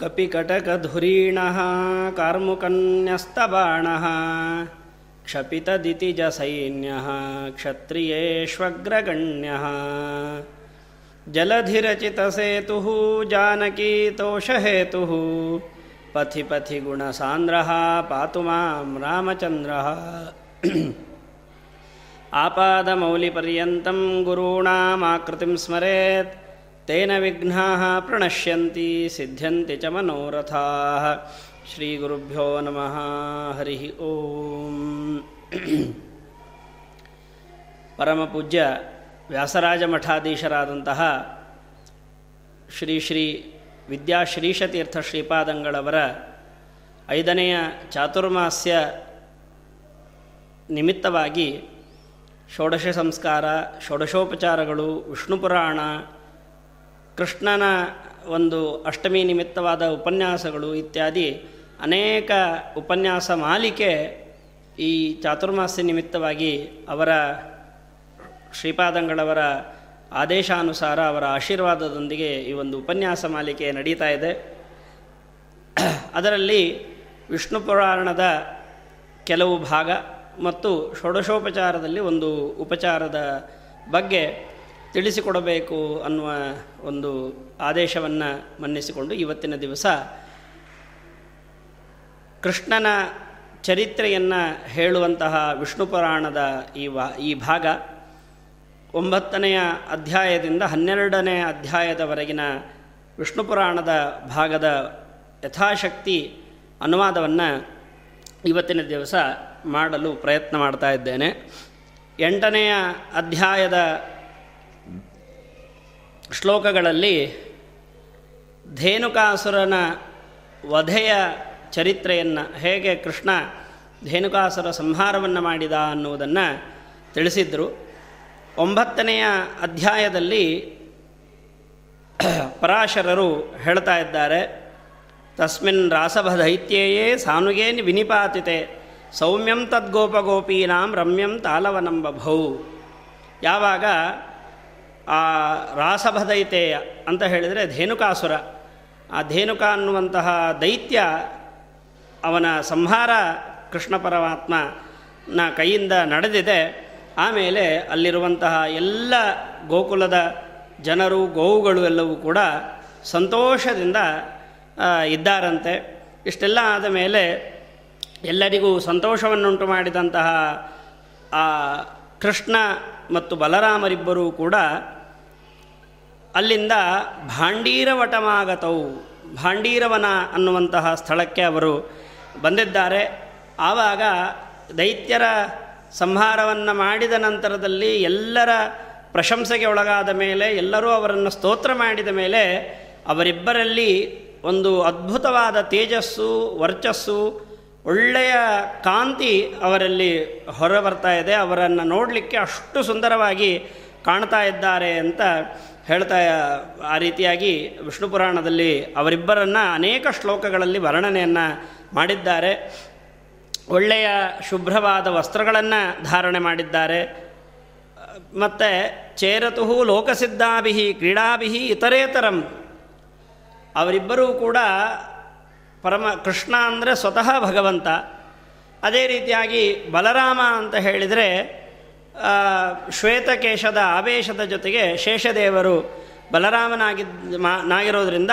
कपिकटकधुरीणः, कार्मुकन्यस्तबाणः, क्षपितदितिजसैन्यः, क्षत्रियेष्वग्रगण्यः। जलधिरचितसेतुः, जानकीतोषहेतुः पथि पथि गुणसान्द्रः पातु माँ रामचन्द्रः। आपादमौलिपर्यन्तं गुरूणामाकृतिं स्मरेत्। ತೇನ ವಿಘ್ನಾ ಪ್ರಣಶ್ಯಂತಿ ಸಿದ್ಧಂತಿ ಚ ಮನೋರಥಾ. ಶ್ರೀಗುರುಭ್ಯೋ ನಮಃ. ಹರಿ ಓಂ. ಪರಮಪೂಜ್ಯ ವ್ಯಾಸರಾಜ ಮಠಾಧೀಶರಾದಂತಹ ಶ್ರೀ ಶ್ರೀ ವಿದ್ಯಾಶ್ರೀಷತೀರ್ಥ ಶ್ರೀಪಾದಂಗಳವರ ಐದನೆಯ ಚಾತುರ್ಮಾಸ್ಯ ನಿಮಿತ್ತವಾಗಿ ಷೋಡಶ ಸಂಸ್ಕಾರ, ಷೋಡಶೋಪಚಾರಗಳು ವಿಷ್ಣು ಪುರಾಣ ಕೃಷ್ಣನ ಒಂದು ಅಷ್ಟಮಿ ನಿಮಿತ್ತವಾದ ಉಪನ್ಯಾಸಗಳು ಇತ್ಯಾದಿ ಅನೇಕ ಉಪನ್ಯಾಸ ಮಾಲಿಕೆ ಈ ಚಾತುರ್ಮಾಸ್ಯ ನಿಮಿತ್ತವಾಗಿ ಅವರ ಶ್ರೀಪಾದಂಗಳವರ ಆದೇಶಾನುಸಾರ ಅವರ ಆಶೀರ್ವಾದದೊಂದಿಗೆ ಈ ಒಂದು ಉಪನ್ಯಾಸ ಮಾಲಿಕೆ ನಡೀತಾ ಇದೆ. ಅದರಲ್ಲಿ ವಿಷ್ಣು ಪುರಾಣದ ಕೆಲವು ಭಾಗ ಮತ್ತು ಷೋಡಶೋಪಚಾರದಲ್ಲಿ ಒಂದು ಉಪಚಾರದ ಬಗ್ಗೆ ತಿಳಿಸಿಕೊಡಬೇಕು ಅನ್ನುವ ಒಂದು ಆದೇಶವನ್ನು ಮನ್ನಿಸಿಕೊಂಡು ಇವತ್ತಿನ ದಿವಸ ಕೃಷ್ಣನ ಚರಿತ್ರೆಯನ್ನು ಹೇಳುವಂತಹ ವಿಷ್ಣು ಪುರಾಣದ ಈ ವಾ, ಈ ಭಾಗ ಒಂಬತ್ತನೆಯ ಅಧ್ಯಾಯದಿಂದ ಹನ್ನೆರಡನೇ ಅಧ್ಯಾಯದವರೆಗಿನ ವಿಷ್ಣು ಪುರಾಣದ ಭಾಗದ ಯಥಾಶಕ್ತಿ ಅನುವಾದವನ್ನು ಇವತ್ತಿನ ದಿವಸ ಮಾಡಲು ಪ್ರಯತ್ನ ಮಾಡ್ತಾ ಇದ್ದೇನೆ. ಎಂಟನೆಯ ಅಧ್ಯಾಯದ ಶ್ಲೋಕಗಳಲ್ಲಿ ಧೇನುಕಾಸುರನ ವಧೆಯ ಚರಿತ್ರೆಯನ್ನು ಹೇಗೆ ಕೃಷ್ಣ ಧೇನುಕಾಸುರ ಸಂಹಾರವನ್ನು ಮಾಡಿದ ಅನ್ನುವುದನ್ನು ತಿಳಿಸಿದ್ರು. ಒಂಬತ್ತನೆಯ ಅಧ್ಯಾಯದಲ್ಲಿ ಪರಾಶರರು ಹೇಳ್ತಾ ಇದ್ದಾರೆ, ತಸ್ಮಿನ್ ರಾಸಭದೈತ್ಯೇಯೇ ಸಾನುಗೇ ವಿನಿಪಾತಿತೆ, ಸೌಮ್ಯಂ ತದ್ಗೋಪಗೋಪೀನಾಂ ರಮ್ಯಂ ತಾಲವನಂಬಭೌ. ಯಾವಾಗ ಆ ರಾಸಭದೈತೇಯ ಅಂತ ಹೇಳಿದರೆ ಧೇನುಕಾಸುರ. ಆ ಧೇನುಕ ಅನ್ನುವಂತಹ ದೈತ್ಯ ಅವನ ಸಂಹಾರ ಕೃಷ್ಣ ಪರಮಾತ್ಮನ ಕೈಯಿಂದ ನಡೆದಿದೆ. ಆಮೇಲೆ ಅಲ್ಲಿರುವಂತಹ ಎಲ್ಲ ಗೋಕುಲದ ಜನರು, ಗೋವುಗಳು ಎಲ್ಲವೂ ಕೂಡ ಸಂತೋಷದಿಂದ ಇದ್ದಾರಂತೆ. ಇಷ್ಟೆಲ್ಲ ಆದ ಮೇಲೆ ಎಲ್ಲರಿಗೂ ಸಂತೋಷವನ್ನುಂಟು ಮಾಡಿದಂತಹ, ಆ, ಕೃಷ್ಣ ಮತ್ತು ಬಲರಾಮರಿಬ್ಬರೂ ಕೂಡ ಅಲ್ಲಿಂದ ಭಾಂಡೀರವಟಮಾಗತವು. ಭಾಂಡೀರವನ ಅನ್ನುವಂತಹ ಸ್ಥಳಕ್ಕೆ ಅವರು ಬಂದಿದ್ದಾರೆ. ಆವಾಗ ದೈತ್ಯರ ಸಂಹಾರವನ್ನು ಮಾಡಿದ ನಂತರದಲ್ಲಿ ಎಲ್ಲರ ಪ್ರಶಂಸೆಗೆ ಒಳಗಾದ ಮೇಲೆ, ಎಲ್ಲರೂ ಅವರನ್ನು ಸ್ತೋತ್ರ ಮಾಡಿದ ಮೇಲೆ ಅವರಿಬ್ಬರಲ್ಲಿ ಒಂದು ಅದ್ಭುತವಾದ ತೇಜಸ್ಸು, ವರ್ಚಸ್ಸು, ಒಳ್ಳೆಯ ಕಾಂತಿ ಅವರಲ್ಲಿ ಹೊರಬರ್ತಾ ಇದೆ. ಅವರನ್ನು ನೋಡಲಿಕ್ಕೆ ಅಷ್ಟು ಸುಂದರವಾಗಿ ಕಾಣ್ತಾ ಇದ್ದಾರೆ ಅಂತ ಹೇಳ್ತಾ ಆ ರೀತಿಯಾಗಿ ವಿಷ್ಣು ಪುರಾಣದಲ್ಲಿ ಅವರಿಬ್ಬರನ್ನು ಅನೇಕ ಶ್ಲೋಕಗಳಲ್ಲಿ ವರ್ಣನೆಯನ್ನು ಮಾಡಿದ್ದಾರೆ. ಒಳ್ಳೆಯ ಶುಭ್ರವಾದ ವಸ್ತ್ರಗಳನ್ನು ಧಾರಣೆ ಮಾಡಿದ್ದಾರೆ. ಮತ್ತು ಚೇರತು ಲೋಕಸಿದ್ಧಾಭಿ ಕ್ರೀಡಾಭಿ ಇತರೇತರಂ. ಅವರಿಬ್ಬರೂ ಕೂಡ ಪರಮ ಕೃಷ್ಣ ಅಂದರೆ ಸ್ವತಃ ಭಗವಂತ. ಅದೇ ರೀತಿಯಾಗಿ ಬಲರಾಮ ಅಂತ ಹೇಳಿದರೆ ಶ್ವೇತಕೇಶದ ಆವೇಶದ ಜೊತೆಗೆ ಶೇಷದೇವರು ಬಲರಾಮನಾಗಿದ್ದ ನಾಗಿರೋದ್ರಿಂದ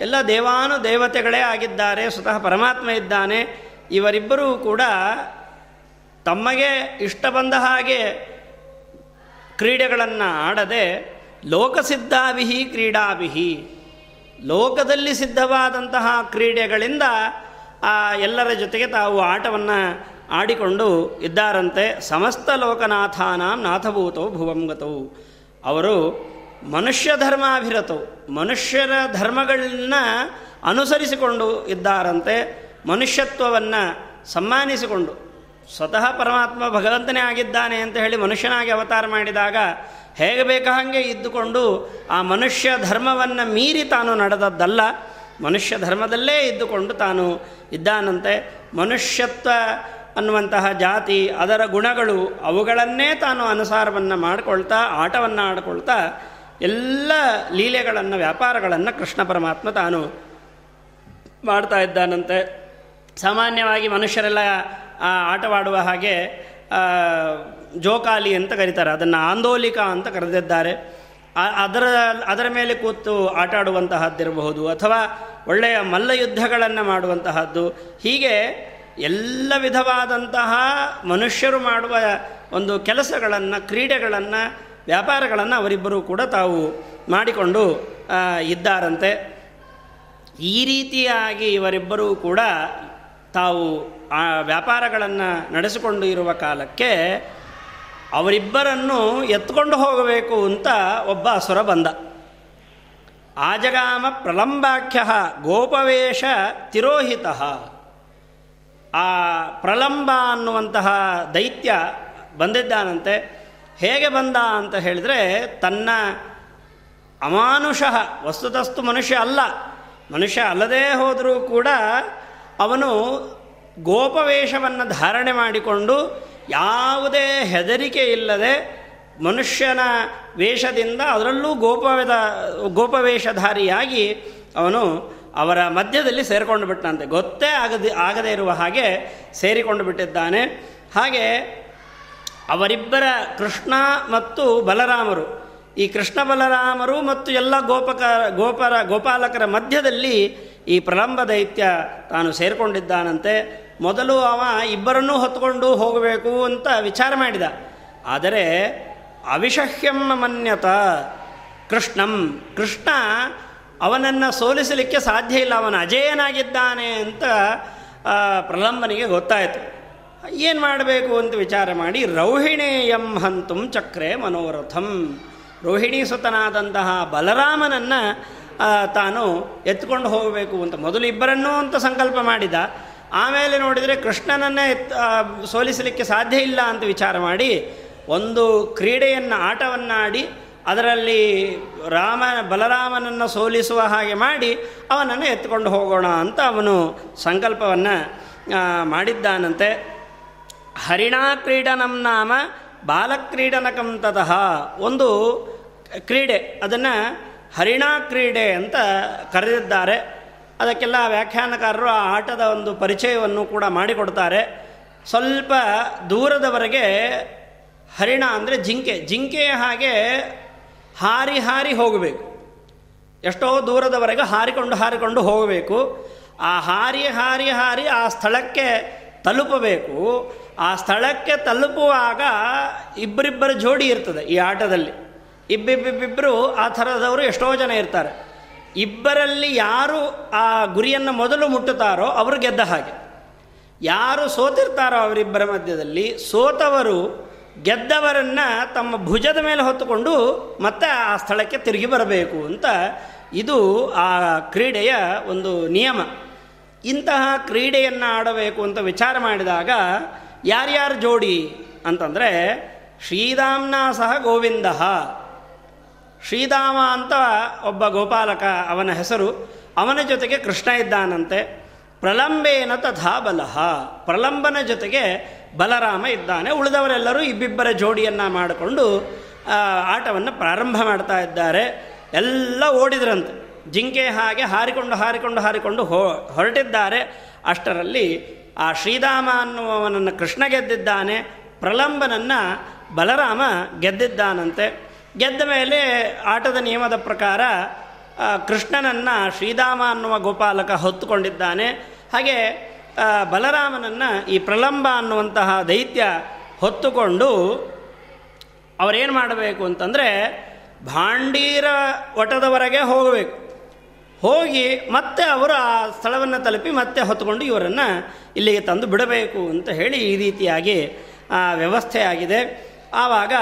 ಎಲ್ಲ ದೇವಾನು ದೇವತೆಗಳೇ ಆಗಿದ್ದಾರೆ, ಸ್ವತಃ ಪರಮಾತ್ಮ ಇದ್ದಾನೆ. ಇವರಿಬ್ಬರೂ ಕೂಡ ತಮಗೆ ಇಷ್ಟ ಬಂದ ಹಾಗೆ ಕ್ರೀಡೆಗಳನ್ನು ಆಡದೆ ಲೋಕಸಿದ್ಧಾಭಿಹಿ ಕ್ರೀಡಾಭಿಹಿ. ಲೋಕದಲ್ಲಿ ಸಿದ್ಧವಾದಂತಹ ಕ್ರೀಡೆಗಳಿಂದ ಆ ಎಲ್ಲರ ಜೊತೆಗೆ ತಾವು ಆಟವನ್ನು ಆಡಿಕೊಂಡು ಇದ್ದಾರಂತೆ ಸಮಸ್ತ ಲೋಕನಾಥಾನಾಂ ನಾಥಭೂತವು ಭುವಂಗತವು ಅವರು ಮನುಷ್ಯ ಧರ್ಮಾಭಿರತವು ಮನುಷ್ಯರ ಧರ್ಮಗಳನ್ನ ಅನುಸರಿಸಿಕೊಂಡು ಇದ್ದಾರಂತೆ, ಮನುಷ್ಯತ್ವವನ್ನು ಸಮ್ಮಾನಿಸಿಕೊಂಡು. ಸ್ವತಃ ಪರಮಾತ್ಮ ಭಗವಂತನೇ ಆಗಿದ್ದಾನೆ ಅಂತ ಹೇಳಿ ಮನುಷ್ಯನಾಗಿ ಅವತಾರ ಮಾಡಿದಾಗ ಹೇಗೆ ಬೇಕಾ ಹಾಗೆ ಇದ್ದುಕೊಂಡು ಆ ಮನುಷ್ಯ ಧರ್ಮವನ್ನು ಮೀರಿ ತಾನು ನಡೆದದ್ದಲ್ಲ, ಮನುಷ್ಯ ಧರ್ಮದಲ್ಲೇ ಇದ್ದುಕೊಂಡು ತಾನು ಇದ್ದಾನಂತೆ. ಮನುಷ್ಯತ್ವ ಅನ್ನುವಂತಹ ಜಾತಿ, ಅದರ ಗುಣಗಳು ಅವುಗಳನ್ನೇ ತಾನು ಅನುಸಾರವನ್ನು ಮಾಡಿಕೊಳ್ತಾ, ಆಟವನ್ನು ಆಡಿಕೊಳ್ತಾ, ಎಲ್ಲ ಲೀಲೆಗಳನ್ನು, ವ್ಯಾಪಾರಗಳನ್ನು ಕೃಷ್ಣ ಪರಮಾತ್ಮ ತಾನು ಮಾಡ್ತಾ ಇದ್ದಾನಂತೆ. ಸಾಮಾನ್ಯವಾಗಿ ಮನುಷ್ಯರೆಲ್ಲ ಆಟವಾಡುವ ಹಾಗೆ ಜೋಕಾಲಿ ಅಂತ ಕರೀತಾರೆ. ಅದನ್ನು ಆಂದೋಲಿಕ ಅಂತ ಕರೆದಿದ್ದಾರೆ. ಅದರ ಅದರ ಮೇಲೆ ಕೂತು ಆಟ ಆಡುವಂತಹದ್ದಿರಬಹುದು ಅಥವಾ ಒಳ್ಳೆಯ ಮಲ್ಲಯುದ್ಧಗಳನ್ನು ಮಾಡುವಂತಹದ್ದು. ಹೀಗೆ ಎಲ್ಲ ವಿಧವಾದಂತಹ ಮನುಷ್ಯರು ಮಾಡುವ ಒಂದು ಕೆಲಸಗಳನ್ನು, ಕ್ರೀಡೆಗಳನ್ನು, ವ್ಯಾಪಾರಗಳನ್ನು ಅವರಿಬ್ಬರೂ ಕೂಡ ತಾವು ಮಾಡಿಕೊಂಡು ಇದ್ದಾರಂತೆ. ಈ ರೀತಿಯಾಗಿ ಇವರಿಬ್ಬರೂ ಕೂಡ ತಾವು ಆ ವ್ಯಾಪಾರಗಳನ್ನು ನಡೆಸಿಕೊಂಡು ಇರುವ ಕಾಲಕ್ಕೆ ಅವರಿಬ್ಬರನ್ನು ಎತ್ಕೊಂಡು ಹೋಗಬೇಕು ಅಂತ ಒಬ್ಬ ಅಸುರ ಬಂದ ಆಜಗಾಮ ಪ್ರಲಂಬಾಖ್ಯ ಗೋಪವೇಶ ತಿರೋಹಿತ. ಆ ಪ್ರಲಂಬ ಅನ್ನುವಂತಹ ದೈತ್ಯ ಬಂದಿದ್ದಾನಂತೆ. ಹೇಗೆ ಬಂದ ಅಂತ ಹೇಳಿದರೆ, ತನ್ನ ಅಮಾನುಷಃ, ವಸ್ತುತಸ್ತು ಮನುಷ್ಯ ಅಲ್ಲ. ಮನುಷ್ಯ ಅಲ್ಲದೇ ಹೋದರೂ ಕೂಡ ಅವನು ಗೋಪವೇಷವನ್ನು ಧಾರಣೆ ಮಾಡಿಕೊಂಡು ಯಾವುದೇ ಹೆದರಿಕೆ ಇಲ್ಲದೆ ಮನುಷ್ಯನ ವೇಷದಿಂದ ಅದರಲ್ಲೂ ಗೋಪವೇದ, ಗೋಪವೇಷಧಾರಿಯಾಗಿ ಅವನು ಅವರ ಮಧ್ಯದಲ್ಲಿ ಸೇರಿಕೊಂಡು ಬಿಟ್ಟಂತೆ ಗೊತ್ತೇ ಆಗದೆ, ಆಗದೇ ಇರುವ ಹಾಗೆ ಸೇರಿಕೊಂಡು ಬಿಟ್ಟಿದ್ದಾನೆ. ಹಾಗೆ ಅವರಿಬ್ಬರ ಕೃಷ್ಣ ಮತ್ತು ಬಲರಾಮರು, ಈ ಕೃಷ್ಣ ಬಲರಾಮರು ಮತ್ತು ಎಲ್ಲ ಗೋಪಕ, ಗೋಪರ, ಗೋಪಾಲಕರ ಮಧ್ಯದಲ್ಲಿ ಈ ಪ್ರಲಂಬ ದೈತ್ಯ ತಾನು ಸೇರಿಕೊಂಡಿದ್ದಾನಂತೆ. ಮೊದಲು ಅವ ಇಬ್ಬರನ್ನೂ ಹೊತ್ಕೊಂಡು ಹೋಗಬೇಕು ಅಂತ ವಿಚಾರ ಮಾಡಿದ. ಆದರೆ ಅವಿಷಹ್ಯಂ ಮನ್ಯತ ಕೃಷ್ಣಂ, ಕೃಷ್ಣ ಅವನನ್ನು ಸೋಲಿಸಲಿಕ್ಕೆ ಸಾಧ್ಯ ಇಲ್ಲ, ಅವನು ಅಜೇಯನಾಗಿದ್ದಾನೆ ಅಂತ ಪ್ರಲಂಬನಿಗೆ ಗೊತ್ತಾಯಿತು. ಏನು ಮಾಡಬೇಕು ಅಂತ ವಿಚಾರ ಮಾಡಿ ರೌಹಿಣೇಯಂ ಹಂತುಂ ಚಕ್ರೆ ಮನೋರಥಂ. ರೋಹಿಣಿ ಸುತನಾದಂತಹ ಬಲರಾಮನನ್ನು ತಾನು ಎತ್ಕೊಂಡು ಹೋಗಬೇಕು ಅಂತ ಮೊದಲು ಇಬ್ಬರನ್ನೂ ಅಂತ ಸಂಕಲ್ಪ ಮಾಡಿದ. ಆಮೇಲೆ ನೋಡಿದರೆ ಕೃಷ್ಣನನ್ನೇ ಎತ್ ಸೋಲಿಸಲಿಕ್ಕೆ ಸಾಧ್ಯ ಇಲ್ಲ ಅಂತ ವಿಚಾರ ಮಾಡಿ, ಒಂದು ಕ್ರೀಡೆಯನ್ನು, ಆಟವನ್ನಾಡಿ ಅದರಲ್ಲಿ ರಾಮ ಬಲರಾಮನನ್ನು ಸೋಲಿಸುವ ಹಾಗೆ ಮಾಡಿ ಅವನನ್ನು ಎತ್ಕೊಂಡು ಹೋಗೋಣ ಅಂತ ಅವನು ಸಂಕಲ್ಪವನ್ನು ಮಾಡಿದ್ದಾನಂತೆ. ಹರಿಣಾ ಕ್ರೀಡನಂ ನಾಮ ಬಾಲಕ್ರೀಡನಕಂತತಃ ಒಂದು ಕ್ರೀಡೆ, ಅದನ್ನು ಹರಿಣಾ ಕ್ರೀಡೆ ಅಂತ ಕರೆದಿದ್ದಾರೆ. ಅದಕ್ಕೆಲ್ಲ ವ್ಯಾಖ್ಯಾನಕಾರರು ಆ ಆಟದ ಒಂದು ಪರಿಚಯವನ್ನು ಕೂಡ ಮಾಡಿಕೊಡ್ತಾರೆ. ಸ್ವಲ್ಪ ದೂರದವರೆಗೆ ಹರಿಣ ಅಂದರೆ ಜಿಂಕೆ, ಜಿಂಕೆಯ ಹಾಗೆ ಹಾರಿ ಹಾರಿ ಹೋಗಬೇಕು. ಎಷ್ಟೋ ದೂರದವರೆಗೆ ಹಾರಿಕೊಂಡು ಹಾರಿಕೊಂಡು ಹೋಗಬೇಕು. ಆ ಹಾರಿ ಹಾರಿ ಹಾರಿ ಆ ಸ್ಥಳಕ್ಕೆ ತಲುಪಬೇಕು. ಆ ಸ್ಥಳಕ್ಕೆ ತಲುಪುವಾಗ ಇಬ್ಬರಿಬ್ಬರ ಜೋಡಿ ಇರ್ತದೆ ಈ ಆಟದಲ್ಲಿ. ಇಬ್ಬಿಬ್ಬಿಬ್ಬಿಬ್ಬರು ಆ ಥರದವರು ಎಷ್ಟೋ ಜನ ಇರ್ತಾರೆ. ಇಬ್ಬರಲ್ಲಿ ಯಾರು ಆ ಗುರಿಯನ್ನು ಮೊದಲು ಮುಟ್ಟುತ್ತಾರೋ ಅವರು ಗೆದ್ದ ಹಾಗೆ. ಯಾರು ಸೋತಿರ್ತಾರೋ ಅವರಿಬ್ಬರ ಮಧ್ಯದಲ್ಲಿ ಸೋತವರು ಗೆದ್ದವರನ್ನು ತಮ್ಮ ಭುಜದ ಮೇಲೆ ಹೊತ್ತುಕೊಂಡು ಮತ್ತೆ ಆ ಸ್ಥಳಕ್ಕೆ ತಿರುಗಿ ಬರಬೇಕು ಅಂತ ಇದು ಆ ಕ್ರೀಡೆಯ ಒಂದು ನಿಯಮ. ಇಂತಹ ಕ್ರೀಡೆಯನ್ನು ಆಡಬೇಕು ಅಂತ ವಿಚಾರ ಮಾಡಿದಾಗ ಯಾರ್ಯಾರು ಜೋಡಿ ಅಂತಂದರೆ ಶ್ರೀರಾಮ್ನ ಸಹ ಗೋವಿಂದ ಶ್ರೀಧಾಮ ಅಂತ ಒಬ್ಬ ಗೋಪಾಲಕ ಅವನ ಹೆಸರು. ಅವನ ಜೊತೆಗೆ ಕೃಷ್ಣ ಇದ್ದಾನಂತೆ. ಪ್ರಲಂಬೇನ ತಥಾ ಬಲಹ ಪ್ರಲಂಬನ ಜೊತೆಗೆ ಬಲರಾಮ ಇದ್ದಾನೆ. ಉಳಿದವರೆಲ್ಲರೂ ಇಬ್ಬಿಬ್ಬರ ಜೋಡಿಯನ್ನು ಮಾಡಿಕೊಂಡು ಆಟವನ್ನು ಪ್ರಾರಂಭ ಮಾಡ್ತಾ ಇದ್ದಾರೆ. ಎಲ್ಲ ಓಡಿದ್ರಂತೆ. ಜಿಂಕೆ ಹಾಗೆ ಹಾರಿಕೊಂಡು ಹಾರಿಕೊಂಡು ಹಾರಿಕೊಂಡು ಹೋ, ಹೊರಟಿದ್ದಾರೆ. ಅಷ್ಟರಲ್ಲಿ ಆ ಶ್ರೀರಾಮ ಅನ್ನುವವನನ್ನು ಕೃಷ್ಣ ಗೆದ್ದಿದ್ದಾನೆ. ಪ್ರಲಂಬನನ್ನು ಬಲರಾಮ ಗೆದ್ದಿದ್ದಾನಂತೆ. ಗೆದ್ದ ಮೇಲೆ ಆಟದ ನಿಯಮದ ಪ್ರಕಾರ ಕೃಷ್ಣನನ್ನು ಶ್ರೀರಾಮ ಅನ್ನುವ ಗೋಪಾಲಕ ಹೊತ್ತುಕೊಂಡಿದ್ದಾನೆ. ಹಾಗೆ ಬಲರಾಮನನ್ನು ಈ ಪ್ರಲಂಬ ಅನ್ನುವಂತಹ ದೈತ್ಯ ಹೊತ್ತುಕೊಂಡು ಅವರೇನು ಮಾಡಬೇಕು ಅಂತಂದರೆ ಭಾಂಡೀರ ಒಟದವರೆಗೆ ಹೋಗಬೇಕು. ಹೋಗಿ ಮತ್ತೆ ಅವರು ಆ ಸ್ಥಳವನ್ನು ತಲುಪಿ ಮತ್ತೆ ಹೊತ್ತುಕೊಂಡು ಇವರನ್ನು ಇಲ್ಲಿಗೆ ತಂದು ಬಿಡಬೇಕು ಅಂತ ಹೇಳಿ ಈ ರೀತಿಯಾಗಿ ವ್ಯವಸ್ಥೆ ಆಗಿದೆ. ಆವಾಗ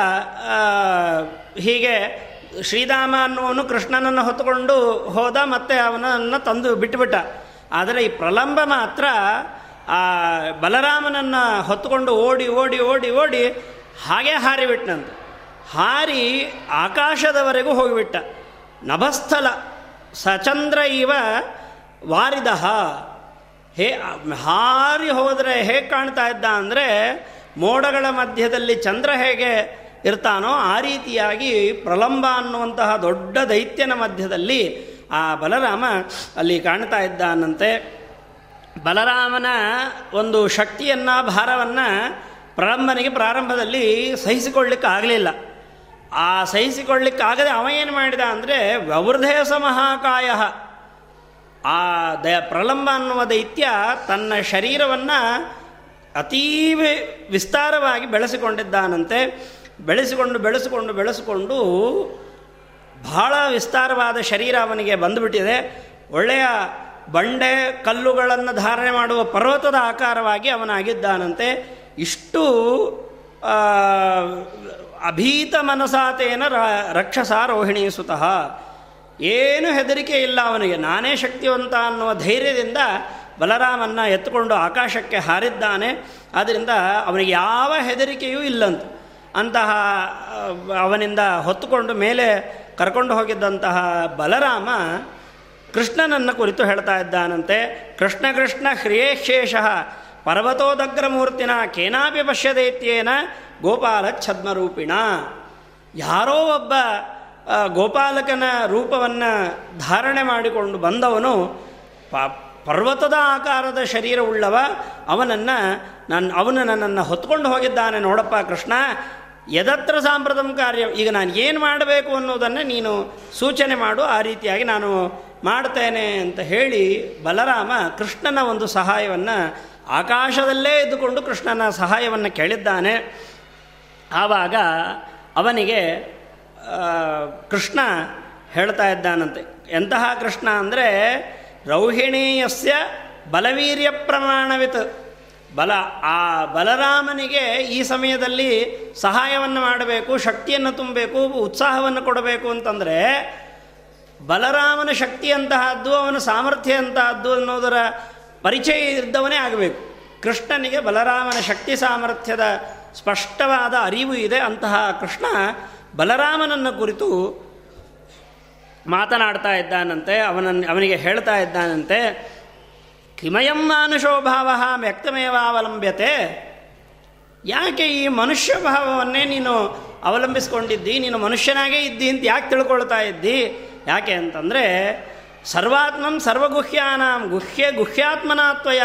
ಹೀಗೆ ಶ್ರೀರಾಮ ಅನ್ನುವನು ಕೃಷ್ಣನನ್ನು ಹೊತ್ತುಕೊಂಡು ಹೋದ ಮತ್ತೆ ಅವನನ್ನು ತಂದು ಬಿಟ್ಟುಬಿಟ್ಟ ಆದರೆ ಈ ಪ್ರಲಂಬ ಮಾತ್ರ ಆ ಬಲರಾಮನನ್ನು ಹೊತ್ತುಕೊಂಡು ಓಡಿ ಓಡಿ ಓಡಿ ಓಡಿ ಹಾಗೆ ಹಾರಿಬಿಟ್ಟನಂತೆ ಹಾರಿ ಆಕಾಶದವರೆಗೂ ಹೋಗಿಬಿಟ್ಟ. ನಭಸ್ಥಲ ಸಚಂದ್ರ ಇವ ವಾರಿದ ಹೇ, ಹಾರಿ ಹೋದರೆ ಹೇಗೆ ಕಾಣ್ತಾ ಇದ್ದ ಅಂದರೆ ಮೋಡಗಳ ಮಧ್ಯದಲ್ಲಿ ಚಂದ್ರ ಹೇಗೆ ಇರ್ತಾನೋ ಆ ರೀತಿಯಾಗಿ ಪ್ರಲಂಬ ಅನ್ನುವಂತಹ ದೊಡ್ಡ ದೈತ್ಯನ ಮಧ್ಯದಲ್ಲಿ ಆ ಬಲರಾಮ ಅಲ್ಲಿ ಕಾಣ್ತಾ ಇದ್ದಾನಂತೆ. ಬಲರಾಮನ ಒಂದು ಶಕ್ತಿಯನ್ನು, ಭಾರವನ್ನು ಪ್ರಲಂಬನಿಗೆ ಪ್ರಾರಂಭದಲ್ಲಿ ಸಹಿಸಿಕೊಳ್ಳಿಕ್ಕೆ ಆಗಲಿಲ್ಲ ಆ ಸಹಿಸಿಕೊಳ್ಳಿಕ್ಕಾಗದೆ ಅವ ಏನು ಮಾಡಿದ ಅಂದರೆ ವ್ಯವೃಧೇಸ ಮಹಾಕಾಯ. ಆ ದ ಪ್ರಲಂಬ ಅನ್ನುವ ದೈತ್ಯ ತನ್ನ ಶರೀರವನ್ನು ಅತೀವ ವಿಸ್ತಾರವಾಗಿ ಬೆಳೆಸಿಕೊಂಡಿದ್ದಾನಂತೆ. ಬೆಳೆಸಿಕೊಂಡು ಬೆಳೆಸಿಕೊಂಡು ಬೆಳೆಸಿಕೊಂಡು ಬಹಳ ವಿಸ್ತಾರವಾದ ಶರೀರ ಅವನಿಗೆ ಬಂದುಬಿಟ್ಟಿದೆ. ಒಳ್ಳೆಯ ಬಂಡೆ ಕಲ್ಲುಗಳನ್ನು ಧಾರಣೆ ಮಾಡುವ ಪರ್ವತದ ಆಕಾರವಾಗಿ ಅವನಾಗಿದ್ದಾನಂತೆ. ಇಷ್ಟು ಅಭೀತ ಮನಸಾತೇನ ರಕ್ಷಸ ರೋಹಿಣಿ ಸುತಃ. ಏನು ಹೆದರಿಕೆ ಇಲ್ಲ ಅವನಿಗೆ. ನಾನೇ ಶಕ್ತಿವಂತ ಅನ್ನುವ ಧೈರ್ಯದಿಂದ ಬಲರಾಮನ್ನ ಎತ್ತುಕೊಂಡು ಆಕಾಶಕ್ಕೆ ಹಾರಿದ್ದಾನೆ. ಆದ್ದರಿಂದ ಅವನಿಗೆ ಯಾವ ಹೆದರಿಕೆಯೂ ಇಲ್ಲಂತ. ಅಂತಹ ಅವನಿಂದ ಹೊತ್ತುಕೊಂಡು ಮೇಲೆ ಕರ್ಕೊಂಡು ಹೋಗಿದ್ದಂತಹ ಬಲರಾಮ ಕೃಷ್ಣನನ್ನು ಕುರಿತು ಹೇಳ್ತಾ ಇದ್ದಾನಂತೆ. ಕೃಷ್ಣ ಕೃಷ್ಣ ಹ್ರಿಯೇಶೇಷ ಪರ್ವತೋದಗ್ರಮೂರ್ತಿನ ಕೇನಾಪಿ ಪಶ್ಯದೈತ್ಯೇನ ಗೋಪಾಲ ಛದ್ಮರೂಪಿಣ. ಯಾರೋ ಒಬ್ಬ ಗೋಪಾಲಕನ ರೂಪವನ್ನು ಧಾರಣೆ ಮಾಡಿಕೊಂಡು ಬಂದವನು ಪರ್ವತದ ಆಕಾರದ ಶರೀರವುಳ್ಳವ, ಅವನನ್ನು ನನ್ನ ಅವನು ನನ್ನನ್ನು ಹೊತ್ಕೊಂಡು ಹೋಗಿದ್ದಾನೆ ನೋಡಪ್ಪ ಕೃಷ್ಣ. ಯದತ್ರ ಸಾಂಪ್ರದಂ ಕಾರ್ಯ. ಈಗ ನಾನು ಏನು ಮಾಡಬೇಕು ಅನ್ನೋದನ್ನು ನೀನು ಸೂಚನೆ ಮಾಡು, ಆ ರೀತಿಯಾಗಿ ನಾನು ಮಾಡ್ತೇನೆ ಅಂತ ಹೇಳಿ ಬಲರಾಮ ಕೃಷ್ಣನ ಒಂದು ಸಹಾಯವನ್ನು ಆಕಾಶದಲ್ಲೇ ಇದ್ದುಕೊಂಡು ಕೃಷ್ಣನ ಸಹಾಯವನ್ನು ಕೇಳಿದ್ದಾನೆ. ಆವಾಗ ಅವನಿಗೆ ಕೃಷ್ಣ ಹೇಳ್ತಾ ಇದ್ದಾನಂತೆ. ಎಂತಹ ಕೃಷ್ಣ ಅಂದರೆ, ರೌಹಿಣೀಯಸ್ಯ ಬಲವೀರ್ಯ ಪ್ರಮಾಣವಿತ್. ಬಲ, ಆ ಬಲರಾಮನಿಗೆ ಈ ಸಮಯದಲ್ಲಿ ಸಹಾಯವನ್ನು ಮಾಡಬೇಕು, ಶಕ್ತಿಯನ್ನು ತುಂಬಬೇಕು, ಉತ್ಸಾಹವನ್ನು ಕೊಡಬೇಕು ಅಂತಂದರೆ, ಬಲರಾಮನ ಶಕ್ತಿ ಅಂತಹದ್ದು, ಅವನ ಸಾಮರ್ಥ್ಯ ಅಂತಹದ್ದು ಅನ್ನೋದರ ಪರಿಚಯ ಇದ್ದವನೇ ಆಗಬೇಕು. ಕೃಷ್ಣನಿಗೆ ಬಲರಾಮನ ಶಕ್ತಿ ಸಾಮರ್ಥ್ಯದ ಸ್ಪಷ್ಟವಾದ ಅರಿವು ಇದೆ. ಅಂತಹ ಕೃಷ್ಣ ಬಲರಾಮನನ್ನು ಕುರಿತು ಮಾತನಾಡ್ತಾ ಇದ್ದಾನಂತೆ, ಅವನನ್ನು, ಅವನಿಗೆ ಹೇಳ್ತಾ ಇದ್ದಾನಂತೆ. ಕಿಮಯಂ ಮಾನುಷೋಭಾವ ವ್ಯಕ್ತಮೇವಾವಲಂಬ್ಯತೆ. ಯಾಕೆ ಈ ಮನುಷ್ಯ ಭಾವವನ್ನೇ ನೀನು ಅವಲಂಬಿಸ್ಕೊಂಡಿದ್ದಿ? ನೀನು ಮನುಷ್ಯನಾಗೇ ಇದ್ದಿ ಅಂತ ಯಾಕೆ ತಿಳ್ಕೊಳ್ತಾ ಇದ್ದಿ? ಯಾಕೆ ಅಂತಂದರೆ ಸರ್ವಾತ್ಮಂ ಸರ್ವಗುಹ್ಯಾನಾಂ ಗುಹ್ಯ ಗುಹ್ಯಾತ್ಮನಾತ್ವಯ.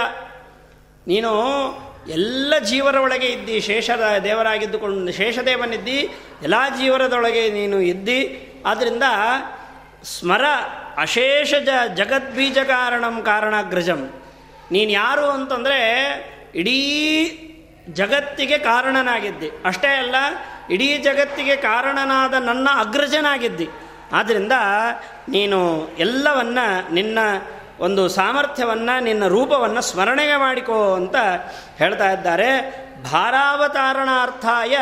ನೀನು ಎಲ್ಲ ಜೀವರ ಒಳಗೆ ಇದ್ದಿ ಶೇಷದ ದೇವರಾಗಿದ್ದುಕೊಂಡು ಶೇಷದೇವನಿದ್ದಿ, ಎಲ್ಲ ಜೀವರದೊಳಗೆ ನೀನು ಇದ್ದಿ. ಆದ್ದರಿಂದ ಸ್ಮರ ಅಶೇಷ ಜ ಜಗದ್ಬೀಜ ಕಾರಣಂ ಕಾರಣಾಗ್ರಜಂ. ನೀನು ಯಾರು ಅಂತಂದರೆ ಇಡೀ ಜಗತ್ತಿಗೆ ಕಾರಣನಾಗಿದ್ದಿ. ಅಷ್ಟೇ ಅಲ್ಲ, ಇಡೀ ಜಗತ್ತಿಗೆ ಕಾರಣನಾದ ನನ್ನ ಅಗ್ರಜನಾಗಿದ್ದಿ. ಆದ್ದರಿಂದ ನೀನು ಎಲ್ಲವನ್ನ, ನಿನ್ನ ಒಂದು ಸಾಮರ್ಥ್ಯವನ್ನು, ನಿನ್ನ ರೂಪವನ್ನು ಸ್ಮರಣೆಗೆ ಮಾಡಿಕೋ ಅಂತ ಹೇಳ್ತಾ ಇದ್ದಾರೆ. ಭಾರಾವತಾರಣಾರ್ಥಾಯ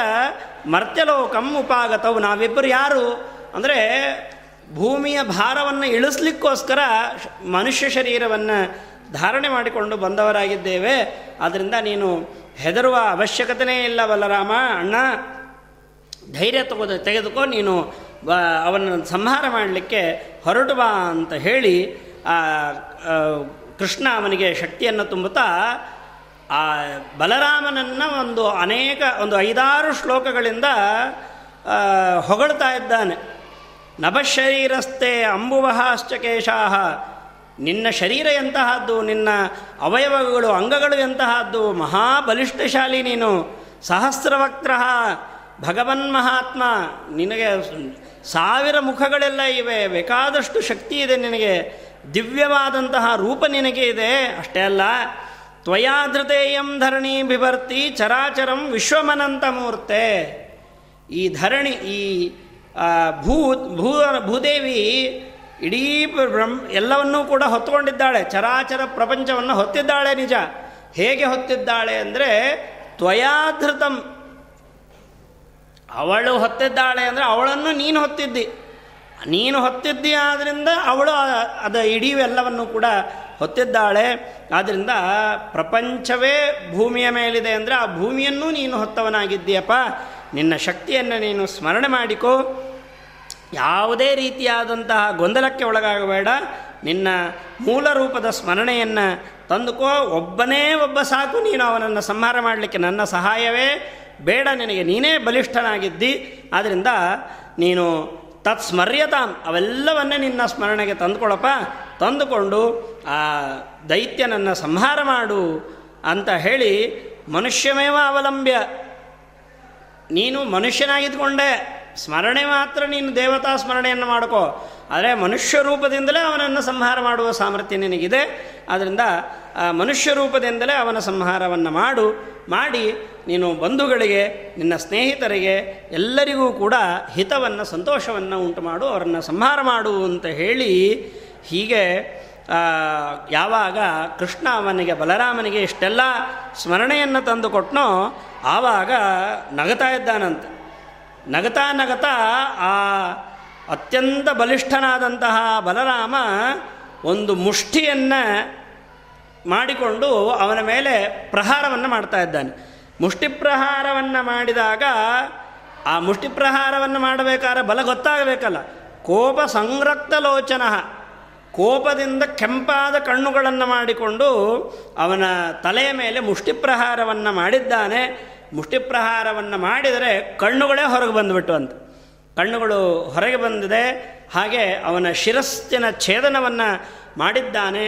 ಮರ್ತ್ಯಲೋಕಂ ಉಪಾಗತವು ನಾವಿಬ್ಬರು ಯಾರು? ಅಂದರೆ ಭೂಮಿಯ ಭಾರವನ್ನು ಇಳಿಸ್ಲಿಕ್ಕೋಸ್ಕರ ಮನುಷ್ಯ ಶರೀರವನ್ನು ಧಾರಣೆ ಮಾಡಿಕೊಂಡು ಬಂದವರಾಗಿದ್ದೇವೆ. ಆದ್ದರಿಂದ ನೀನು ಹೆದರುವ ಅವಶ್ಯಕತೆಯೇ ಇಲ್ಲ ಬಲರಾಮ. ಅಣ್ಣ, ಧೈರ್ಯ ತಗೋದ ತೆಗೆದುಕೋ, ನೀನು ಅವನನ್ನು ಸಂಹಾರ ಮಾಡಲಿಕ್ಕೆ ಹೊರಟು ಬಾ ಅಂತ ಹೇಳಿ ಕೃಷ್ಣ ಅವನಿಗೆ ಶಕ್ತಿಯನ್ನು ತುಂಬುತ್ತಾ, ಆ, ಬಲರಾಮನನ್ನು ಒಂದು ಅನೇಕ, ಒಂದು ಐದಾರು ಶ್ಲೋಕಗಳಿಂದ ಹೊಗಳ್ತಾ ಇದ್ದಾನೆ. ನಭಶರೀರಸ್ಥೆ ಅಂಬುವಹಾಶ್ಚ ಕೇಶಾಹ. ನಿನ್ನ ಶರೀರ ಎಂತಹದ್ದು, ನಿನ್ನ ಅವಯವಗಳು, ಅಂಗಗಳು ಎಂತಹದ್ದು, ಮಹಾಬಲಿಷ್ಠಶಾಲಿ ನೀನು ಸಹಸ್ರವಕ್ರಹ ಭಗವನ್ ಮಹಾತ್ಮ, ನಿನಗೆ ಸಾವಿರ ಮುಖಗಳೆಲ್ಲ ಇವೆ, ಬೇಕಾದಷ್ಟು ಶಕ್ತಿ ಇದೆ ನಿನಗೆ, ದಿವ್ಯವಾದಂತಹ ರೂಪ ನಿನಗೆ ಇದೆ, ಅಷ್ಟೇ ಅಲ್ಲ ತ್ವಯಾಧೃತೇಯಂ ಧರಣಿ ಬಿಭರ್ತಿ ಚರಾಚರಂ ವಿಶ್ವಮನಂತ ಮೂರ್ತೆ. ಈ ಧರಣಿ, ಈ ಭೂ ಭೂ, ಭೂದೇವಿ ಇಡೀ ಬ್ರಹ್ಮ ಎಲ್ಲವನ್ನೂ ಕೂಡ ಹೊತ್ತುಕೊಂಡಿದ್ದಾಳೆ. ಚರಾಚರ ಪ್ರಪಂಚವನ್ನು ಹೊತ್ತಿದ್ದಾಳೆ ನಿಜ. ಹೇಗೆ ಹೊತ್ತಿದ್ದಾಳೆ ಅಂದರೆ ತ್ವಯಾಧೃತಂ. ಅವಳು ಹೊತ್ತಿದ್ದಾಳೆ ಅಂದರೆ ಅವಳನ್ನು ನೀನು ಹೊತ್ತಿದ್ದಿ. ನೀನು ಹೊತ್ತಿದ್ದಿ ಆದ್ದರಿಂದ ಅವಳು ಅದ ಇಡೀವೆಲ್ಲವನ್ನು ಕೂಡ ಹೊತ್ತಿದ್ದಾಳೆ. ಆದ್ದರಿಂದ ಪ್ರಪಂಚವೇ ಭೂಮಿಯ ಮೇಲಿದೆ ಅಂದರೆ ಆ ಭೂಮಿಯನ್ನು ನೀನು ಹೊತ್ತವನಾಗಿದ್ದೀಯಪ್ಪ. ನಿನ್ನ ಶಕ್ತಿಯನ್ನು ನೀನು ಸ್ಮರಣೆ ಮಾಡಿಕೋ. ಯಾವುದೇ ರೀತಿಯಾದಂತಹ ಗೊಂದಲಕ್ಕೆ ಒಳಗಾಗಬೇಡ. ನಿನ್ನ ಮೂಲ ರೂಪದ ಸ್ಮರಣೆಯನ್ನು ತಂದುಕೋ. ಒಬ್ಬನೇ ಒಬ್ಬ ಸಾಕು, ನೀನು ಅವನನ್ನು ಸಂಹಾರ ಮಾಡಲಿಕ್ಕೆ ನನ್ನ ಸಹಾಯವೇ. ಬೇಡ, ನಿನಗೆ ನೀನೇ ಬಲಿಷ್ಠನಾಗಿದ್ದಿ. ಆದ್ದರಿಂದ ನೀನು ತತ್ ಸ್ಮರ್ಯತಾಂ ಅವೆಲ್ಲವನ್ನೇ ನಿನ್ನ ಸ್ಮರಣೆಗೆ ತಂದುಕೊಳಪ್ಪ. ತಂದುಕೊಂಡು ಆ ದೈತ್ಯನನ್ನು ಸಂಹಾರ ಮಾಡು ಅಂತ ಹೇಳಿ ಮನುಷ್ಯಮೇವ ಅವಲಂಬ್ಯ. ನೀನು ಮನುಷ್ಯನಾಗಿದ್ಕೊಂಡೆ. ಸ್ಮರಣೆ ಮಾತ್ರ ನೀನು ದೇವತಾ ಸ್ಮರಣೆಯನ್ನು ಮಾಡ್ಕೋ. ಆದರೆ ಮನುಷ್ಯ ರೂಪದಿಂದಲೇ ಅವನನ್ನು ಸಂಹಾರ ಮಾಡುವ ಸಾಮರ್ಥ್ಯ ನಿನಗಿದೆ. ಆದ್ದರಿಂದ ಮನುಷ್ಯ ರೂಪದಿಂದಲೇ ಅವನ ಸಂಹಾರವನ್ನು ಮಾಡು. ಮಾಡಿ ನೀನು ಬಂಧುಗಳಿಗೆ, ನಿನ್ನ ಸ್ನೇಹಿತರಿಗೆ, ಎಲ್ಲರಿಗೂ ಕೂಡ ಹಿತವನ್ನು, ಸಂತೋಷವನ್ನು ಉಂಟು ಮಾಡು, ಅವರನ್ನು ಸಂಹಾರ ಮಾಡು ಅಂತ ಹೇಳಿ ಹೀಗೆ ಯಾವಾಗ ಕೃಷ್ಣ ಅವನಿಗೆ, ಬಲರಾಮನಿಗೆ ಇಷ್ಟೆಲ್ಲ ಸ್ಮರಣೆಯನ್ನು ತಂದುಕೊಟ್ನೋ ಆವಾಗ ನಗತಾ ಇದ್ದಾನಂತೆ. ನಗತಾ ನಗತಾ ಆ ಅತ್ಯಂತ ಬಲಿಷ್ಠನಾದಂತಹ ಬಲರಾಮ ಒಂದು ಮುಷ್ಟಿಯನ್ನು ಮಾಡಿಕೊಂಡು ಅವನ ಮೇಲೆ ಪ್ರಹಾರವನ್ನು ಮಾಡ್ತಾ ಇದ್ದಾನೆ. ಮುಷ್ಟಿ ಪ್ರಹಾರವನ್ನು ಮಾಡಿದಾಗ ಆ ಮುಷ್ಟಿ ಪ್ರಹಾರವನ್ನು ಮಾಡಬೇಕಾದ್ರೆ ಬಲ ಗೊತ್ತಾಗಬೇಕಲ್ಲ. ಕೋಪ ಸಂರಕ್ತ ಲೋಚನ. ಕೋಪದಿಂದ ಕೆಂಪಾದ ಕಣ್ಣುಗಳನ್ನು ಮಾಡಿಕೊಂಡು ಅವನ ತಲೆಯ ಮೇಲೆ ಮುಷ್ಟಿ ಪ್ರಹಾರವನ್ನು ಮಾಡಿದ್ದಾನೆ. ಮುಷ್ಟಿ ಪ್ರಹಾರವನ್ನು ಮಾಡಿದರೆ ಕಣ್ಣುಗಳೇ ಹೊರಗೆ ಬಂದುಬಿಟ್ಟು ಅಂತ. ಕಣ್ಣುಗಳು ಹೊರಗೆ ಬಂದಿದೆ, ಹಾಗೆ ಅವನ ಶಿರಸ್ಸಿನ ಛೇದನವನ್ನು ಮಾಡಿದ್ದಾನೆ.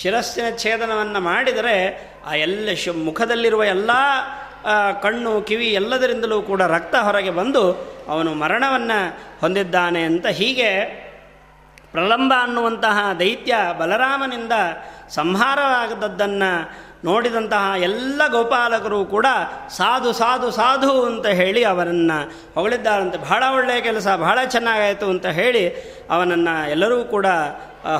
ಶಿರಸ್ಸಿನ ಛೇದನವನ್ನು ಮಾಡಿದರೆ ಆ ಎಲ್ಲ ಶು, ಮುಖದಲ್ಲಿರುವ ಎಲ್ಲ ಕಣ್ಣು, ಕಿವಿ ಎಲ್ಲದರಿಂದಲೂ ಕೂಡ ರಕ್ತ ಹೊರಗೆ ಬಂದು ಅವನು ಮರಣವನ್ನು ಹೊಂದಿದ್ದಾನೆ ಅಂತ ಹೀಗೆ ಪ್ರಲಂಬ ಅನ್ನುವಂತಹ ದೈತ್ಯ ಬಲರಾಮನಿಂದ ಸಂಹಾರವಾಗದದ್ದನ್ನು ನೋಡಿದಂತಹ ಎಲ್ಲ ಗೋಪಾಲಕರು ಕೂಡ ಸಾಧು ಸಾಧು ಸಾಧು ಅಂತ ಹೇಳಿ ಅವನನ್ನು ಹೊಗಳಿದ್ದಾರಂತೆ. ಬಹಳ ಒಳ್ಳೆಯ ಕೆಲಸ, ಬಹಳ ಚೆನ್ನಾಗಾಯಿತು ಅಂತ ಹೇಳಿ ಅವನನ್ನು ಎಲ್ಲರೂ ಕೂಡ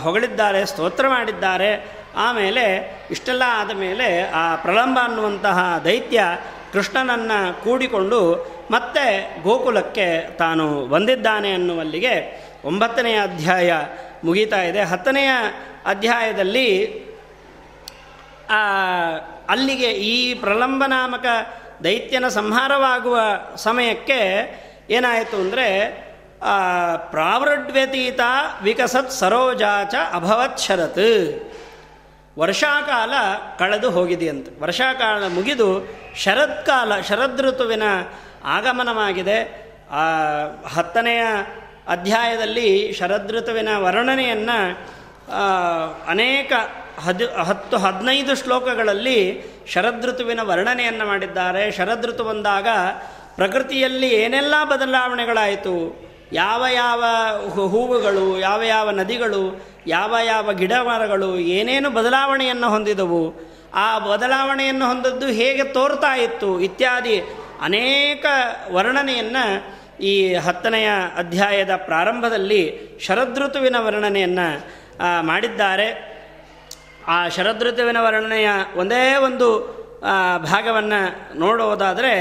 ಹೊಗಳಿದ್ದಾರೆ, ಸ್ತೋತ್ರ ಮಾಡಿದ್ದಾರೆ. ಆಮೇಲೆ ಇಷ್ಟೆಲ್ಲ ಆದ ಮೇಲೆ ಆ ಪ್ರಲಂಬ ಅನ್ನುವಂತಹ ದೈತ್ಯ ಕೃಷ್ಣನನ್ನು ಕೂಡಿಕೊಂಡು ಮತ್ತೆ ಗೋಕುಲಕ್ಕೆ ತಾನು ಬಂದಿದ್ದಾನೆ ಅನ್ನುವಲ್ಲಿಗೆ ಒಂಬತ್ತನೆಯ ಅಧ್ಯಾಯ ಮುಗೀತಾ ಇದೆ. ಹತ್ತನೆಯ ಅಧ್ಯಾಯದಲ್ಲಿ ಅಲ್ಲಿಗೆ ಈ ಪ್ರಲಂಬ ನಾಮಕ ದೈತ್ಯನ ಸಂಹಾರವಾಗುವ ಸಮಯಕ್ಕೆ ಏನಾಯಿತು ಅಂದರೆ ಪ್ರಾವೃಡ್ವ್ಯತೀತ ವಿಕಸತ್ ಸರೋಜಾಚ ಅಭವತ್ ಶರತ್. ವರ್ಷಾಕಾಲ ಕಳೆದು ಹೋಗಿದೆಯಂತೆ. ವರ್ಷಾಕಾಲ ಮುಗಿದು ಶರತ್ಕಾಲ ಶರದೃತುವಿನ ಆಗಮನವಾಗಿದೆ. ಹತ್ತನೆಯ ಅಧ್ಯಾಯದಲ್ಲಿ ಶರದೃತುವಿನ ವರ್ಣನೆಯನ್ನು ಅನೇಕ ಹದ್, ಹತ್ತು ಹದಿನೈದು ಶ್ಲೋಕಗಳಲ್ಲಿ ಶರದೃತುವಿನ ವರ್ಣನೆಯನ್ನು ಮಾಡಿದ್ದಾರೆ. ಶರದೃತು ಬಂದಾಗ ಪ್ರಕೃತಿಯಲ್ಲಿ ಏನೆಲ್ಲ ಬದಲಾವಣೆಗಳಾಯಿತು? ಯಾವ ಯಾವ ಹೂವುಗಳು, ಯಾವ ಯಾವ ನದಿಗಳು, ಯಾವ ಯಾವ ಗಿಡ ಮರಗಳು ಏನೇನು ಬದಲಾವಣೆಯನ್ನು ಹೊಂದಿದವು? ಆ ಬದಲಾವಣೆಯನ್ನು ಹೊಂದದ್ದು ಹೇಗೆ ತೋರ್ತಾ ಇತ್ತು? ಇತ್ಯಾದಿ ಅನೇಕ ವರ್ಣನೆಯನ್ನು ಈ ಹತ್ತನೆಯ ಅಧ್ಯಾಯದ ಪ್ರಾರಂಭದಲ್ಲಿ ಶರದೃತುವಿನ ವರ್ಣನೆಯನ್ನು ಮಾಡಿದ್ದಾರೆ. ಆ ಶರದೃತುವಿನ ವರ್ಣನೆಯ ಒಂದೇ ಒಂದು ಭಾಗವನ್ನು ನೋಡೋದಾದರೆ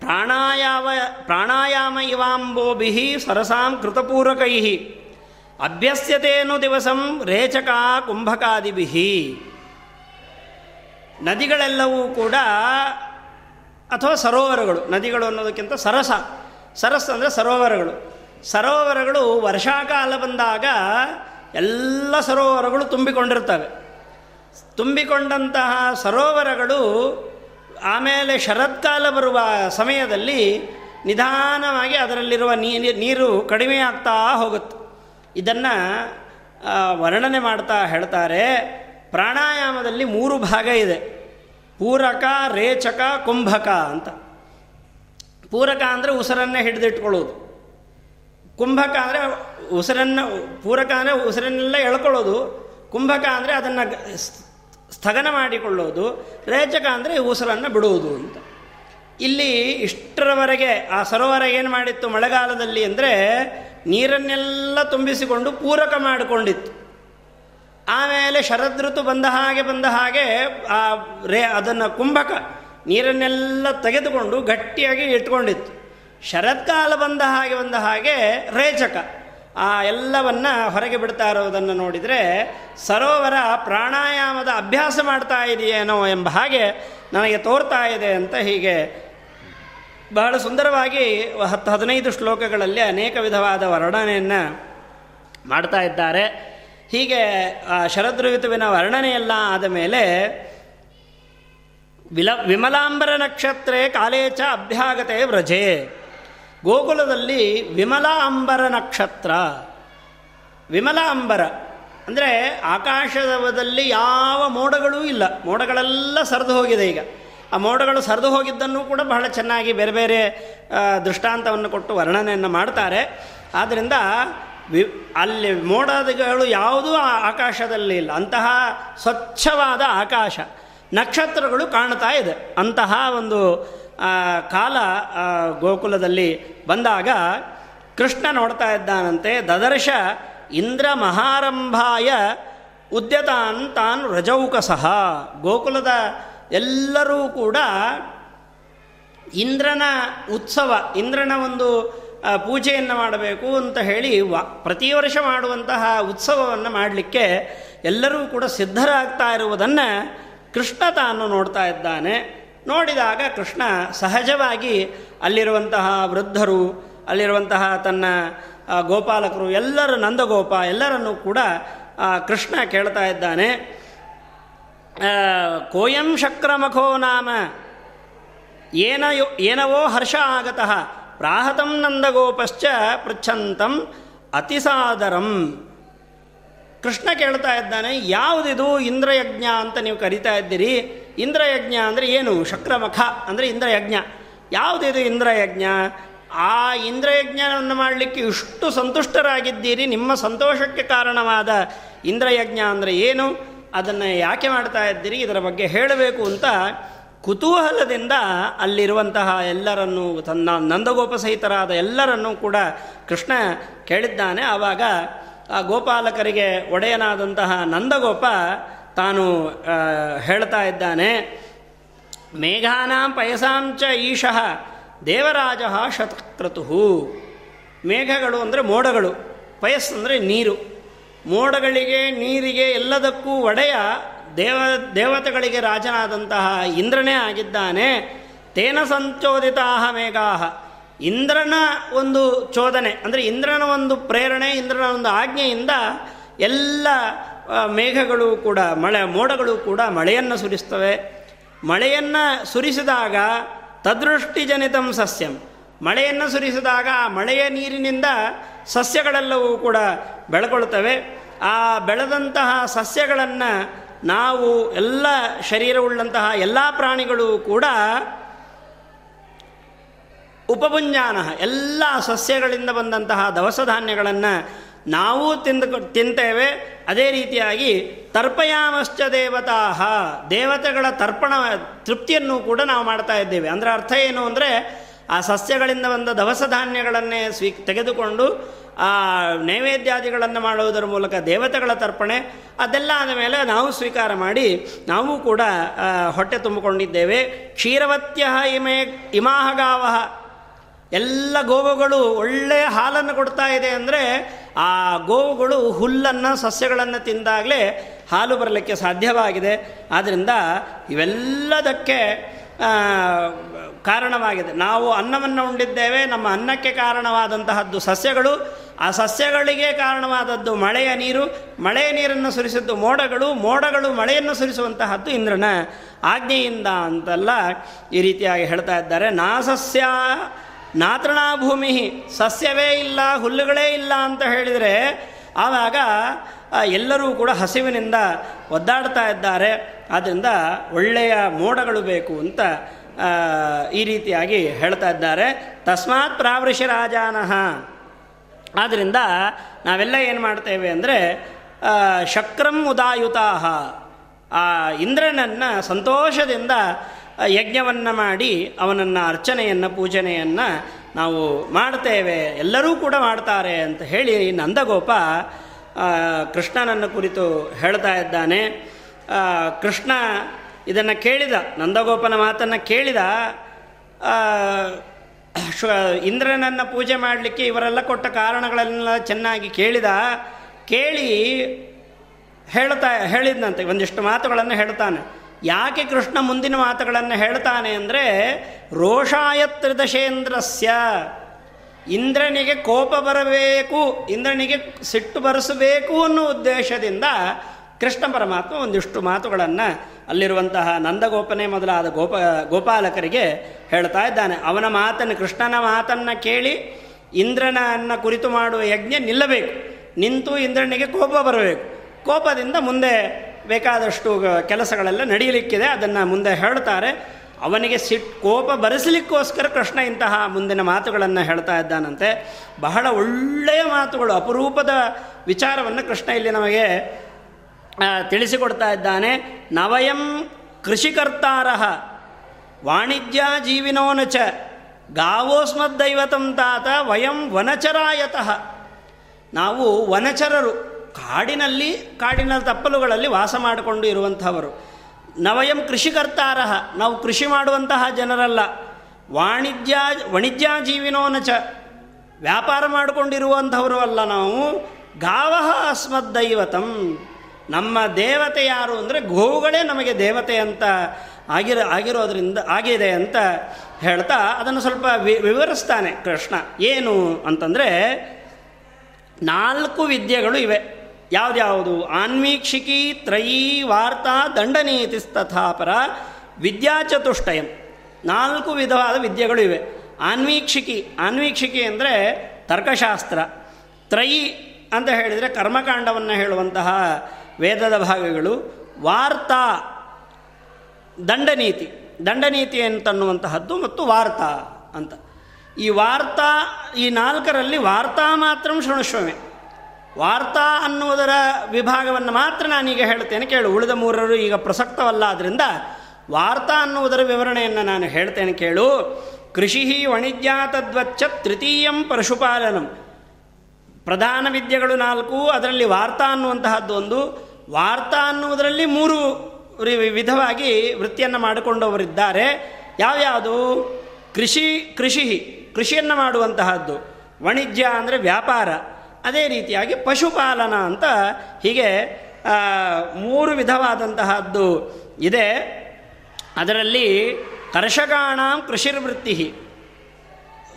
ಪ್ರಾಣಾಯಾಮ ಪ್ರಾಣಾಯಾಮ ಇವಾಂಬೋಭಿ ಸರಸಾಂ ಕೃತಪೂರಕೈ, ಅಭ್ಯಸ್ಯತೇನು ದಿವಸಂ ರೇಚಕ ಕುಂಭಕಾದಿಭಿ. ನದಿಗಳೆಲ್ಲವೂ ಕೂಡ ಅಥವಾ ಸರೋವರಗಳು, ನದಿಗಳು ಅನ್ನೋದಕ್ಕಿಂತ ಸರಸ, ಸರಸ್ ಅಂದರೆ ಸರೋವರಗಳು. ಸರೋವರಗಳು ವರ್ಷಾಕಾಲ ಬಂದಾಗ ಎಲ್ಲ ಸರೋವರಗಳು ತುಂಬಿಕೊಂಡಿರ್ತವೆ. ತುಂಬಿಕೊಂಡಂತಹ ಸರೋವರಗಳು ಆಮೇಲೆ ಶರತ್ಕಾಲ ಬರುವ ಸಮಯದಲ್ಲಿ ನಿಧಾನವಾಗಿ ಅದರಲ್ಲಿರುವ ನೀರು ಕಡಿಮೆ ಆಗ್ತಾ ಹೋಗುತ್ತೆ. ಇದನ್ನು ವರ್ಣನೆ ಮಾಡ್ತಾ ಹೇಳ್ತಾರೆ. ಪ್ರಾಣಾಯಾಮದಲ್ಲಿ ಮೂರು ಭಾಗ ಇದೆ. ಪೂರಕ, ರೇಚಕ, ಕುಂಭಕ ಅಂತ. ಪೂರಕ ಅಂದರೆ ಉಸಿರನ್ನೇ ಹಿಡಿದಿಟ್ಕೊಳ್ಳೋದು. ಕುಂಭಕ ಅಂದರೆ ಉಸಿರನ್ನು, ಪೂರಕ ಅಂದರೆ ಉಸಿರನ್ನೆಲ್ಲ ಎಳ್ಕೊಳ್ಳೋದು. ಕುಂಭಕ ಅಂದರೆ ಅದನ್ನು ಸ್ಥಗನ ಮಾಡಿಕೊಳ್ಳೋದು, ರೇಚಕ ಅಂದರೆ ಉಸಿರನ್ನು ಬಿಡುವುದು ಅಂತ. ಇಲ್ಲಿ ಇಷ್ಟರವರೆಗೆ, ಆ ಸರೋವರ ಏನು ಮಾಡಿತ್ತು ಮಳೆಗಾಲದಲ್ಲಿ ಅಂದರೆ, ನೀರನ್ನೆಲ್ಲ ತುಂಬಿಸಿಕೊಂಡು ಪೂರಕ ಮಾಡಿಕೊಂಡಿತ್ತು. ಆಮೇಲೆ ಶರದೃತು ಬಂದ ಹಾಗೆ ಬಂದ ಹಾಗೆ, ಆ ರೇ, ಅದನ್ನು ಕುಂಭಕ ನೀರನ್ನೆಲ್ಲ ತೆಗೆದುಕೊಂಡು ಗಟ್ಟಿಯಾಗಿ ಇಟ್ಕೊಂಡಿತ್ತು. ಶರತ್ಕಾಲ ಬಂದ ಹಾಗೆ ಬಂದ ಹಾಗೆ ರೇಚಕ. ಆ ಎಲ್ಲವನ್ನ ಹೊರಗೆ ಬಿಡ್ತಾ ಇರೋದನ್ನು ನೋಡಿದರೆ ಸರೋವರ ಪ್ರಾಣಾಯಾಮದ ಅಭ್ಯಾಸ ಮಾಡ್ತಾ ಇದೆಯೇನೋ ಎಂಬ ಹಾಗೆ ನನಗೆ ತೋರ್ತಾ ಇದೆ ಅಂತ ಹೀಗೆ ಬಹಳ ಸುಂದರವಾಗಿ ಹತ್ತು ಹದಿನೈದು ಶ್ಲೋಕಗಳಲ್ಲಿ ಅನೇಕ ವಿಧವಾದ ವರ್ಣನೆಯನ್ನು ಮಾಡ್ತಾ ಇದ್ದಾರೆ. ಹೀಗೆ ಶರದೃತುವಿನ ವರ್ಣನೆಯೆಲ್ಲ ಆದ ಮೇಲೆ ವಿಲ ವಿಮಲಾಂಬರ ನಕ್ಷತ್ರೇ ಕಾಲೇಚ ಅಭ್ಯಾಗತೆ ವ್ರಜೆ. ಗೋಕುಲದಲ್ಲಿ ವಿಮಲ ಅಂಬರ ನಕ್ಷತ್ರ. ವಿಮಲ ಅಂಬರ. ಅಂದರೆ ಆಕಾಶದಲ್ಲಿ ಯಾವ ಮೋಡಗಳೂ ಇಲ್ಲ. ಮೋಡಗಳೆಲ್ಲ ಸರಿದು ಹೋಗಿದೆ ಈಗ. ಆ ಮೋಡಗಳು ಸರಿದು ಹೋಗಿದ್ದನ್ನು ಕೂಡ ಬಹಳ ಚೆನ್ನಾಗಿ ಬೇರೆ ಬೇರೆ ದೃಷ್ಟಾಂತವನ್ನು ಕೊಟ್ಟು ವರ್ಣನೆಯನ್ನು ಮಾಡ್ತಾರೆ. ಆದ್ದರಿಂದ ವಿ, ಅಲ್ಲಿ ಮೋಡಗಳು ಯಾವುದೂ ಆಕಾಶದಲ್ಲಿ ಇಲ್ಲ. ಅಂತಹ ಸ್ವಚ್ಛವಾದ ಆಕಾಶ ನಕ್ಷತ್ರಗಳು ಕಾಣ್ತಾ ಇದೆ. ಅಂತಹ ಒಂದು ಕಾಲ ಗೋಕುಲದಲ್ಲಿ ಬಂದಾಗ ಕೃಷ್ಣ ನೋಡ್ತಾ ಇದ್ದಾನಂತೆ, ದದರ್ಶ ಇಂದ್ರ ಮಹಾರಂಭಾಯ ಉದ್ಯತಾನ್ ತಾನ್ ರಜೌಕಸಹ ಗೋಕುಲದ ಎಲ್ಲರೂ ಕೂಡ ಇಂದ್ರನ ಉತ್ಸವ, ಇಂದ್ರನ ಒಂದು ಪೂಜೆಯನ್ನು ಮಾಡಬೇಕು ಅಂತ ಹೇಳಿ ವ, ಪ್ರತಿ ವರ್ಷ ಮಾಡುವಂತಹ ಉತ್ಸವವನ್ನು ಮಾಡಲಿಕ್ಕೆ ಎಲ್ಲರೂ ಕೂಡ ಸಿದ್ಧರಾಗ್ತಾ ಇರುವುದನ್ನು ಕೃಷ್ಣ ತಾನು ನೋಡ್ತಾ ಇದ್ದಾನೆ. ನೋಡಿದಾಗ ಕೃಷ್ಣ ಸಹಜವಾಗಿ ಅಲ್ಲಿರುವಂತಹ ವೃದ್ಧರು, ಅಲ್ಲಿರುವಂತಹ ತನ್ನ ಗೋಪಾಲಕರು, ಎಲ್ಲರೂ ನಂದಗೋಪ, ಎಲ್ಲರನ್ನೂ ಕೂಡ ಕೃಷ್ಣ ಕೇಳ್ತಾ ಇದ್ದಾನೆ. ಕೋಯಂ ಶಕ್ರಮಖೋ ನಾಮ. ಏನ ಏನವೋ ಹರ್ಷ ಆಗತಃ. ಪ್ರಾಹತಂ ನಂದಗೋಪಶ್ಚ ಪೃಚ್ಛಂತಂ ಅತಿಸಾದರಂ. ಕೃಷ್ಣ ಕೇಳ್ತಾ ಇದ್ದಾನೆ, ಯಾವುದಿದು ಇಂದ್ರಯಜ್ಞ ಅಂತ ನೀವು ಕರಿತಾ ಇದ್ದೀರಿ? ಇಂದ್ರಯಜ್ಞ ಅಂದರೆ ಏನು? ಶಕ್ರಮಖ ಅಂದರೆ ಇಂದ್ರಯಜ್ಞ. ಯಾವುದಿದು ಇಂದ್ರಯಜ್ಞ? ಆ ಇಂದ್ರಯಜ್ಞವನ್ನು ಮಾಡಲಿಕ್ಕೆ ಇಷ್ಟು ಸಂತುಷ್ಟರಾಗಿದ್ದೀರಿ, ನಿಮ್ಮ ಸಂತೋಷಕ್ಕೆ ಕಾರಣವಾದ ಇಂದ್ರಯಜ್ಞ ಅಂದರೆ ಏನು? ಅದನ್ನು ಯಾಕೆ ಮಾಡ್ತಾ ಇದ್ದೀರಿ? ಇದರ ಬಗ್ಗೆ ಹೇಳಬೇಕು ಅಂತ ಕುತೂಹಲದಿಂದ ಅಲ್ಲಿರುವಂತಹ ಎಲ್ಲರನ್ನೂ, ತನ್ನ ನಂದಗೋಪ ಸಹಿತರಾದ ಎಲ್ಲರನ್ನೂ ಕೂಡ ಕೃಷ್ಣ ಕೇಳಿದ್ದಾನೆ. ಆವಾಗ ಆ ಗೋಪಾಲಕರಿಗೆ ಒಡೆಯನಾದಂತಹ ನಂದಗೋಪ ತಾನು ಹೇಳ್ತಾ ಇದ್ದಾನೆ, ಮೇಘಾನಾಂ ಪಯಸಾಂಚ ಈಶಃ ದೇವರಾಜ ಶತಕ್ರತು ಮೇಘಗಳು ಅಂದರೆ ಮೋಡಗಳು, ಪಯಸ್ ಅಂದರೆ ನೀರು. ಮೋಡಗಳಿಗೆ, ನೀರಿಗೆ ಎಲ್ಲದಕ್ಕೂ ಒಡೆಯ ದೇವ, ದೇವತೆಗಳಿಗೆ ರಾಜನಾದಂತಹ ಇಂದ್ರನೇ ಆಗಿದ್ದಾನೆ. ತೇನ ಸಂಚೋದಿತಾ ಮೇಘಾಹ ಇಂದ್ರನ ಒಂದು ಚೋದನೆ, ಅಂದರೆ ಇಂದ್ರನ ಒಂದು ಪ್ರೇರಣೆ, ಇಂದ್ರನ ಒಂದು ಆಜ್ಞೆಯಿಂದ ಎಲ್ಲ ಮೇಘಗಳು ಕೂಡ, ಮಳೆ, ಮೋಡಗಳು ಕೂಡ ಮಳೆಯನ್ನು ಸುರಿಸ್ತವೆ. ಮಳೆಯನ್ನು ಸುರಿಸಿದಾಗ ತದೃಷ್ಟಿಜನಿತಂ ಸಸ್ಯಂ. ಮಳೆಯನ್ನು ಸುರಿಸಿದಾಗ ಆ ಮಳೆಯ ನೀರಿನಿಂದ ಸಸ್ಯಗಳೆಲ್ಲವೂ ಕೂಡ ಬೆಳಕೊಳ್ತವೆ. ಆ ಬೆಳೆದಂತಹ ಸಸ್ಯಗಳನ್ನು ನಾವು ಎಲ್ಲ ಶರೀರವುಳ್ಳಂತಹ ಎಲ್ಲ ಪ್ರಾಣಿಗಳು ಕೂಡ ಉಪಪುಂಜಾನ ಎಲ್ಲ ಸಸ್ಯಗಳಿಂದ ಬಂದಂತಹ ದವಸ ಧಾನ್ಯಗಳನ್ನು ನಾವು ತಿಂದು ತಿಂತೇವೆ. ಅದೇ ರೀತಿಯಾಗಿ ತರ್ಪಯಾಮಶ್ಚ ದೇವತಾ ದೇವತೆಗಳ ತರ್ಪಣ, ತೃಪ್ತಿಯನ್ನು ಕೂಡ ನಾವು ಮಾಡ್ತಾ ಇದ್ದೇವೆ. ಅಂದರೆ ಅರ್ಥ ಏನು ಅಂದರೆ, ಆ ಸಸ್ಯಗಳಿಂದ ಬಂದ ದವಸ ಧಾನ್ಯಗಳನ್ನೇ ಸ್ವೀ ತೆಗೆದುಕೊಂಡು, ಆ ನೈವೇದ್ಯಾದಿಗಳನ್ನು ಮಾಡುವುದರ ಮೂಲಕ ದೇವತೆಗಳ ತರ್ಪಣೆ, ಅದೆಲ್ಲ ಆದ ಮೇಲೆ ನಾವು ಸ್ವೀಕಾರ ಮಾಡಿ, ನಾವು ಕೂಡ ಹೊಟ್ಟೆ ತುಂಬಿಕೊಂಡಿದ್ದೇವೆ. ಕ್ಷೀರವತ್ಯ ಇಮೇ ಇಮಾಹಗಾವ ಎಲ್ಲ ಗೋವುಗಳು ಒಳ್ಳೆಯ ಹಾಲನ್ನು ಕೊಡ್ತಾ ಇದೆ ಅಂದರೆ ಆ ಗೋವುಗಳು ಹುಲ್ಲನ್ನು ಸಸ್ಯಗಳನ್ನು ತಿಂದಾಗಲೇ ಹಾಲು ಬರಲಿಕ್ಕೆ ಸಾಧ್ಯವಾಗಿದೆ. ಆದ್ದರಿಂದ ಇವೆಲ್ಲದಕ್ಕೆ ಕಾರಣವಾಗಿದೆ. ನಾವು ಅನ್ನವನ್ನು ಉಂಡಿದ್ದೇವೆ, ನಮ್ಮ ಅನ್ನಕ್ಕೆ ಕಾರಣವಾದಂತಹದ್ದು ಸಸ್ಯಗಳು. ಆ ಸಸ್ಯಗಳಿಗೆ ಕಾರಣವಾದದ್ದು ಮಳೆಯ ನೀರು. ಮಳೆಯ ನೀರನ್ನು ಸುರಿಸಿದ್ದು ಮೋಡಗಳು. ಮೋಡಗಳು ಮಳೆಯನ್ನು ಸುರಿಸುವಂತಹದ್ದು ಇಂದ್ರನ ಆಜ್ಞೆಯಿಂದ ಅಂತೆಲ್ಲ ಈ ರೀತಿಯಾಗಿ ಹೇಳ್ತಾ ಇದ್ದಾರೆ. ನಾ ಸಸ್ಯ ಭೂಮಿ ಸಸ್ಯವೇ ಇಲ್ಲ, ಹುಲ್ಲುಗಳೇ ಇಲ್ಲ ಅಂತ ಹೇಳಿದರೆ ಆವಾಗ ಎಲ್ಲರೂ ಕೂಡ ಹಸಿವಿನಿಂದ ಒದ್ದಾಡ್ತಾ ಇದ್ದಾರೆ. ಆದ್ದರಿಂದ ಒಳ್ಳೆಯ ಮೋಡಗಳು ಬೇಕು ಅಂತ ಈ ರೀತಿಯಾಗಿ ಹೇಳ್ತಾ ಇದ್ದಾರೆ. ತಸ್ಮಾತ್ ಪ್ರಾವೃಷಿ ರಾಜಾನಹ ಆದ್ದರಿಂದ ನಾವೆಲ್ಲ ಏನು ಮಾಡ್ತೇವೆ ಅಂದರೆ ಶಕ್ರಂ ಉದಾಯುತಾ ಆ, ಇಂದ್ರನನ್ನು ಸಂತೋಷದಿಂದ ಯಜ್ಞವನ್ನು ಮಾಡಿ ಅವನನ್ನು ಅರ್ಚನೆಯನ್ನು ಪೂಜನೆಯನ್ನು ನಾವು ಮಾಡ್ತೇವೆ. ಎಲ್ಲರೂ ಕೂಡ ಮಾಡ್ತಾರೆ ಅಂತ ಹೇಳಿ ನಂದಗೋಪ ಕೃಷ್ಣನನ್ನು ಕುರಿತು ಹೇಳ್ತಾ ಇದ್ದಾನೆ. ಕೃಷ್ಣ ಇದನ್ನು ಕೇಳಿದ, ನಂದಗೋಪನ ಮಾತನ್ನು ಕೇಳಿದ ಇಂದ್ರನನ್ನು ಪೂಜೆ ಮಾಡಲಿಕ್ಕೆ ಇವರೆಲ್ಲ ಕೊಟ್ಟ ಕಾರಣಗಳನ್ನೆಲ್ಲ ಚೆನ್ನಾಗಿ ಕೇಳಿದ. ಕೇಳಿ ಹೇಳ್ತಾ, ಹೇಳಿದ್ನಂತೆ, ಒಂದಿಷ್ಟು ಮಾತುಗಳನ್ನು ಹೇಳ್ತಾನೆ. ಯಾಕೆ ಕೃಷ್ಣ ಮುಂದಿನ ಮಾತುಗಳನ್ನು ಹೇಳ್ತಾನೆ ಅಂದರೆ ರೋಷಾಯ ತ್ರಿದಶೇಂದ್ರಸ್ಯ ಇಂದ್ರನಿಗೆ ಕೋಪ ಬರಬೇಕು, ಇಂದ್ರನಿಗೆ ಸಿಟ್ಟು ಬರೆಸಬೇಕು ಅನ್ನೋ ಉದ್ದೇಶದಿಂದ ಕೃಷ್ಣ ಪರಮಾತ್ಮ ಒಂದಿಷ್ಟು ಮಾತುಗಳನ್ನು ಅಲ್ಲಿರುವಂತಹ ನಂದಗೋಪನೆ ಮೊದಲಾದ ಗೋಪ, ಗೋಪಾಲಕರಿಗೆ ಹೇಳ್ತಾ ಇದ್ದಾನೆ. ಅವನ ಮಾತನ್ನು, ಕೃಷ್ಣನ ಮಾತನ್ನು ಕೇಳಿ ಇಂದ್ರನನ್ನು ಕುರಿತು ಮಾಡುವ ಯಜ್ಞ ನಿಲ್ಲಬೇಕು. ನಿಂತು ಇಂದ್ರನಿಗೆ ಕೋಪ ಬರಬೇಕು. ಕೋಪದಿಂದ ಮುಂದೆ ಬೇಕಾದಷ್ಟು ಕೆಲಸಗಳೆಲ್ಲ ನಡೆಯಲಿಕ್ಕಿದೆ ಅದನ್ನು ಮುಂದೆ ಹೇಳ್ತಾರೆ. ಅವನಿಗೆ ಸಿಟ್, ಕೋಪ ಬರೆಸಲಿಕ್ಕೋಸ್ಕರ ಕೃಷ್ಣ ಇಂತಹ ಮುಂದಿನ ಮಾತುಗಳನ್ನು ಹೇಳ್ತಾ ಇದ್ದಾನಂತೆ. ಬಹಳ ಒಳ್ಳೆಯ ಮಾತುಗಳು, ಅಪರೂಪದ ವಿಚಾರವನ್ನು ಕೃಷ್ಣ ಇಲ್ಲಿ ನಮಗೆ ತಿಳಿಸಿಕೊಡ್ತಾ ಇದ್ದಾನೆ. ನವಯಂ ಕೃಷಿಕರ್ತಾರ, ವಾಣಿಜ್ಯ ಜೀವಿನೋನ ಚ ಗಾವೋಸ್ಮದ್ದೈವತಂ ತಾತ, ವಯಂ ವನಚರಾಯತಃ. ನಾವು ವನಚರರು. ಕಾಡಿನಲ್ಲಿ, ಕಾಡಿನ ತಪ್ಪಲುಗಳಲ್ಲಿ ವಾಸ ಮಾಡಿಕೊಂಡು ಇರುವಂಥವರು. ನವಯಂ ಕೃಷಿಕರ್ತಾರ. ನಾವು ಕೃಷಿ ಮಾಡುವಂತಹ ಜನರಲ್ಲ. ವಾಣಿಜ್ಯ ವಾಣಿಜ್ಯ ಜೀವಿನೋನ ಚ ವ್ಯಾಪಾರ ಮಾಡಿಕೊಂಡಿರುವಂಥವರು ಅಲ್ಲ ನಾವು. ಗಾವಹ ಅಸ್ಮದ್ದೈವತಂ ನಮ್ಮ ದೇವತೆ ಯಾರು ಅಂದರೆ ಗೋವುಗಳೇ ನಮಗೆ ದೇವತೆ ಅಂತ ಆಗಿರ, ಆಗಿರೋದ್ರಿಂದ, ಆಗಿದೆ ಅಂತ ಹೇಳ್ತಾ ಅದನ್ನು ಸ್ವಲ್ಪ ವಿವರಿಸ್ತಾನೆ ಕೃಷ್ಣ. ಏನು ಅಂತಂದರೆ ನಾಲ್ಕು ವಿದ್ಯೆಗಳು ಇವೆ. ಯಾವ್ದ್ಯಾವುದು? ಆನ್ವೀಕ್ಷಿಕಿ ತ್ರಯೀ ವಾರ್ತಾ ದಂಡನೀತಿಸ್ತಥಾಪರ ವಿದ್ಯಾಚತುಷ್ಟಯಂ. ನಾಲ್ಕು ವಿಧವಾದ ವಿದ್ಯೆಗಳು ಇವೆ. ಆನ್ವೀಕ್ಷಿಕಿ ಆನ್ವೀಕ್ಷಿಕಿ ಅಂದರೆ ತರ್ಕಶಾಸ್ತ್ರ. ತ್ರಯಿ ಅಂತ ಹೇಳಿದರೆ ಕರ್ಮಕಾಂಡವನ್ನು ಹೇಳುವಂತಹ ವೇದದ ಭಾಗಗಳು. ವಾರ್ತಾ ದಂಡನೀತಿ. ದಂಡನೀತಿ ಅಂತನ್ನುವಂತಹದ್ದು ಮತ್ತು ವಾರ್ತಾ ಅಂತ. ಈ ವಾರ್ತಾ, ಈ ನಾಲ್ಕರಲ್ಲಿ ವಾರ್ತಾ ಮಾತ್ರ ಶೃಣುಶ್ವಮೆ ವಾರ್ತಾ ಅನ್ನುವುದರ ವಿಭಾಗವನ್ನು ಮಾತ್ರ ನಾನೀಗ ಹೇಳ್ತೇನೆ. ಕೇಳು, ಉಳಿದ ಮೂರರು ಈಗ ಪ್ರಸಕ್ತವಲ್ಲ ಆದ್ದರಿಂದ ವಾರ್ತಾ ಅನ್ನುವುದರ ವಿವರಣೆಯನ್ನು ನಾನು ಹೇಳ್ತೇನೆ, ಕೇಳು. ಕೃಷಿ ವಾಣಿಜ್ಯ ತದ್ವಚ್ಚ ತೃತೀಯಂ ಪಶುಪಾಲನಂ. ಪ್ರಧಾನ ವಿದ್ಯೆಗಳು ನಾಲ್ಕು, ಅದರಲ್ಲಿ ವಾರ್ತಾ ಅನ್ನುವಂತಹದ್ದು ಒಂದು. ವಾರ್ತಾ ಅನ್ನುವುದರಲ್ಲಿ ಮೂರು ವಿಧವಾಗಿ ವೃತ್ತಿಯನ್ನು ಮಾಡಿಕೊಂಡವರಿದ್ದಾರೆ. ಯಾವ್ಯಾವುದು? ಕೃಷಿ ಕೃಷಿ ಕೃಷಿಯನ್ನು ಮಾಡುವಂತಹದ್ದು. ವಾಣಿಜ್ಯ ಅಂದರೆ ವ್ಯಾಪಾರ. ಅದೇ ರೀತಿಯಾಗಿ ಪಶುಪಾಲನ ಅಂತ ಹೀಗೆ ಮೂರು ವಿಧವಾದಂತಹದ್ದು ಇದೆ. ಅದರಲ್ಲಿ ಕರ್ಷಕಾಣ ಕೃಷಿರ್ವೃತ್ತಿ.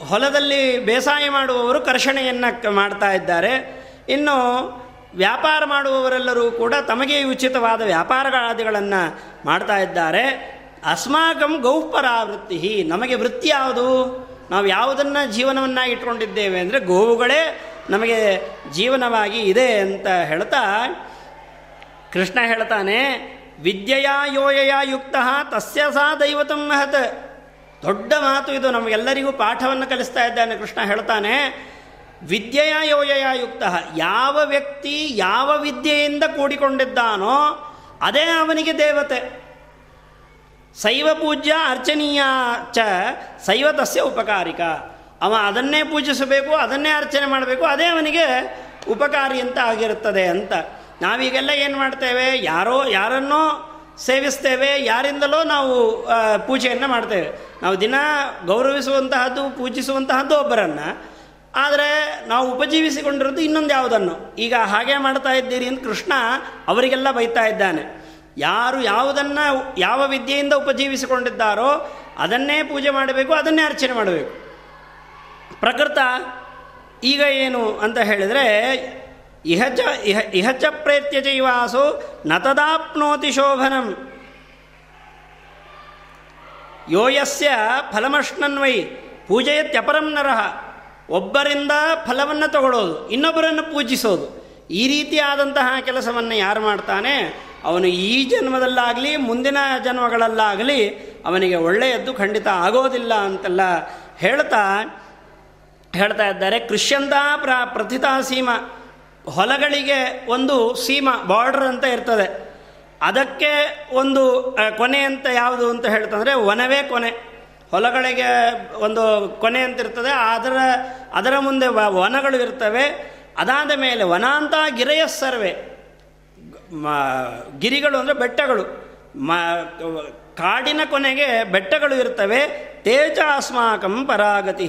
ಹೊಲದಲ್ಲಿ ಬೇಸಾಯ ಮಾಡುವವರು ಕರ್ಷಣೆಯನ್ನು ಮಾಡ್ತಾ ಇದ್ದಾರೆ. ಇನ್ನು ವ್ಯಾಪಾರ ಮಾಡುವವರೆಲ್ಲರೂ ಕೂಡ ತಮಗೆ ಉಚಿತವಾದ ವ್ಯಾಪಾರಗಳಾದಿಗಳನ್ನು ಮಾಡ್ತಾ ಇದ್ದಾರೆ. ಅಸ್ಮಾಕಂ ಗೌಪರಾವೃತ್ತಿ ನಮಗೆ ವೃತ್ತಿ ಯಾವುದು? ನಾವು ಯಾವುದನ್ನು ಜೀವನವನ್ನು ಇಟ್ಕೊಂಡಿದ್ದೇವೆ ಅಂದರೆ ಗೋವುಗಳೇ ನಮಗೆ ಜೀವನವಾಗಿ ಇದೆ ಅಂತ ಹೇಳ್ತಾ ಕೃಷ್ಣ ಹೇಳ್ತಾನೆ, ವಿದ್ಯೆಯ ಯೋಯಯ ಯುಕ್ತ ತಸ್ಯ ಸಾ ದೈವತಂ ಮಹತ್ ದೊಡ್ಡ ಮಾತು ಇದು, ನಮಗೆಲ್ಲರಿಗೂ ಪಾಠವನ್ನು ಕಲಿಸ್ತಾ ಇದ್ದಾನೆ ಕೃಷ್ಣ ಹೇಳ್ತಾನೆ, ವಿದ್ಯೆಯ ಯೋಯಯ ಯುಕ್ತ, ಯಾವ ವ್ಯಕ್ತಿ ಯಾವ ವಿದ್ಯೆಯಿಂದ ಕೂಡಿಕೊಂಡಿದ್ದಾನೋ ಅದೇ ಅವನಿಗೆ ದೇವತೆ. ಶೈವ ಪೂಜ್ಯ ಅರ್ಚನೀಯ ಚ, ಶೈವ ತಸ್ಯ ಉಪಕಾರಿಕ. ಅವ ಅದನ್ನೇ ಪೂಜಿಸಬೇಕು, ಅದನ್ನೇ ಅರ್ಚನೆ ಮಾಡಬೇಕು, ಅದೇ ಅವನಿಗೆ ಉಪಕಾರಿ ಅಂತ ಆಗಿರುತ್ತದೆ ಅಂತ. ನಾವೀಗೆಲ್ಲ ಏನು ಮಾಡ್ತೇವೆ? ಯಾರೋ, ಯಾರನ್ನೋ ಸೇವಿಸ್ತೇವೆ, ಯಾರಿಂದಲೋ ನಾವು ಪೂಜೆಯನ್ನು ಮಾಡ್ತೇವೆ. ನಾವು ದಿನ ಗೌರವಿಸುವಂತಹದ್ದು, ಪೂಜಿಸುವಂತಹದ್ದು ಒಬ್ಬರನ್ನು. ಆದರೆ ನಾವು ಉಪಜೀವಿಸಿಕೊಂಡಿರೋದು ಇನ್ನೊಂದು ಯಾವುದನ್ನು? ಈಗ ಹಾಗೆ ಮಾಡ್ತಾ ಇದ್ದೀರಿ ಅಂತ ಕೃಷ್ಣ ಅವರಿಗೆಲ್ಲ ಬೈತಾ ಇದ್ದಾನೆ. ಯಾರು ಯಾವುದನ್ನು, ಯಾವ ವಿದ್ಯೆಯಿಂದ ಉಪಜೀವಿಸಿಕೊಂಡಿದ್ದಾರೋ ಅದನ್ನೇ ಪೂಜೆ ಮಾಡಬೇಕು, ಅದನ್ನೇ ಅರ್ಚನೆ ಮಾಡಬೇಕು. ಪ್ರಕೃತ, ಈಗ ಏನು ಅಂತ ಹೇಳಿದರೆ ಇಹಚ ಇಹ ಇಹಚ ಪ್ರೇತ್ಯ ಚೈವಾಸು ನತದಾಪ್ನೋತಿ ಶೋಭನಂ. ಯೋಯಸ್ಯ ಫಲಮಷ್ಣನ್ವೈ ಪೂಜೆಯತ್ಯಪರಂ ನರಹ ಒಬ್ಬರಿಂದ ಫಲವನ್ನು ತಗೊಳ್ಳೋದು ಇನ್ನೊಬ್ಬರನ್ನು ಪೂಜಿಸೋದು. ಈ ರೀತಿಯಾದಂತಹ ಕೆಲಸವನ್ನು ಯಾರು ಮಾಡ್ತಾನೆ? ಅವನು ಈ ಜನ್ಮದಲ್ಲಾಗಲಿ, ಮುಂದಿನ ಜನ್ಮಗಳಲ್ಲಾಗಲಿ ಅವನಿಗೆ ಒಳ್ಳೆಯದ್ದು ಖಂಡಿತ ಆಗೋದಿಲ್ಲ ಅಂತೆಲ್ಲ ಹೇಳ್ತಾ ಹೇಳ್ತಾ ಇದ್ದಾರೆ ಕೃಷ್ಯಂತ ಪ್ರ, ಪ್ರಥಿತ ಸೀಮ, ಹೊಲಗಳಿಗೆ ಒಂದು ಸೀಮ ಬಾರ್ಡರ್ ಅಂತ ಇರ್ತದೆ. ಅದಕ್ಕೆ ಒಂದು ಕೊನೆ ಅಂತ ಯಾವುದು ಅಂತ ಹೇಳ್ತಂದರೆ ವನವೇ ಕೊನೆ. ಹೊಲಗಳಿಗೆ ಒಂದು ಕೊನೆ ಅಂತ ಇರ್ತದೆ. ಅದರ ಅದರ ಮುಂದೆ ವನಗಳು ಇರ್ತವೆ. ಅದಾದ ಮೇಲೆ ವನಾಂತ ಗಿರೆಯ ಸರ್ವೆ ಗಿರಿಗಳು ಅಂದರೆ ಬೆಟ್ಟಗಳು. ಮ, ಕಾಡಿನ ಕೊನೆಗೆ ಬೆಟ್ಟಗಳು ಇರ್ತವೆ. ತೇಜ ಅಸ್ಮಾಕಂ ಪರಾಗತಿ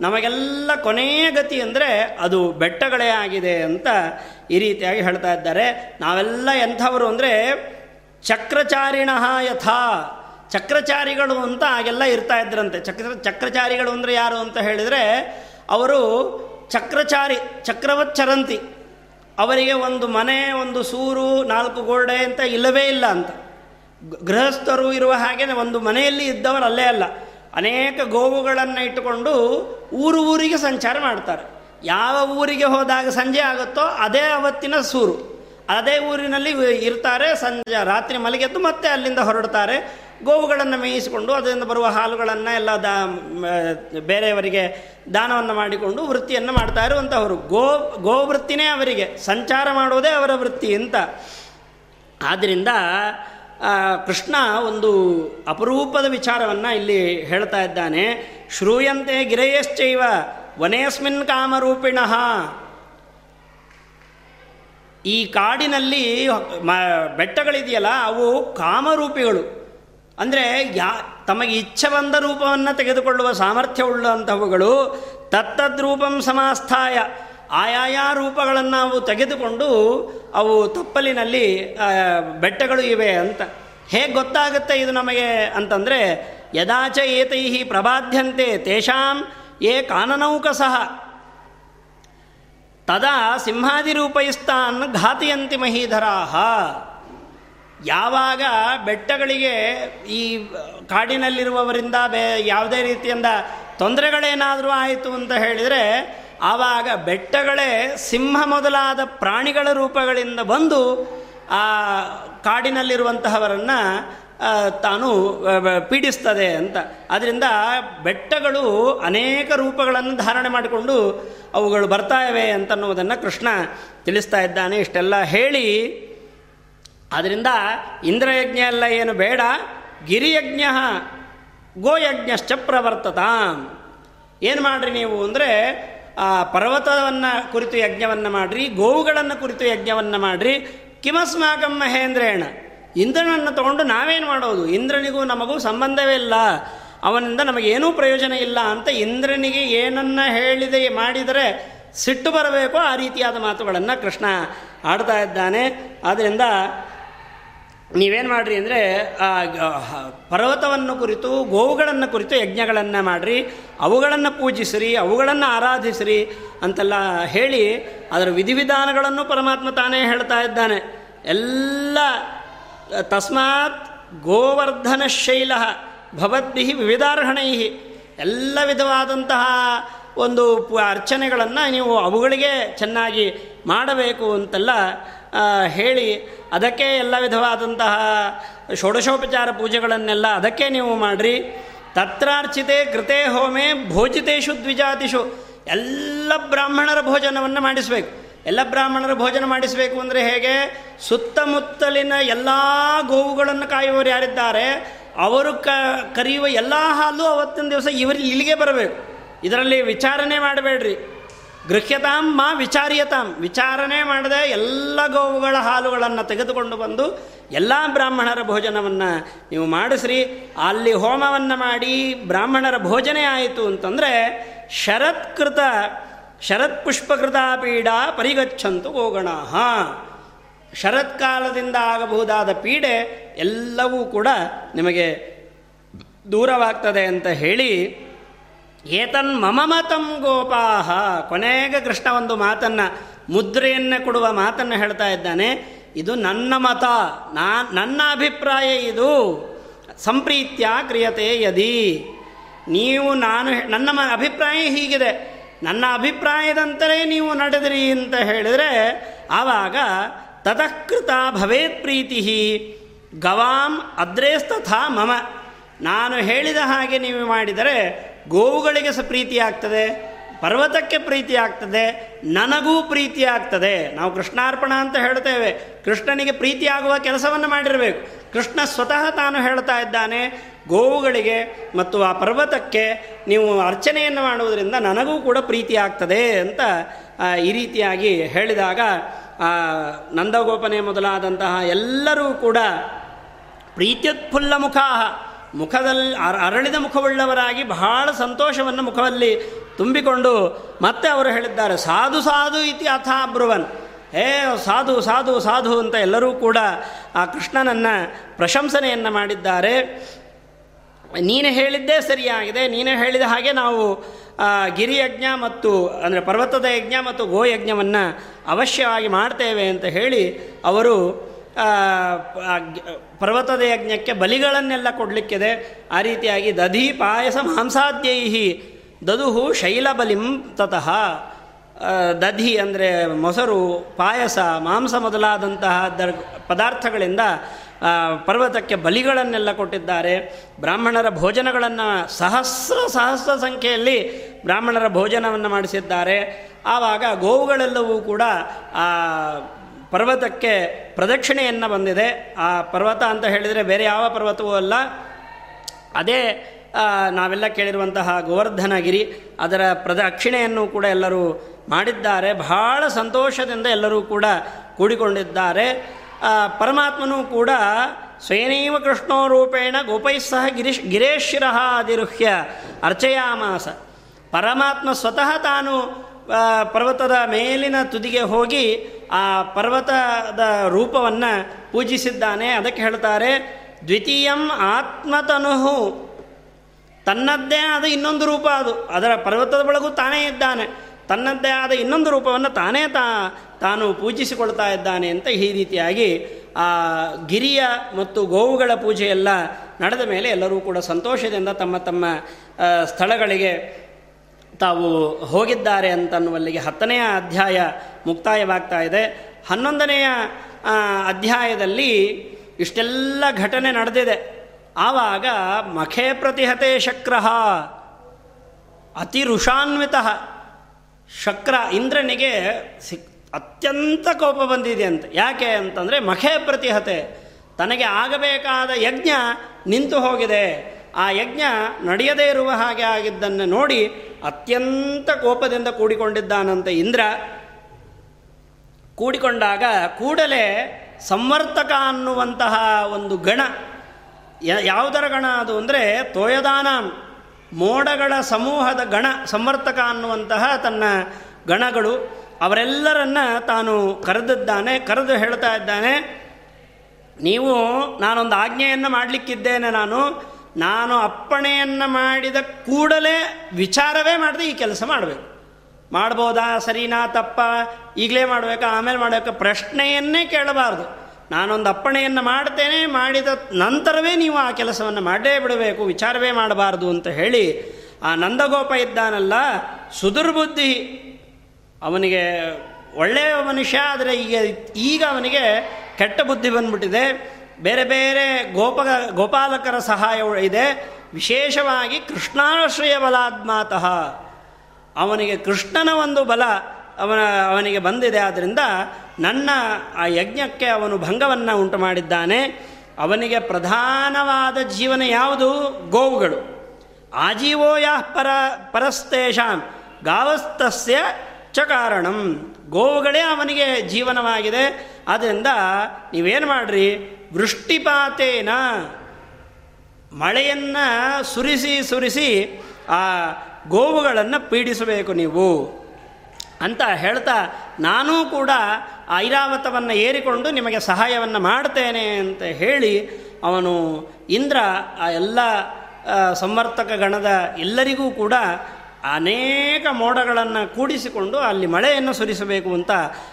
ನಮಗೆಲ್ಲ ಕೊನೆಯ ಗತಿ ಅಂದರೆ ಅದು ಬೆಟ್ಟಗಳೇ ಆಗಿದೆ ಅಂತ ಈ ರೀತಿಯಾಗಿ ಹೇಳ್ತಾ ಇದ್ದಾರೆ. ನಾವೆಲ್ಲ ಎಂಥವರು ಅಂದರೆ ಚಕ್ರಚಾರಿಣ ಯಥಾ, ಚಕ್ರಚಾರಿಗಳು ಅಂತ ಹಾಗೆಲ್ಲ ಇರ್ತಾ ಇದ್ರಂತೆ. ಚಕ್ರ, ಚಕ್ರಚಾರಿಗಳು ಅಂದರೆ ಯಾರು ಅಂತ ಹೇಳಿದರೆ ಅವರು ಚಕ್ರಚಾರಿ, ಚಕ್ರವಚ್ಚರಂತಿ. ಅವರಿಗೆ ಒಂದು ಮನೆ, ಒಂದು ಸೂರು, ನಾಲ್ಕು ಗೋಡೆ ಅಂತ ಇಲ್ಲವೇ ಇಲ್ಲ ಅಂತ. ಗೃಹಸ್ಥರು ಇರುವ ಹಾಗೆ ಒಂದು ಮನೆಯಲ್ಲಿ ಇದ್ದವರು ಅಲ್ಲೇ ಅಲ್ಲ. ಅನೇಕ ಗೋವುಗಳನ್ನು ಇಟ್ಟುಕೊಂಡು ಊರು ಊರಿಗೆ ಸಂಚಾರ ಮಾಡ್ತಾರೆ. ಯಾವ ಊರಿಗೆ ಹೋದಾಗ ಸಂಜೆ ಆಗುತ್ತೋ ಅದೇ ಅವತ್ತಿನ ಸೂರು. ಅದೇ ಊರಿನಲ್ಲಿ ಇರ್ತಾರೆ, ಸಂಜೆ ರಾತ್ರಿ ಮಲಗೆದ್ದು ಮತ್ತೆ ಅಲ್ಲಿಂದ ಹೊರಡ್ತಾರೆ. ಗೋವುಗಳನ್ನು ಮೇಯಿಸಿಕೊಂಡು ಅದರಿಂದ ಬರುವ ಹಾಲುಗಳನ್ನು ಎಲ್ಲ ದಾ ಬೇರೆಯವರಿಗೆ ದಾನವನ್ನು ಮಾಡಿಕೊಂಡು ವೃತ್ತಿಯನ್ನು ಮಾಡ್ತಾ ಇರುವಂಥವರು ಗೋ, ಗೋವೃತ್ತಿನೇ ಅವರಿಗೆ. ಸಂಚಾರ ಮಾಡುವುದೇ ಅವರ ವೃತ್ತಿ ಅಂತ. ಆದ್ದರಿಂದ ಕೃಷ್ಣ ಒಂದು ಅಪರೂಪದ ವಿಚಾರವನ್ನು ಇಲ್ಲಿ ಹೇಳ್ತಾ ಇದ್ದಾನೆ. ಶ್ರೂಯಂತೆ ಗಿರೆಯಶ್ಚೈವ ವನೇಸ್ಮಿನ್ ಕಾಮರೂಪಿಣಃ. ಈ ಕಾಡಿನಲ್ಲಿ ಬೆಟ್ಟಗಳಿದೆಯಲ್ಲ, ಅವು ಕಾಮರೂಪಿಗಳು. ಅಂದರೆ ಯಾ, ತಮಗೆ ಇಚ್ಛೆ ಬಂದ ರೂಪವನ್ನು ತೆಗೆದುಕೊಳ್ಳುವ ಸಾಮರ್ಥ್ಯವುಳ್ಳಂಥವುಗಳು ತತ್ತದ್ರೂಪಂ ಸಮಾಸ್ಥಾಯ. ಆಯಾಯ ರೂಪಗಳನ್ನು ಅವು ತೆಗೆದುಕೊಂಡು ಅವು ತಪ್ಪಲಿನಲ್ಲಿ ಬೆಟ್ಟಗಳು ಇವೆ ಅಂತ. ಹೇಗೆ ಗೊತ್ತಾಗುತ್ತೆ ಇದು ನಮಗೆ ಅಂತಂದರೆ, ಯದಾಚ ಏತೈ ಪ್ರಬಾಧ್ಯಂತೆ ತೇಷಾಂ ಏ ಕಾನನೌಕ ಸಹ. ತದಾ ಸಿಂಹಾದಿರೂಪಯಿಸ್ತಾನ್ ಘಾತಿಯಂತಿ ಮಹೀಧರಾಹ. ಯಾವಾಗ ಬೆಟ್ಟಗಳಿಗೆ ಈ ಕಾಡಿನಲ್ಲಿರುವವರಿಂದ ಬೇ ಯಾವುದೇ ರೀತಿಯಿಂದ ತೊಂದರೆಗಳೇನಾದರೂ ಆಯಿತು ಅಂತ ಹೇಳಿದರೆ ಆವಾಗ ಬೆಟ್ಟಗಳೇ ಸಿಂಹ ಮೊದಲಾದ ಪ್ರಾಣಿಗಳ ರೂಪಗಳಿಂದ ಬಂದು ಆ ಕಾಡಿನಲ್ಲಿರುವಂತಹವರನ್ನು ತಾನು ಪೀಡಿಸ್ತದೆ ಅಂತ. ಅದರಿಂದ ಬೆಟ್ಟಗಳು ಅನೇಕ ರೂಪಗಳನ್ನು ಧಾರಣೆ ಮಾಡಿಕೊಂಡು ಅವುಗಳು ಬರ್ತಾಯಿವೆ ಅಂತನ್ನುವುದನ್ನು ಕೃಷ್ಣ ತಿಳಿಸ್ತಾ ಇದ್ದಾನೆ. ಇಷ್ಟೆಲ್ಲ ಹೇಳಿ ಆದ್ದರಿಂದ ಇಂದ್ರಯಜ್ಞ ಎಲ್ಲ ಏನು ಬೇಡ. ಗಿರಿಯಜ್ಞ, ಗೋಯಜ್ಞಶ್ಚ ಪ್ರವರ್ತತ. ಏನು ಮಾಡ್ರಿ ನೀವು ಅಂದರೆ ಆ ಪರ್ವತವನ್ನು ಕುರಿತು ಯಜ್ಞವನ್ನು ಮಾಡಿರಿ, ಗೋವುಗಳನ್ನು ಕುರಿತು ಯಜ್ಞವನ್ನು ಮಾಡಿರಿ. ಕಿಮಸ್ಮಾಕಂ ಮಹೇಂದ್ರೇಣ. ಇಂದ್ರನನ್ನು ತಗೊಂಡು ನಾವೇನು ಮಾಡೋದು? ಇಂದ್ರನಿಗೂ ನಮಗೂ ಸಂಬಂಧವೇ ಇಲ್ಲ. ಅವನಿಂದ ನಮಗೇನೂ ಪ್ರಯೋಜನ ಇಲ್ಲ ಅಂತ ಇಂದ್ರನಿಗೆ ಏನನ್ನ ಹೇಳಿದೆ ಮಾಡಿದರೆ ಸಿಟ್ಟು ಬರಬೇಕೋ ಆ ರೀತಿಯಾದ ಮಾತುಗಳನ್ನು ಕೃಷ್ಣ ಆಡ್ತಾ ಇದ್ದಾನೆ. ಆದ್ದರಿಂದ ನೀವೇನು ಮಾಡ್ರಿ ಅಂದರೆ ಪರ್ವತವನ್ನು ಕುರಿತು, ಗೋವುಗಳನ್ನು ಕುರಿತು ಯಜ್ಞಗಳನ್ನು ಮಾಡಿರಿ, ಅವುಗಳನ್ನು ಪೂಜಿಸಿರಿ, ಅವುಗಳನ್ನು ಆರಾಧಿಸಿರಿ ಅಂತೆಲ್ಲ ಹೇಳಿ, ಅದರ ವಿಧಿವಿಧಾನಗಳನ್ನು ಪರಮಾತ್ಮ ತಾನೇ ಹೇಳ್ತಾ ಇದ್ದಾನೆ. ಎಲ್ಲ, ತಸ್ಮಾತ್ ಗೋವರ್ಧನ ಶೈಲ ಭವದ್ಭಿ ವಿವಿಧಾರ್ಹಣೈ ಎಲ್ಲ ವಿಧವಾದಂತಹ ಒಂದು ಅರ್ಚನೆಗಳನ್ನು ನೀವು ಅವುಗಳಿಗೆ ಚೆನ್ನಾಗಿ ಮಾಡಬೇಕು ಅಂತೆಲ್ಲ ಹೇಳಿ ಅದಕ್ಕೆ ಎಲ್ಲ ವಿಧವಾದಂತಹ ಷೋಡಶೋಪಚಾರ ಪೂಜೆಗಳನ್ನೆಲ್ಲ ಅದಕ್ಕೆ ನೀವು ಮಾಡಿರಿ. ತತ್ರಾರ್ಚಿತೆ ಕೃತೆ ಹೋಮೆ ಭೋಜಿತೇಶು ದ್ವಿಜಾತಿಷು. ಎಲ್ಲ ಬ್ರಾಹ್ಮಣರ ಭೋಜನವನ್ನು ಮಾಡಿಸಬೇಕು. ಎಲ್ಲ ಬ್ರಾಹ್ಮಣರ ಭೋಜನ ಮಾಡಿಸಬೇಕು ಅಂದರೆ ಹೇಗೆ? ಸುತ್ತಮುತ್ತಲಿನ ಎಲ್ಲ ಗೋವುಗಳನ್ನು ಕಾಯುವವರು ಯಾರಿದ್ದಾರೆ? ಅವರು ಕ, ಕರೆಯುವ ಎಲ್ಲ ಹಾಲು ಅವತ್ತಿನ ದಿವಸ ಇವರಿಗೆ ಇಲ್ಲಿಗೆ ಬರಬೇಕು. ಇದರಲ್ಲಿ ವಿಚಾರಣೆ ಮಾಡಬೇಡ್ರಿ. ಗೃಹ್ಯತಾಂ ಮಾ ವಿಚಾರ್ಯತಾಂ. ವಿಚಾರಣೆ ಮಾಡದೆ ಎಲ್ಲ ಗೋವುಗಳ ಹಾಲುಗಳನ್ನು ತೆಗೆದುಕೊಂಡು ಬಂದು ಎಲ್ಲ ಬ್ರಾಹ್ಮಣರ ಭೋಜನವನ್ನು ನೀವು ಮಾಡಿಸ್ರಿ. ಅಲ್ಲಿ ಹೋಮವನ್ನು ಮಾಡಿ ಬ್ರಾಹ್ಮಣರ ಭೋಜನೆ ಆಯಿತು ಅಂತಂದರೆ ಶರತ್ಕೃತ ಶರತ್ ಪುಷ್ಪಕೃತ ಪೀಡ ಪರಿಗಚ್ಚಂತು ಗೋಗಣ ಶರತ್ಕಾಲದಿಂದ ಆಗಬಹುದಾದ ಪೀಡೆ ಎಲ್ಲವೂ ಕೂಡ ನಿಮಗೆ ದೂರವಾಗ್ತದೆ ಅಂತ ಹೇಳಿ ಏತನ್ ಮಮ ಮತಂ ಗೋಪಾಹ. ಕೊನೆಗೆ ಕೃಷ್ಣ ಒಂದು ಮಾತನ್ನು, ಮುದ್ರೆಯನ್ನು ಕೊಡುವ ಮಾತನ್ನು ಹೇಳ್ತಾ ಇದ್ದಾನೆ. ಇದು ನನ್ನ ಮತ, ನಾ, ನನ್ನ ಅಭಿಪ್ರಾಯ ಇದು. ಸಂಪ್ರೀತ್ಯ ಕ್ರಿಯತೆ ಯದಿ. ನೀವು ನಾನು ನನ್ನ ಅಭಿಪ್ರಾಯ ಹೀಗಿದೆ. ನನ್ನ ಅಭಿಪ್ರಾಯದಂತಲೇ ನೀವು ನಡೆದಿರಿ ಅಂತ ಹೇಳಿದರೆ, ಆವಾಗ ತತಃಕೃತ ಭವೇತ್ ಪ್ರೀತಿ ಗವಾಂ ಅದ್ರೇಸ್ತಥಾ ಮಮ. ನಾನು ಹೇಳಿದ ಹಾಗೆ ನೀವು ಮಾಡಿದರೆ ಗೋವುಗಳಿಗೆ ಸಹ ಪ್ರೀತಿ ಆಗ್ತದೆ, ಪರ್ವತಕ್ಕೆ ಪ್ರೀತಿ ಆಗ್ತದೆ, ನನಗೂ ಪ್ರೀತಿ ಆಗ್ತದೆ. ನಾವು ಕೃಷ್ಣಾರ್ಪಣ ಅಂತ ಹೇಳ್ತೇವೆ. ಕೃಷ್ಣನಿಗೆ ಪ್ರೀತಿ ಆಗುವ ಕೆಲಸವನ್ನು ಮಾಡಿರಬೇಕು. ಕೃಷ್ಣ ಸ್ವತಃ ತಾನು ಹೇಳ್ತಾ ಇದ್ದಾನೆ, ಗೋವುಗಳಿಗೆ ಮತ್ತು ಆ ಪರ್ವತಕ್ಕೆ ನೀವು ಅರ್ಚನೆಯನ್ನು ಮಾಡುವುದರಿಂದ ನನಗೂ ಕೂಡ ಪ್ರೀತಿ ಆಗ್ತದೆ ಅಂತ ಈ ರೀತಿಯಾಗಿ ಹೇಳಿದಾಗ ನಂದಗೋಪನೆ ಮೊದಲಾದಂತಹ ಎಲ್ಲರೂ ಕೂಡ ಪ್ರೀತ್ಯುತ್ಫುಲ್ಲ ಮುಖ ಮುಖದಲ್ಲಿ ಅರಳಿದ ಮುಖವುಳ್ಳವರಾಗಿ ಬಹಳ ಸಂತೋಷವನ್ನು ಮುಖದಲ್ಲಿ ತುಂಬಿಕೊಂಡು ಮತ್ತೆ ಅವರು ಹೇಳಿದ್ದಾರೆ, ಸಾಧು ಸಾಧು ಇತಿ ಅಥ ಬ್ರುವನ್ ಹೇ, ಸಾಧು ಸಾಧು ಸಾಧು ಅಂತ ಎಲ್ಲರೂ ಕೂಡ ಆ ಕೃಷ್ಣನನ್ನು ಪ್ರಶಂಸನೆಯನ್ನು ಮಾಡಿದ್ದಾರೆ. ನೀನು ಹೇಳಿದ್ದೇ ಸರಿಯಾಗಿದೆ, ನೀನು ಹೇಳಿದ ಹಾಗೆ ನಾವು ಗಿರಿಯಜ್ಞ ಮತ್ತು ಅಂದರೆ ಪರ್ವತದ ಯಜ್ಞ ಮತ್ತು ಗೋಯಜ್ಞವನ್ನು ಅವಶ್ಯವಾಗಿ ಮಾಡ್ತೇವೆ ಅಂತ ಹೇಳಿ ಅವರು ಪರ್ವತದ ಯಜ್ಞಕ್ಕೆ ಬಲಿಗಳನ್ನೆಲ್ಲ ಕೊಡಲಿಕ್ಕಿದೆ. ಆ ರೀತಿಯಾಗಿ ದಧಿ ಪಾಯಸ ಮಾಂಸಾದ್ಯೈಹಿ ದದುಹು ಶೈಲಬಲಿಂ ತತಃ. ದಧಿ ಅಂದರೆ ಮೊಸರು, ಪಾಯಸ, ಮಾಂಸ ಮೊದಲಾದಂತಹ ದರ್, ಪದಾರ್ಥಗಳಿಂದ ಪರ್ವತಕ್ಕೆ ಬಲಿಗಳನ್ನೆಲ್ಲ ಕೊಟ್ಟಿದ್ದಾರೆ. ಬ್ರಾಹ್ಮಣರ ಭೋಜನಗಳನ್ನು ಸಹಸ್ರ ಸಹಸ್ರ ಸಂಖ್ಯೆಯಲ್ಲಿ ಬ್ರಾಹ್ಮಣರ ಭೋಜನವನ್ನು ಮಾಡಿಸಿದ್ದಾರೆ. ಆವಾಗ ಗೋವುಗಳೆಲ್ಲವೂ ಕೂಡ ಪರ್ವತಕ್ಕೆ ಪ್ರದಕ್ಷಿಣೆಯನ್ನು ಬಂದಿದೆ. ಆ ಪರ್ವತ ಅಂತ ಹೇಳಿದರೆ ಬೇರೆ ಯಾವ ಪರ್ವತವೂ ಅಲ್ಲ. ಅದೇ ನಾವೆಲ್ಲ ಕೇಳಿರುವಂತಹ ಗೋವರ್ಧನಗಿರಿ, ಅದರ ಪ್ರದಕ್ಷಿಣೆಯನ್ನು ಕೂಡ ಎಲ್ಲರೂ ಮಾಡಿದ್ದಾರೆ. ಬಹಳ ಸಂತೋಷದಿಂದ ಎಲ್ಲರೂ ಕೂಡ ಕೂಡಿಕೊಂಡಿದ್ದಾರೆ. ಪರಮಾತ್ಮನೂ ಕೂಡ ಸ್ವಯನೈವ ಕೃಷ್ಣೋ ರೂಪೇಣ ಗೋಪೈಸ್ಸಹ ಗಿರೀಶ್ ಗಿರೇಶಿರ ಅಧಿರುಹ್ಯ ಅರ್ಚಯಾಮಾಸ. ಪರಮಾತ್ಮ ಸ್ವತಃ ತಾನು ಪರ್ವತದ ಮೇಲಿನ ತುದಿಗೆ ಹೋಗಿ ಆ ಪರ್ವತದ ರೂಪವನ್ನು ಪೂಜಿಸಿದ್ದಾನೆ. ಅದಕ್ಕೆ ಹೇಳ್ತಾರೆ, ದ್ವಿತೀಯಂ ಆತ್ಮತನು ತನ್ನದ್ದೇ ಆದ ಇನ್ನೊಂದು ರೂಪ ಅದು. ಅದರ ಪರ್ವತದ ಒಳಗೂ ತಾನೇ ಇದ್ದಾನೆ. ತನ್ನದ್ದೇ ಆದ ಇನ್ನೊಂದು ರೂಪವನ್ನು ತಾನೇ ತಾ, ತಾನು ಪೂಜಿಸಿಕೊಳ್ತಾ ಇದ್ದಾನೆ ಅಂತ ಈ ರೀತಿಯಾಗಿ ಆ ಗಿರಿಯ ಮತ್ತು ಗೋವುಗಳ ಪೂಜೆಯೆಲ್ಲ ನಡೆದ ಮೇಲೆ ಎಲ್ಲರೂ ಕೂಡ ಸಂತೋಷದಿಂದ ತಮ್ಮ ತಮ್ಮ ಸ್ಥಳಗಳಿಗೆ ತಾವು ಹೋಗಿದ್ದಾರೆ ಅಂತನ್ನುವಲ್ಲಿಗೆ ಹತ್ತನೆಯ ಅಧ್ಯಾಯ ಮುಕ್ತಾಯವಾಗ್ತಾ ಇದೆ. ಹನ್ನೊಂದನೆಯ ಅಧ್ಯಾಯದಲ್ಲಿ ಇಷ್ಟೆಲ್ಲ ಘಟನೆ ನಡೆದಿದೆ. ಆವಾಗ ಮಖೇ ಪ್ರತಿಹತೆ ಶಕ್ರ, ಅತಿ ಋಷಾನ್ವಿತ ಶಕ್ರ ಇಂದ್ರನಿಗೆ ಸಿಕ್, ಅತ್ಯಂತ ಕೋಪ ಬಂದಿದೆ ಅಂತ. ಯಾಕೆ ಅಂತಂದರೆ ಮಖೇ ಪ್ರತಿಹತೆ, ತನಗೆ ಆಗಬೇಕಾದ ಯಜ್ಞ ನಿಂತು ಹೋಗಿದೆ. ಆ ಯಜ್ಞ ನಡೆಯದೇ ಇರುವ ಹಾಗೆ ಆಗಿದ್ದನ್ನು ನೋಡಿ ಅತ್ಯಂತ ಕೋಪದಿಂದ ಕೂಡಿಕೊಂಡಿದ್ದಾನಂತೆ ಇಂದ್ರ. ಕೂಡಿಕೊಂಡಾಗ ಕೂಡಲೇ ಸಂವರ್ತಕ ಅನ್ನುವಂತಹ ಒಂದು ಗಣ ಯಾವುದರ ಗಣ ಅದು ಅಂದರೆ ತೋಯದಾನ, ಮೋಡಗಳ ಸಮೂಹದ ಗಣ, ಸಂವರ್ತಕ ಅನ್ನುವಂತಹ ತನ್ನ ಗಣಗಳು. ಅವರೆಲ್ಲರನ್ನ ತಾನು ಕರೆದಿದ್ದಾನೆ, ಕರೆದು ಹೇಳ್ತಾ ಇದ್ದಾನೆ, ನೀವು ನಾನೊಂದು ಆಜ್ಞೆಯನ್ನು ಮಾಡಲಿಕ್ಕಿದ್ದೇನೆ ನಾನು. ನಾನು ಅಪ್ಪಣೆಯನ್ನು ಮಾಡಿದ ಕೂಡಲೇ ವಿಚಾರವೇ ಮಾಡದೆ ಈ ಕೆಲಸ ಮಾಡಬೇಕು. ಮಾಡ್ಬೋದಾ? ಸರಿನಾ? ತಪ್ಪ? ಈಗಲೇ ಮಾಡಬೇಕಾ? ಆಮೇಲೆ ಮಾಡಬೇಕಾ? ಪ್ರಶ್ನೆಯನ್ನೇ ಕೇಳಬಾರ್ದು. ನಾನೊಂದು ಅಪ್ಪಣೆಯನ್ನು ಮಾಡ್ತೇನೆ, ಮಾಡಿದ ನಂತರವೇ ನೀವು ಆ ಕೆಲಸವನ್ನು ಮಾಡೇ ಬಿಡಬೇಕು, ವಿಚಾರವೇ ಮಾಡಬಾರ್ದು ಅಂತ ಹೇಳಿ ಆ ನಂದಗೋಪ ಇದ್ದಾನಲ್ಲ ಸುದುರ್ಬುದ್ಧಿ ಅವನಿಗೆ ಒಳ್ಳೆಯ ಮನುಷ್ಯ, ಆದರೆ ಈಗ ಈಗ ಅವನಿಗೆ ಕೆಟ್ಟ ಬುದ್ಧಿ ಬಂದ್ಬಿಟ್ಟಿದೆ. ಬೇರೆ ಬೇರೆ ಗೋಪ ಗೋಪಾಲಕರ ಸಹಾಯ ಇದೆ. ವಿಶೇಷವಾಗಿ ಕೃಷ್ಣಾಶ್ರಯ ಬಲಾದ್ಮಾತಃ. ಅವನಿಗೆ ಕೃಷ್ಣನ ಒಂದು ಬಲ ಅವನ, ಅವನಿಗೆ ಬಂದಿದೆ. ಆದ್ದರಿಂದ ನನ್ನ ಆ ಯಜ್ಞಕ್ಕೆ ಅವನು ಭಂಗವನ್ನು ಉಂಟು ಮಾಡಿದ್ದಾನೆ ಅವನಿಗೆ ಪ್ರಧಾನವಾದ ಜೀವನ ಯಾವುದು? ಗೋವುಗಳು. ಆಜೀವೋ ಯಾ ಪರ, ಪರಸ್ತೇಷಾಂ ಗಾವಸ್ತಸ್ಯ ಕಾರಣಂ. ಗೋವುಗಳೇ ಅವನಿಗೆ ಜೀವನವಾಗಿದೆ. ಆದ್ದರಿಂದ ನೀವೇನು ಮಾಡ್ರಿ? ವೃಷ್ಟಿಪಾತೇನ ಮಳೆಯನ್ನು ಸುರಿಸಿ ಸುರಿಸಿ ಆ ಗೋವುಗಳನ್ನು ಪೀಡಿಸಬೇಕು ನೀವು ಅಂತ ಹೇಳ್ತಾ ನಾನೂ ಕೂಡ ಐರಾವತವನ್ನು ಏರಿಕೊಂಡು ನಿಮಗೆ ಸಹಾಯವನ್ನು ಮಾಡ್ತೇನೆ ಅಂತ ಹೇಳಿ ಅವನು ಇಂದ್ರ ಆ ಎಲ್ಲ ಸಂವರ್ತಕ ಗಣದ ಎಲ್ಲರಿಗೂ ಕೂಡ ಅನೇಕ ಮೋಡಗಳನ್ನು ಕೂಡಿಸಿಕೊಂಡು ಅಲ್ಲಿ ಮಳೆಯನ್ನು ಸುರಿಸಬೇಕು ಅಂತ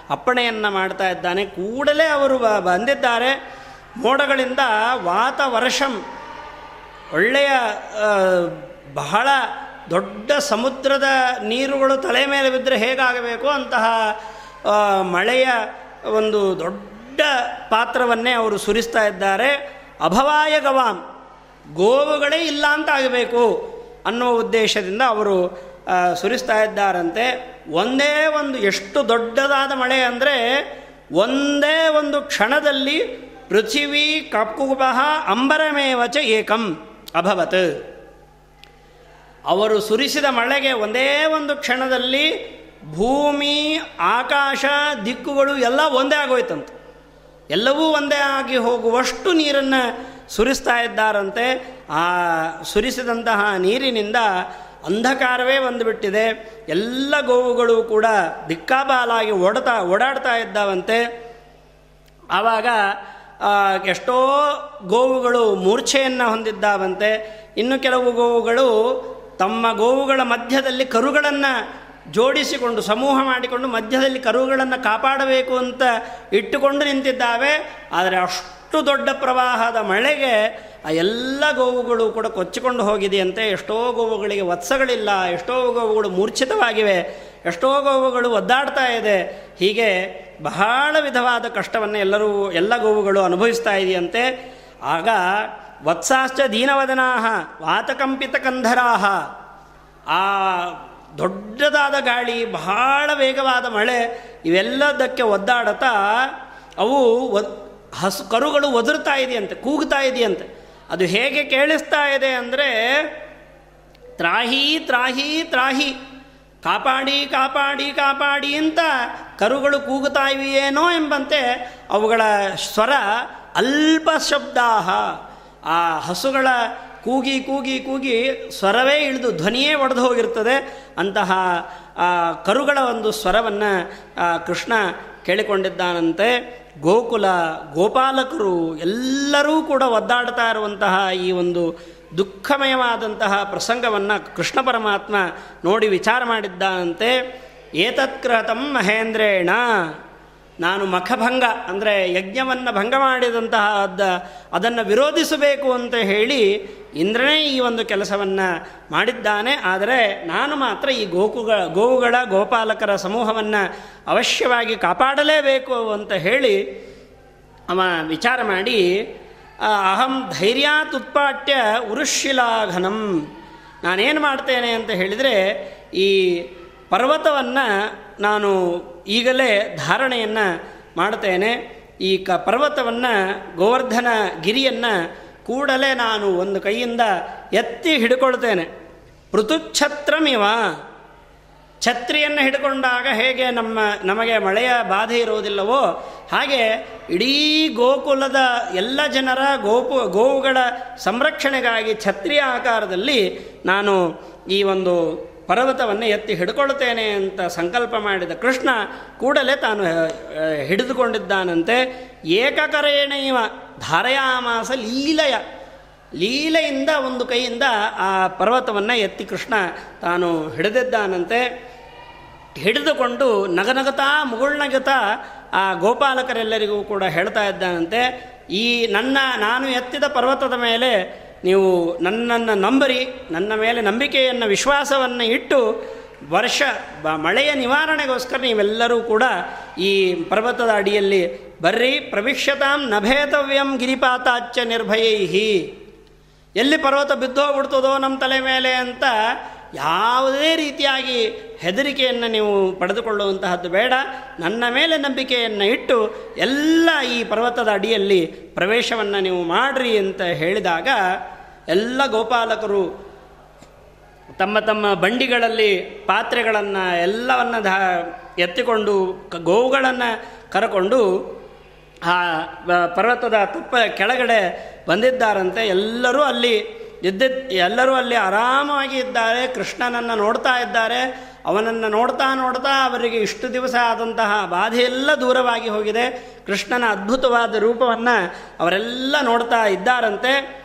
ಅಪ್ಪಣೆಯನ್ನು ಮಾಡ್ತಾ ಇದ್ದಾನೆ. ಕೂಡಲೇ ಅವರು ಬಂದಿದ್ದಾರೆ. ಮೋಡಗಳಿಂದ ವಾತವರ್ಷಂ, ಒಳ್ಳೆಯ ಬಹಳ ದೊಡ್ಡ ಸಮುದ್ರದ ನೀರುಗಳು ತಲೆ ಮೇಲೆ ಬಿದ್ದರೆ ಹೇಗಾಗಬೇಕು ಅಂತಹ ಮಳೆಯ ಒಂದು ದೊಡ್ಡ ಪಾತ್ರವನ್ನೇ ಅವರು ಸುರಿಸ್ತಾ ಇದ್ದಾರೆ. ಅಭವಾಯ ಗವಾಂ, ಗೋವುಗಳೇ ಇಲ್ಲ ಅಂತ ಆಗಬೇಕು ಅನ್ನುವ ಉದ್ದೇಶದಿಂದ ಅವರು ಸುರಿಸ್ತಾ ಇದ್ದಾರಂತೆ. ಒಂದೇ ಒಂದು ಎಷ್ಟು ದೊಡ್ಡದಾದ ಮಳೆ ಅಂದರೆ ಒಂದೇ ಒಂದು ಕ್ಷಣದಲ್ಲಿ ಪೃಥಿವಿ ಕಪ್ಪುಬಹ ಅಂಬರಮೇವಚ ಏಕಂ ಅಭವತ್ ಅವರು ಸುರಿಸಿದ ಮಳೆಗೆ ಒಂದೇ ಒಂದು ಕ್ಷಣದಲ್ಲಿ ಭೂಮಿ, ಆಕಾಶ, ದಿಕ್ಕುಗಳು ಎಲ್ಲ ಒಂದೇ ಆಗೋಯ್ತಂತೆ. ಎಲ್ಲವೂ ಒಂದೇ ಆಗಿ ಹೋಗುವಷ್ಟು ನೀರನ್ನು ಸುರಿಸ್ತಾ ಇದ್ದಾರಂತೆ. ಆ ಸುರಿಸಿದಂತಹ ನೀರಿನಿಂದ ಅಂಧಕಾರವೇ ಬಂದುಬಿಟ್ಟಿದೆ. ಎಲ್ಲ ಗೋವುಗಳು ಕೂಡ ದಿಕ್ಕಾಬಾಲಾಗಿ ಓಡತಾ ಓಡಾಡ್ತಾ ಇದ್ದಾವಂತೆ. ಆವಾಗ ಎಷ್ಟೋ ಗೋವುಗಳು ಮೂರ್ಛೆಯನ್ನು ಹೊಂದಿದ್ದಾವಂತೆ. ಇನ್ನು ಕೆಲವು ಗೋವುಗಳು ತಮ್ಮ ಗೋವುಗಳ ಮಧ್ಯದಲ್ಲಿ ಕರುಗಳನ್ನು ಜೋಡಿಸಿಕೊಂಡು, ಸಮೂಹ ಮಾಡಿಕೊಂಡು ಮಧ್ಯದಲ್ಲಿ ಕರುಗಳನ್ನು ಕಾಪಾಡಬೇಕು ಅಂತ ಇಟ್ಟುಕೊಂಡು ನಿಂತಿದ್ದಾವೆ. ಆದರೆ ಅಷ್ಟು ದೊಡ್ಡ ಪ್ರವಾಹದ ಮಳೆಗೆ ಆ ಎಲ್ಲ ಗೋವುಗಳು ಕೂಡ ಕೊಚ್ಚಿಕೊಂಡು ಹೋಗಿದೆಯಂತೆ ಎಷ್ಟೋ ಗೋವುಗಳಿಗೆ ವತ್ಸಗಳಿಲ್ಲ, ಎಷ್ಟೋ ಗೋವುಗಳು ಮೂರ್ಛಿತವಾಗಿವೆ. ಎಷ್ಟೋ ಗೋವುಗಳು ಒದ್ದಾಡ್ತಾ ಇದೆ. ಹೀಗೆ ಬಹಳ ವಿಧವಾದ ಕಷ್ಟವನ್ನು ಎಲ್ಲರೂ, ಎಲ್ಲ ಗೋವುಗಳು ಅನುಭವಿಸ್ತಾ ಇದೆಯಂತೆ. ಆಗ ವತ್ಸಾಶ್ಚ ದೀನವದನಾಹ ವಾತಕಂಪಿತ ಕಂಧರಾಹ. ಆ ದೊಡ್ಡದಾದ ಗಾಳಿ, ಬಹಳ ವೇಗವಾದ ಮಳೆ, ಇವೆಲ್ಲದಕ್ಕೆ ಒದ್ದಾಡತಾ ಅವು ಹಸು, ಕರುಗಳು ಒದರ್ತಾ ಇದೆಯಂತೆ, ಕೂಗ್ತಾ ಇದೆಯಂತೆ. ಅದು ಹೇಗೆ ಕೇಳಿಸ್ತಾ ಇದೆ ಅಂದರೆ, ತ್ರಾಹಿ ತ್ರಾಹಿ ತ್ರಾಹಿ. ಕಾಪಾಡಿ ಕಾಪಾಡಿ ಕಾಪಾಡಿ ಅಂತ ಕರುಗಳು ಕೂಗುತ್ತಾ ಇವೆಯೇನೋ ಎಂಬಂತೆ ಅವುಗಳ ಸ್ವರ ಅಲ್ಪ ಶಬ್ದಾಹ. ಆ ಹಸುಗಳ ಕೂಗಿ ಕೂಗಿ ಕೂಗಿ ಸ್ವರವೇ ಇಳಿದು ಧ್ವನಿಯೇ ಒಡೆದು ಹೋಗಿರ್ತದೆ ಅಂತಹ ಕರುಗಳ ಒಂದು ಸ್ವರವನ್ನು ಕೃಷ್ಣ ಕೇಳಿಕೊಂಡಿದ್ದಾನಂತೆ. ಗೋಕುಲ, ಗೋಪಾಲಕರು ಎಲ್ಲರೂ ಕೂಡ ಒದ್ದಾಡ್ತಾ ಇರುವಂತಹ ಈ ಒಂದು ದುಃಖಮಯವಾದಂತಹ ಪ್ರಸಂಗವನ್ನು ಕೃಷ್ಣ ಪರಮಾತ್ಮ ನೋಡಿ ವಿಚಾರ ಮಾಡಿದ್ದಾನಂತೆ ಏತತ್ಕೃತಂ ಮಹೇಂದ್ರೇಣ, ನಾನು ಮಖಭಂಗ, ಅಂದರೆ ಯಜ್ಞವನ್ನು ಭಂಗ ಮಾಡಿದಂತಹ ಅದ, ಅದನ್ನು ವಿರೋಧಿಸಬೇಕು ಅಂತ ಹೇಳಿ ಇಂದ್ರನೇ ಈ ಒಂದು ಕೆಲಸವನ್ನು ಮಾಡಿದ್ದಾನೆ. ಆದರೆ ನಾನು ಮಾತ್ರ ಈ ಗೋಕುಗಳ ಗೋವುಗಳ ಗೋಪಾಲಕರ ಸಮೂಹವನ್ನು ಅವಶ್ಯವಾಗಿ ಕಾಪಾಡಲೇಬೇಕು ಅಂತ ಹೇಳಿ ಅವ ವಿಚಾರ ಮಾಡಿ ಅಹಂ ಧೈರ್ಯಾತ್ ಉತ್ಪಾಟ್ಯ ಉರುಶಿಲಾಘನಂ ನಾನೇನು ಮಾಡ್ತೇನೆ ಅಂತ ಹೇಳಿದರೆ, ಈ ಪರ್ವತವನ್ನು ನಾನು ಈಗಲೇ ಧಾರಣೆಯನ್ನು ಮಾಡ್ತೇನೆ. ಈ ಕ ಪರ್ವತವನ್ನು, ಗೋವರ್ಧನ ಗಿರಿಯನ್ನು ಕೂಡಲೇ ನಾನು ಒಂದು ಕೈಯಿಂದ ಎತ್ತಿ ಹಿಡ್ಕೊಳ್ತೇನೆ. ಪೃಥುಚ್ಛತ್ರಮಿವ ಛತ್ರಿಯನ್ನು ಹಿಡ್ಕೊಂಡಾಗ ಹೇಗೆ ನಮ್ಮ, ನಮಗೆ ಮಳೆಯ ಬಾಧೆ ಇರುವುದಿಲ್ಲವೋ ಹಾಗೆ ಇಡೀ ಗೋಕುಲದ ಎಲ್ಲ ಜನರ ಗೋಪು, ಗೋವುಗಳ ಸಂರಕ್ಷಣೆಗಾಗಿ ಛತ್ರಿಯ ಆಕಾರದಲ್ಲಿ ನಾನು ಈ ಒಂದು ಪರ್ವತವನ್ನು ಎತ್ತಿ ಹಿಡ್ಕೊಳ್ತೇನೆ ಅಂತ ಸಂಕಲ್ಪ ಮಾಡಿದ ಕೃಷ್ಣ ಕೂಡಲೇ ತಾನು ಹಿಡಿದುಕೊಂಡಿದ್ದಾನಂತೆ. ಏಕಕರೇಣೈವ ಧಾರಯಾಮಾಸ ಲೀಲೆಯ. ಲೀಲೆಯಿಂದ ಒಂದು ಕೈಯಿಂದ ಆ ಪರ್ವತವನ್ನು ಎತ್ತಿ ಕೃಷ್ಣ ತಾನು ಹಿಡಿದಿದ್ದಾನಂತೆ. ಹಿಡಿದುಕೊಂಡು ನಗನಗತಾ, ಮುಗುಳ್ನಗತ, ಆ ಗೋಪಾಲಕರೆಲ್ಲರಿಗೂ ಕೂಡ ಹೇಳ್ತಾ ಇದ್ದಾನಂತೆ, ಈ ನನ್ನ, ನಾನು ಎತ್ತಿದ ಪರ್ವತದ ಮೇಲೆ ನೀವು ನನ್ನನ್ನು ನಂಬರಿ, ನನ್ನ ಮೇಲೆ ನಂಬಿಕೆಯನ್ನು, ವಿಶ್ವಾಸವನ್ನು ಇಟ್ಟು ವರ್ಷ, ಬ, ಮಳೆಯ ನಿವಾರಣೆಗೋಸ್ಕರ ನೀವೆಲ್ಲರೂ ಕೂಡ ಈ ಪರ್ವತದ ಅಡಿಯಲ್ಲಿ ಬರ್ರಿ ಪ್ರವಿಶ್ಯತಾಂ ನಭೇತವ್ಯಂ ಗಿರಿಪಾತಾಚ್ಚ ನಿರ್ಭಯೈಹಿ. ಎಲ್ಲಿ ಪರ್ವತ ಬಿದ್ದೋಗ್ಬಿಡ್ತದೋ ನಮ್ಮ ತಲೆ ಮೇಲೆ ಅಂತ ಯಾವುದೇ ರೀತಿಯಾಗಿ ಹೆದರಿಕೆಯನ್ನು ನೀವು ಪಡೆದುಕೊಳ್ಳುವಂತಹದ್ದು ಬೇಡ. ನನ್ನ ಮೇಲೆ ನಂಬಿಕೆಯನ್ನು ಇಟ್ಟು ಎಲ್ಲ ಈ ಪರ್ವತದ ಅಡಿಯಲ್ಲಿ ಪ್ರವೇಶವನ್ನು ನೀವು ಮಾಡ್ರಿ ಅಂತ ಹೇಳಿದಾಗ ಎಲ್ಲ ಗೋಪಾಲಕರು ತಮ್ಮ ತಮ್ಮ ಬಂಡಿಗಳಲ್ಲಿ ಪಾತ್ರೆಗಳನ್ನು ಎಲ್ಲವನ್ನು ಧಾ ಎತ್ತಿಕೊಂಡು ಗೋವುಗಳನ್ನು ಕರಕೊಂಡು ಆ ಪರ್ವತದ ತುಪ್ಪ ಕೆಳಗಡೆ ಬಂದಿದ್ದಾರಂತೆ. ಎಲ್ಲರೂ ಅಲ್ಲಿ ಇದ್ದಿದ್ದ ಎಲ್ಲರೂ ಅಲ್ಲಿ ಆರಾಮವಾಗಿ ಇದ್ದಾರೆ, ಕೃಷ್ಣನನ್ನು ನೋಡ್ತಾ ಇದ್ದಾರೆ. ಅವನನ್ನು ನೋಡ್ತಾ ನೋಡ್ತಾ ಅವರಿಗೆ ಇಷ್ಟು ದಿವಸ ಆದಂತಹ ಬಾಧೆಯೆಲ್ಲ ದೂರವಾಗಿ ಹೋಗಿದೆ. ಕೃಷ್ಣನ ಅದ್ಭುತವಾದ ರೂಪವನ್ನು ಅವರೆಲ್ಲ ನೋಡ್ತಾ ಇದ್ದಾರಂತೆ.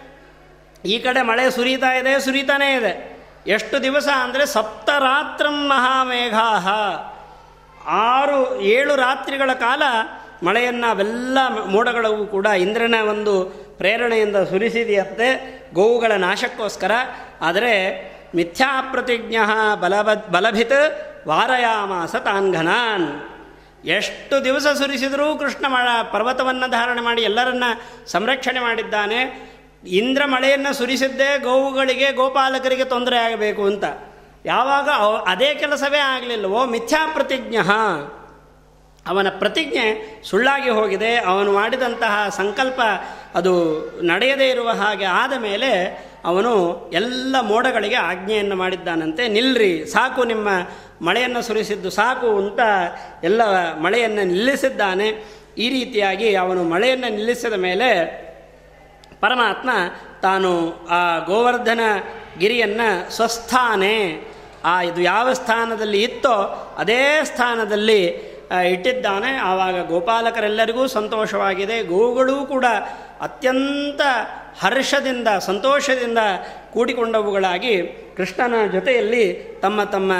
ಈ ಕಡೆ ಮಳೆ ಸುರಿತಾ ಇದೆ, ಸುರಿತಾನೇ ಇದೆ. ಎಷ್ಟು ದಿವಸ ಅಂದರೆ ಸಪ್ತರಾತ್ರಂ ಮಹಾಮೇಘಾಹ. ಆರು, ಏಳು ರಾತ್ರಿಗಳ ಕಾಲ ಮಳೆಯನ್ನು ಅವೆಲ್ಲ ಮೋಡಗಳವು ಕೂಡ ಇಂದ್ರನ ಒಂದು ಪ್ರೇರಣೆಯಿಂದ ಸುರಿಸಿದೆಯಂತೆ. ಗೋವುಗಳ ನಾಶಕ್ಕೋಸ್ಕರ. ಆದರೆ ಮಿಥ್ಯಾಪ್ರತಿಜ್ಞ ಬಲಬ ಬಲಭಿತ್ ವಾರಯಾಮಾಸ ತಾನ್ಘನಾನ್. ಎಷ್ಟು ದಿವಸ ಸುರಿಸಿದರೂ ಕೃಷ್ಣ ಮಳ ಪರ್ವತವನ್ನು ಧಾರಣೆ ಮಾಡಿ ಎಲ್ಲರನ್ನ ಸಂರಕ್ಷಣೆ ಮಾಡಿದ್ದಾನೆ. ಇಂದ್ರ ಮಳೆಯನ್ನು ಸುರಿಸಿದ್ದೇ ಗೋವುಗಳಿಗೆ, ಗೋಪಾಲಕರಿಗೆ ತೊಂದರೆ ಆಗಬೇಕು ಅಂತ. ಯಾವಾಗ ಅದೇ ಕೆಲಸವೇ ಆಗಲಿಲ್ಲವೋ. ಮಿಥ್ಯಾ ಪ್ರತಿಜ್ಞ. ಅವನ ಪ್ರತಿಜ್ಞೆ ಸುಳ್ಳಾಗಿ ಹೋಗಿದೆ, ಅವನು ಮಾಡಿದಂತಹ ಸಂಕಲ್ಪ ಅದು ನಡೆಯದೇ ಇರುವ ಹಾಗೆ ಆದ ಮೇಲೆ ಅವನು ಎಲ್ಲ ಮೋಡಗಳಿಗೆ ಆಜ್ಞೆಯನ್ನು ಮಾಡಿದ್ದಾನಂತೆ. ನಿಲ್ರಿ, ಸಾಕು ನಿಮ್ಮ ಮಳೆಯನ್ನು ಸುರಿಸಿದ್ದು, ಸಾಕು ಅಂತ ಎಲ್ಲ ಮಳೆಯನ್ನು ನಿಲ್ಲಿಸಿದ್ದಾನೆ. ಈ ರೀತಿಯಾಗಿ ಅವನು ಮಳೆಯನ್ನು ನಿಲ್ಲಿಸಿದ ಮೇಲೆ ಪರಮಾತ್ಮ ತಾನು ಆ ಗೋವರ್ಧನ ಗಿರಿಯನ್ನು ಸ್ವಸ್ಥಾನೆ, ಆ ಇದು ಯಾವ ಸ್ಥಾನದಲ್ಲಿ ಇತ್ತೋ ಅದೇ ಸ್ಥಾನದಲ್ಲಿ ಇಟ್ಟಿದ್ದಾನೆ. ಆವಾಗ ಗೋಪಾಲಕರೆಲ್ಲರಿಗೂ ಸಂತೋಷವಾಗಿದೆ. ಗೋವುಗಳೂ ಕೂಡ ಅತ್ಯಂತ ಹರ್ಷದಿಂದ, ಸಂತೋಷದಿಂದ ಕೂಡಿಕೊಂಡವುಗಳಾಗಿ ಕೃಷ್ಣನ ಜೊತೆಯಲ್ಲಿ ತಮ್ಮ ತಮ್ಮ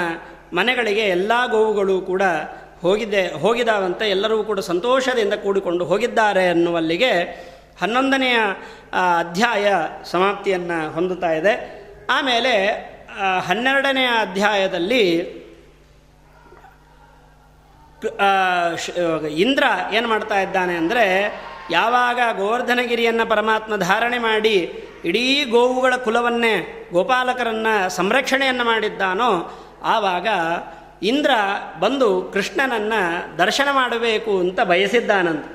ಮನೆಗಳಿಗೆ ಎಲ್ಲ ಗೋವುಗಳು ಕೂಡ ಹೋಗಿದ್ದೆ ಹೋಗಿದಾವಂತೆ. ಎಲ್ಲರೂ ಕೂಡ ಸಂತೋಷದಿಂದ ಕೂಡಿಕೊಂಡು ಹೋಗಿದ್ದಾರೆ ಅನ್ನುವಲ್ಲಿಗೆ ಹನ್ನೊಂದನೆಯ ಅಧ್ಯಾಯ ಸಮಾಪ್ತಿಯನ್ನು ಹೊಂದುತ್ತಾ ಇದೆ. ಆಮೇಲೆ ಹನ್ನೆರಡನೆಯ ಅಧ್ಯಾಯದಲ್ಲಿ ಇಂದ್ರ ಏನು ಮಾಡ್ತಾ ಇದ್ದಾನೆ ಅಂದರೆ ಯಾವಾಗ ಗೋವರ್ಧನಗಿರಿಯನ್ನು ಪರಮಾತ್ಮ ಧಾರಣೆ ಮಾಡಿ ಇಡೀ ಗೋವುಗಳ ಕುಲವನ್ನೇ, ಗೋಪಾಲಕರನ್ನು ಸಂರಕ್ಷಣೆಯನ್ನು ಮಾಡಿದ್ದಾನೋ, ಆವಾಗ ಇಂದ್ರ ಬಂದು ಕೃಷ್ಣನನ್ನು ದರ್ಶನ ಮಾಡಬೇಕು ಅಂತ ಬಯಸಿದ್ದಾನಂತ.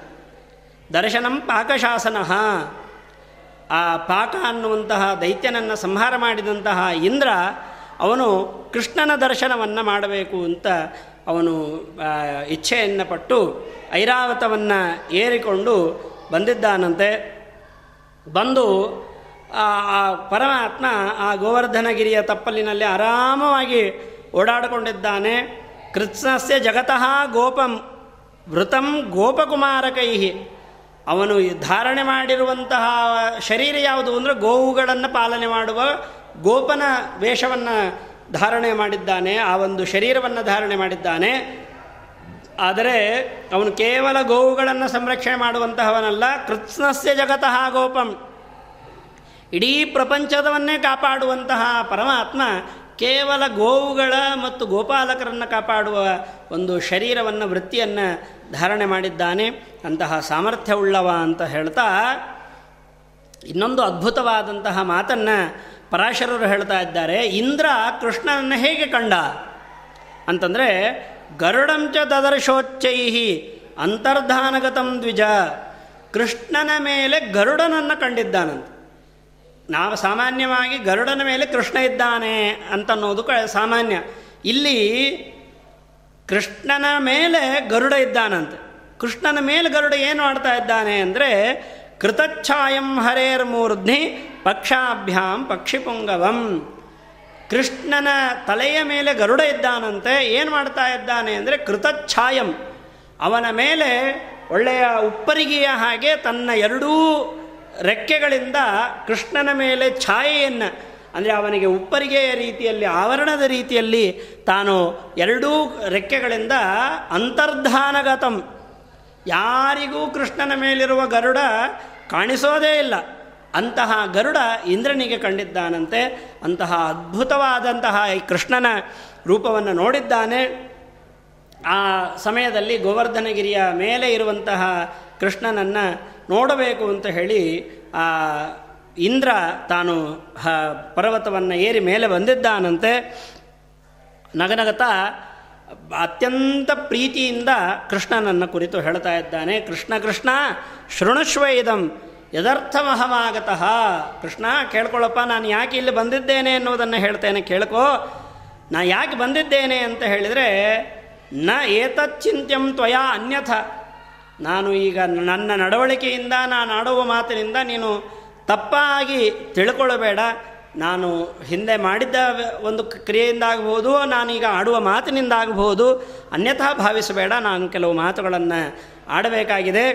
ದರ್ಶನಂ ಪಾಕಶಾಸನ. ಆ ಪಾಕ ಅನ್ನುವಂತಹ ದೈತ್ಯನನ್ನು ಸಂಹಾರ ಮಾಡಿದಂತಹ ಇಂದ್ರ ಅವನು ಕೃಷ್ಣನ ದರ್ಶನವನ್ನು ಮಾಡಬೇಕು ಅಂತ ಅವನು ಇಚ್ಛೆಯನ್ನು ಪಟ್ಟು ಐರಾವತವನ್ನು ಏರಿಕೊಂಡು ಬಂದಿದ್ದಾನಂತೆ. ಬಂದು, ಆ ಪರಮಾತ್ಮ ಆ ಗೋವರ್ಧನಗಿರಿಯ ತಪ್ಪಲಿನಲ್ಲಿ ಆರಾಮವಾಗಿ ಓಡಾಡಿಕೊಂಡಿದ್ದಾನೆ. ಕೃತ್ಸ್ನಸ್ಯ ಜಗತಃ ಗೋಪಂ, ವೃತಂ ಗೋಪಕುಮಾರಕೈ ಅವನು ಧಾರಣೆ ಮಾಡಿರುವಂತಹ ಶರೀರ ಯಾವುದು ಅಂದರೆ ಗೋವುಗಳನ್ನು ಪಾಲನೆ ಮಾಡುವ ಗೋಪನ ವೇಷವನ್ನು ಧಾರಣೆ ಮಾಡಿದ್ದಾನೆ, ಆ ಒಂದು ಶರೀರವನ್ನು ಧಾರಣೆ ಮಾಡಿದ್ದಾನೆ. ಆದರೆ ಅವನು ಕೇವಲ ಗೋವುಗಳನ್ನು ಸಂರಕ್ಷಣೆ ಮಾಡುವಂತಹವನಲ್ಲ, ಕೃತ್ಸ್ನಸ್ಯ ಜಗತಃ ಗೋಪಂ ಇಡೀ ಪ್ರಪಂಚದವನ್ನೇ ಕಾಪಾಡುವಂತಹ ಪರಮಾತ್ಮ ಕೇವಲ ಗೋವುಗಳ ಮತ್ತು ಗೋಪಾಲಕರನ್ನು ಕಾಪಾಡುವ ಒಂದು ಶರೀರವನ್ನು, ವೃತ್ತಿಯನ್ನು ಧಾರಣೆ ಮಾಡಿದ್ದಾನೆ. ಅಂತಹ ಸಾಮರ್ಥ್ಯವುಳ್ಳವ ಅಂತ ಹೇಳ್ತಾ ಇನ್ನೊಂದು ಅದ್ಭುತವಾದಂತಹ ಮಾತನ್ನು ಪರಾಶರರು ಹೇಳ್ತಾ ಇದ್ದಾರೆ, ಇಂದ್ರ ಕೃಷ್ಣನನ್ನು ಹೇಗೆ ಕಂಡ? ಅಂತಂದರೆ, ಗರುಡಂಚ ದದರ್ಶೋಚ್ಚೈ ಅಂತರ್ಧಾನಗತಂ ದ್ವಿಜ, ಕೃಷ್ಣನ ಮೇಲೆ ಗರುಡನನ್ನು ಕಂಡಿದ್ದಾನಂತ. ನಾವು ಸಾಮಾನ್ಯವಾಗಿ ಗರುಡನ ಮೇಲೆ ಕೃಷ್ಣ ಇದ್ದಾನೆ ಅಂತನ್ನೋದು ಕ, ಸಾಮಾನ್ಯ. ಇಲ್ಲಿ ಕೃಷ್ಣನ ಮೇಲೆ ಗರುಡ ಇದ್ದಾನಂತೆ. ಕೃಷ್ಣನ ಮೇಲೆ ಗರುಡ ಏನು ಮಾಡ್ತಾ ಇದ್ದಾನೆ ಅಂದರೆ ಕೃತಚ್ಛಾಯಂ ಹರೇರ್ ಮೂರ್ಧ್ನಿ ಪಕ್ಷಾಭ್ಯಾಂ ಪಕ್ಷಿಪುಂಗವಂ. ಕೃಷ್ಣನ ತಲೆಯ ಮೇಲೆ ಗರುಡ ಇದ್ದಾನಂತೆ, ಏನು ಮಾಡ್ತಾ ಇದ್ದಾನೆ ಅಂದರೆ ಕೃತಚ್ಛಾಯಂ. ಅವನ ಮೇಲೆ ಒಳ್ಳೆಯ ಉಪ್ಪರಿಗೆಯ ಹಾಗೆ ತನ್ನ ಎರಡೂ ರೆಕ್ಕೆಗಳಿಂದ ಕೃಷ್ಣನ ಮೇಲೆ ಛಾಯೆಯನ್ನು, ಅಂದರೆ ಅವನಿಗೆ ಉಪ್ಪರಿಗೆಯ ರೀತಿಯಲ್ಲಿ, ಆವರಣದ ರೀತಿಯಲ್ಲಿ ತಾನು ಎರಡೂ ರೆಕ್ಕೆಗಳಿಂದ ಅಂತರ್ಧಾನಗತಂ. ಯಾರಿಗೂ ಕೃಷ್ಣನ ಮೇಲಿರುವ ಗರುಡ ಕಾಣಿಸೋದೇ ಇಲ್ಲ. ಅಂತಹ ಗರುಡ ಇಂದ್ರನಿಗೆ ಕಂಡಿದ್ದಾನಂತೆ, ಅಂತಹ ಅದ್ಭುತವಾದಂತಹ ಈ ಕೃಷ್ಣನ ರೂಪವನ್ನು ನೋಡಿದ್ದಾನೆ. ಆ ಸಮಯದಲ್ಲಿ ಗೋವರ್ಧನಗಿರಿಯ ಮೇಲೆ ಇರುವಂತಹ ಕೃಷ್ಣನನ್ನು ನೋಡಬೇಕು ಅಂತ ಹೇಳಿ, ಆ ಇಂದ್ರ ತಾನು ಪರ್ವತವನ್ನು ಏರಿ ಮೇಲೆ ಬಂದಿದ್ದಾನಂತೆ. ನಗನಗತ ಅತ್ಯಂತ ಪ್ರೀತಿಯಿಂದ ಕೃಷ್ಣನನ್ನು ಕುರಿತು ಹೇಳ್ತಾ ಇದ್ದಾನೆ, ಕೃಷ್ಣ ಕೃಷ್ಣ ಶೃಣುಶ್ವ ಇದಂ ಯದರ್ಥಮಹಮಾಗತಃ ಕೃಷ್ಣ, ಕೇಳ್ಕೊಳ್ಳಪ್ಪ, ನಾನು ಯಾಕೆ ಇಲ್ಲಿ ಬಂದಿದ್ದೇನೆ ಅನ್ನೋದನ್ನು ಹೇಳ್ತೇನೆ, ಕೇಳ್ಕೋ. ನಾ ಯಾಕೆ ಬಂದಿದ್ದೇನೆ ಅಂತ ಹೇಳಿದರೆ, ನ ಏತಚ್ಚಿಂತ್ಯಂ ತ್ವಯಾ ಅನ್ಯಥ. ನಾನು ಈಗ ನನ್ನ ನಡವಳಿಕೆಯಿಂದ, ನಾನು ಆಡುವ ಮಾತಿನಿಂದ ನೀನು ತಪ್ಪಾಗಿ ತಿಳ್ಕೊಳ್ಳಬೇಡ ನಾನು ಹಿಂದೆ ಮಾಡಿದ್ದ ಒಂದು ಕ್ರಿಯೆಯಿಂದ ಆಗಬಹುದು ನಾನೀಗ ಆಡುವ ಮಾತಿನಿಂದ ಆಗಬಹುದು ಅನ್ಯಥಾ ಭಾವಿಸಬೇಡ, ನಾನು ಕೆಲವು ಮಾತುಗಳನ್ನು ಆಡಬೇಕಾಗಿದೆ.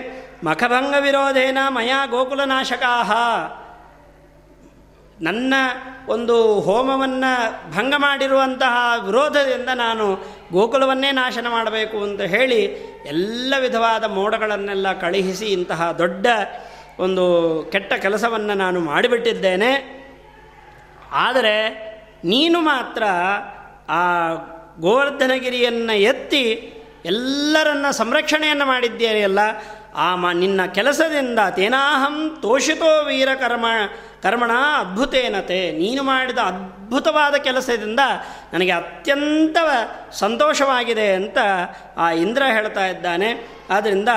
ಮಖಭಂಗ ವಿರೋಧೇನ ಮಯಾ ಗೋಕುಲನಾಶಕಾಹ. ನನ್ನ ಒಂದು ಹೋಮವನ್ನು ಭಂಗ ಮಾಡಿರುವಂತಹ ವಿರೋಧದಿಂದ ನಾನು ಗೋಕುಲವನ್ನೇ ನಾಶನ ಮಾಡಬೇಕು ಅಂತ ಹೇಳಿ ಎಲ್ಲ ವಿಧವಾದ ಮೋಡಗಳನ್ನೆಲ್ಲ ಕಳುಹಿಸಿ ಇಂತಹ ದೊಡ್ಡ ಒಂದು ಕೆಟ್ಟ ಕೆಲಸವನ್ನು ನಾನು ಮಾಡಿಬಿಟ್ಟಿದ್ದೇನೆ. ಆದರೆ ನೀನು ಮಾತ್ರ ಆ ಗೋವರ್ಧನಗಿರಿಯನ್ನು ಎತ್ತಿ ಎಲ್ಲರನ್ನ ಸಂರಕ್ಷಣೆಯನ್ನು ಮಾಡಿದ್ದೀರಿಯಲ್ಲ ಆ ಮ ನಿನ್ನ ಕೆಲಸದಿಂದ ತೇನಾಹಂ ತೋಷಿತೋ ವೀರ ಕರ್ಮ ಕರ್ಮಣ ಅದ್ಭುತೇನತೆ. ನೀನು ಮಾಡಿದ ಅದ್ಭುತವಾದ ಕೆಲಸದಿಂದ ನನಗೆ ಅತ್ಯಂತ ಸಂತೋಷವಾಗಿದೆ ಅಂತ ಆ ಇಂದ್ರ ಹೇಳ್ತಾ ಇದ್ದಾನೆ. ಆದ್ದರಿಂದ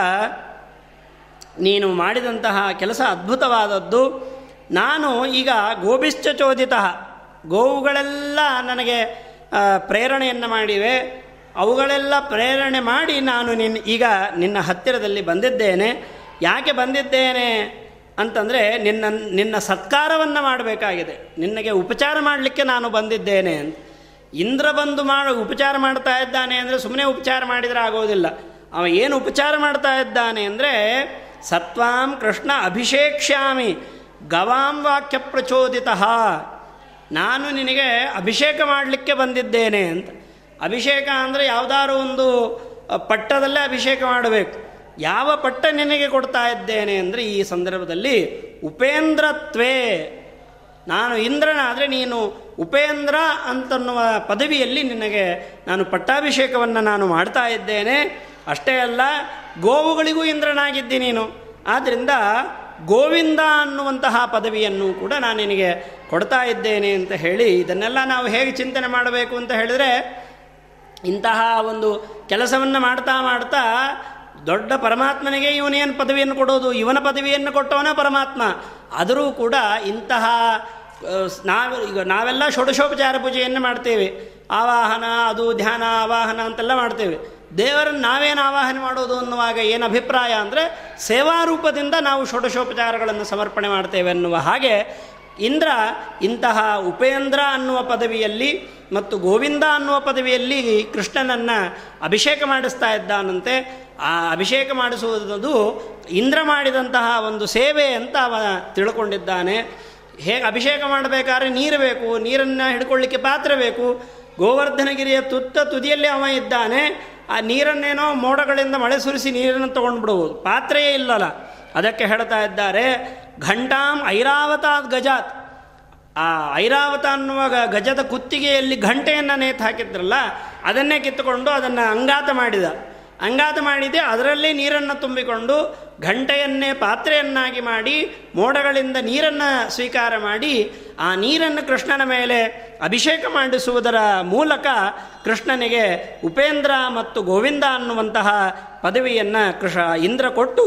ನೀನು ಮಾಡಿದಂತಹ ಕೆಲಸ ಅದ್ಭುತವಾದದ್ದು. ನಾನು ಈಗ ಗೋಭಿಶ್ಚ ಚೋದಿತ ಗೋವುಗಳೆಲ್ಲ ನನಗೆ ಪ್ರೇರಣೆಯನ್ನು ಮಾಡಿವೆ. ಅವುಗಳೆಲ್ಲ ಪ್ರೇರಣೆ ಮಾಡಿ ನಾನು ನಿನ್ನ ಈಗ ನಿನ್ನ ಹತ್ತಿರದಲ್ಲಿ ಬಂದಿದ್ದೇನೆ. ಯಾಕೆ ಬಂದಿದ್ದೇನೆ ಅಂತಂದರೆ ನಿನ್ನ ನಿನ್ನ ಸತ್ಕಾರವನ್ನು ಮಾಡಬೇಕಾಗಿದೆ. ನಿನಗೆ ಉಪಚಾರ ಮಾಡಲಿಕ್ಕೆ ನಾನು ಬಂದಿದ್ದೇನೆ ಅಂತ. ಇಂದ್ರ ಬಂದು ಮಾಡಿ, ಉಪಚಾರ ಮಾಡ್ತಾ ಇದ್ದಾನೆ ಅಂದರೆ ಸುಮ್ಮನೆ ಉಪಚಾರ ಮಾಡಿದರೆ ಆಗೋದಿಲ್ಲ. ಅವ ಏನು ಉಪಚಾರ ಮಾಡ್ತಾ ಇದ್ದಾನೆ ಅಂದರೆ, ಸತ್ವಾಂ ಕೃಷ್ಣ ಅಭಿಷೇಕ್ಷ್ಯಾಮಿ. ಗವಾಂ ವಾಕ್ಯ ಪ್ರಚೋದಿತ. ನಾನು ನಿನಗೆ ಅಭಿಷೇಕ ಮಾಡಲಿಕ್ಕೆ ಬಂದಿದ್ದೇನೆ ಅಂತ. ಅಭಿಷೇಕ ಅಂದರೆ ಯಾವುದಾದ್ರು ಒಂದು ಪಟ್ಟದಲ್ಲೇ ಅಭಿಷೇಕ ಮಾಡಬೇಕು. ಯಾವ ಪಟ್ಟ ನಿನಗೆ ಕೊಡ್ತಾ ಇದ್ದೇನೆ ಅಂದರೆ ಈ ಸಂದರ್ಭದಲ್ಲಿ ಉಪೇಂದ್ರತ್ವೇ. ನಾನು ಇಂದ್ರನಾದರೆ ನೀನು ಉಪೇಂದ್ರ ಅಂತನ್ನುವ ಪದವಿಯಲ್ಲಿ ನಿನಗೆ ನಾನು ಪಟ್ಟಾಭಿಷೇಕವನ್ನು ನಾನು ಮಾಡ್ತಾ ಇದ್ದೇನೆ. ಅಷ್ಟೇ ಅಲ್ಲ ಗೋವುಗಳಿಗೂ ಇಂದ್ರನಾಗಿದ್ದಿ ನೀನು. ಆದ್ದರಿಂದ ಗೋವಿಂದ ಅನ್ನುವಂತಹ ಪದವಿಯನ್ನು ಕೂಡ ನಾನು ನಿನಗೆ ಕೊಡ್ತಾ ಇದ್ದೇನೆ ಅಂತ ಹೇಳಿ ಇದನ್ನೆಲ್ಲ ನಾವು ಹೇಗೆ ಚಿಂತನೆ ಮಾಡಬೇಕು ಅಂತ ಹೇಳಿದರೆ, ಇಂತಹ ಒಂದು ಕೆಲಸವನ್ನು ಮಾಡ್ತಾ ಮಾಡ್ತಾ ದೊಡ್ಡ ಪರಮಾತ್ಮನಿಗೆ ಇವನೇನು ಪದವಿಯನ್ನು ಕೊಡೋದು? ಇವನ ಪದವಿಯನ್ನು ಕೊಟ್ಟವನ ಪರಮಾತ್ಮ. ಆದರೂ ಕೂಡ ಇಂತಹ ನಾವು, ಈಗ ನಾವೆಲ್ಲ ಷೋಡಶೋಪಚಾರ ಪೂಜೆಯನ್ನು ಮಾಡ್ತೇವೆ. ಆವಾಹನ, ಅದು ಧ್ಯಾನ, ಆವಾಹನ ಅಂತೆಲ್ಲ ಮಾಡ್ತೇವೆ. ದೇವರನ್ನು ನಾವೇನು ಆವಾಹನೆ ಮಾಡೋದು ಅನ್ನುವಾಗ ಏನು ಅಭಿಪ್ರಾಯ ಅಂದರೆ ಸೇವಾರೂಪದಿಂದ ನಾವು ಷೋಡಶೋಪಚಾರಗಳನ್ನು ಸಮರ್ಪಣೆ ಮಾಡ್ತೇವೆ ಅನ್ನುವ ಹಾಗೆ ಇಂದ್ರ ಇಂತಹ ಉಪೇಂದ್ರ ಅನ್ನುವ ಪದವಿಯಲ್ಲಿ ಮತ್ತು ಗೋವಿಂದ ಅನ್ನುವ ಪದವಿಯಲ್ಲಿ ಕೃಷ್ಣನನ್ನು ಅಭಿಷೇಕ ಮಾಡಿಸ್ತಾ ಇದ್ದಾನಂತೆ. ಆ ಅಭಿಷೇಕ ಮಾಡಿಸುವುದು ಇಂದ್ರ ಮಾಡಿದಂತಹ ಒಂದು ಸೇವೆ ಅಂತ ಅವ ತಿಳ್ಕೊಂಡಿದ್ದಾನೆ. ಹೇಗೆ ಅಭಿಷೇಕ ಮಾಡಬೇಕಾದ್ರೆ ನೀರು ಬೇಕು, ನೀರನ್ನು ಹಿಡ್ಕೊಳ್ಳಿಕ್ಕೆ ಪಾತ್ರ ಬೇಕು. ಗೋವರ್ಧನಗಿರಿಯ ತುತ್ತ ತುದಿಯಲ್ಲಿ ಅವ ಇದ್ದಾನೆ. ಆ ನೀರನ್ನೇನೋ ಮೋಡಗಳಿಂದ ಮಳೆ ಸುರಿಸಿ ನೀರನ್ನು ತೊಗೊಂಡು ಬಿಡುವುದು ಪಾತ್ರೆಯೇ ಇಲ್ಲಲ್ಲ. ಅದಕ್ಕೆ ಹೇಳ್ತಾ ಇದ್ದಾರೆ, ಘಂಟಾಂ ಐರಾವತಾದ್ ಗಜಾತ್. ಆ ಐರಾವತ ಅನ್ನುವ ಗಜದ ಕುತ್ತಿಗೆಯಲ್ಲಿ ಘಂಟೆಯನ್ನು ನೇತು ಹಾಕಿದ್ರಲ್ಲ, ಅದನ್ನೇ ಕಿತ್ತುಕೊಂಡು ಅದನ್ನು ಅಂಗಾತ ಮಾಡಿದ. ಅಂಗಾತ ಮಾಡಿದೆ. ಅದರಲ್ಲೇ ನೀರನ್ನು ತುಂಬಿಕೊಂಡು ಘಂಟೆಯನ್ನೇ ಪಾತ್ರೆಯನ್ನಾಗಿ ಮಾಡಿ, ಮೋಡಗಳಿಂದ ನೀರನ್ನು ಸ್ವೀಕಾರ ಮಾಡಿ, ಆ ನೀರನ್ನು ಕೃಷ್ಣನ ಮೇಲೆ ಅಭಿಷೇಕ ಮಾಡಿಸುವುದರ ಮೂಲಕ ಕೃಷ್ಣನಿಗೆ ಉಪೇಂದ್ರ ಮತ್ತು ಗೋವಿಂದ ಅನ್ನುವಂತಹ ಪದವಿಯನ್ನು ಕೃಷ ಇಂದ್ರ ಕೊಟ್ಟು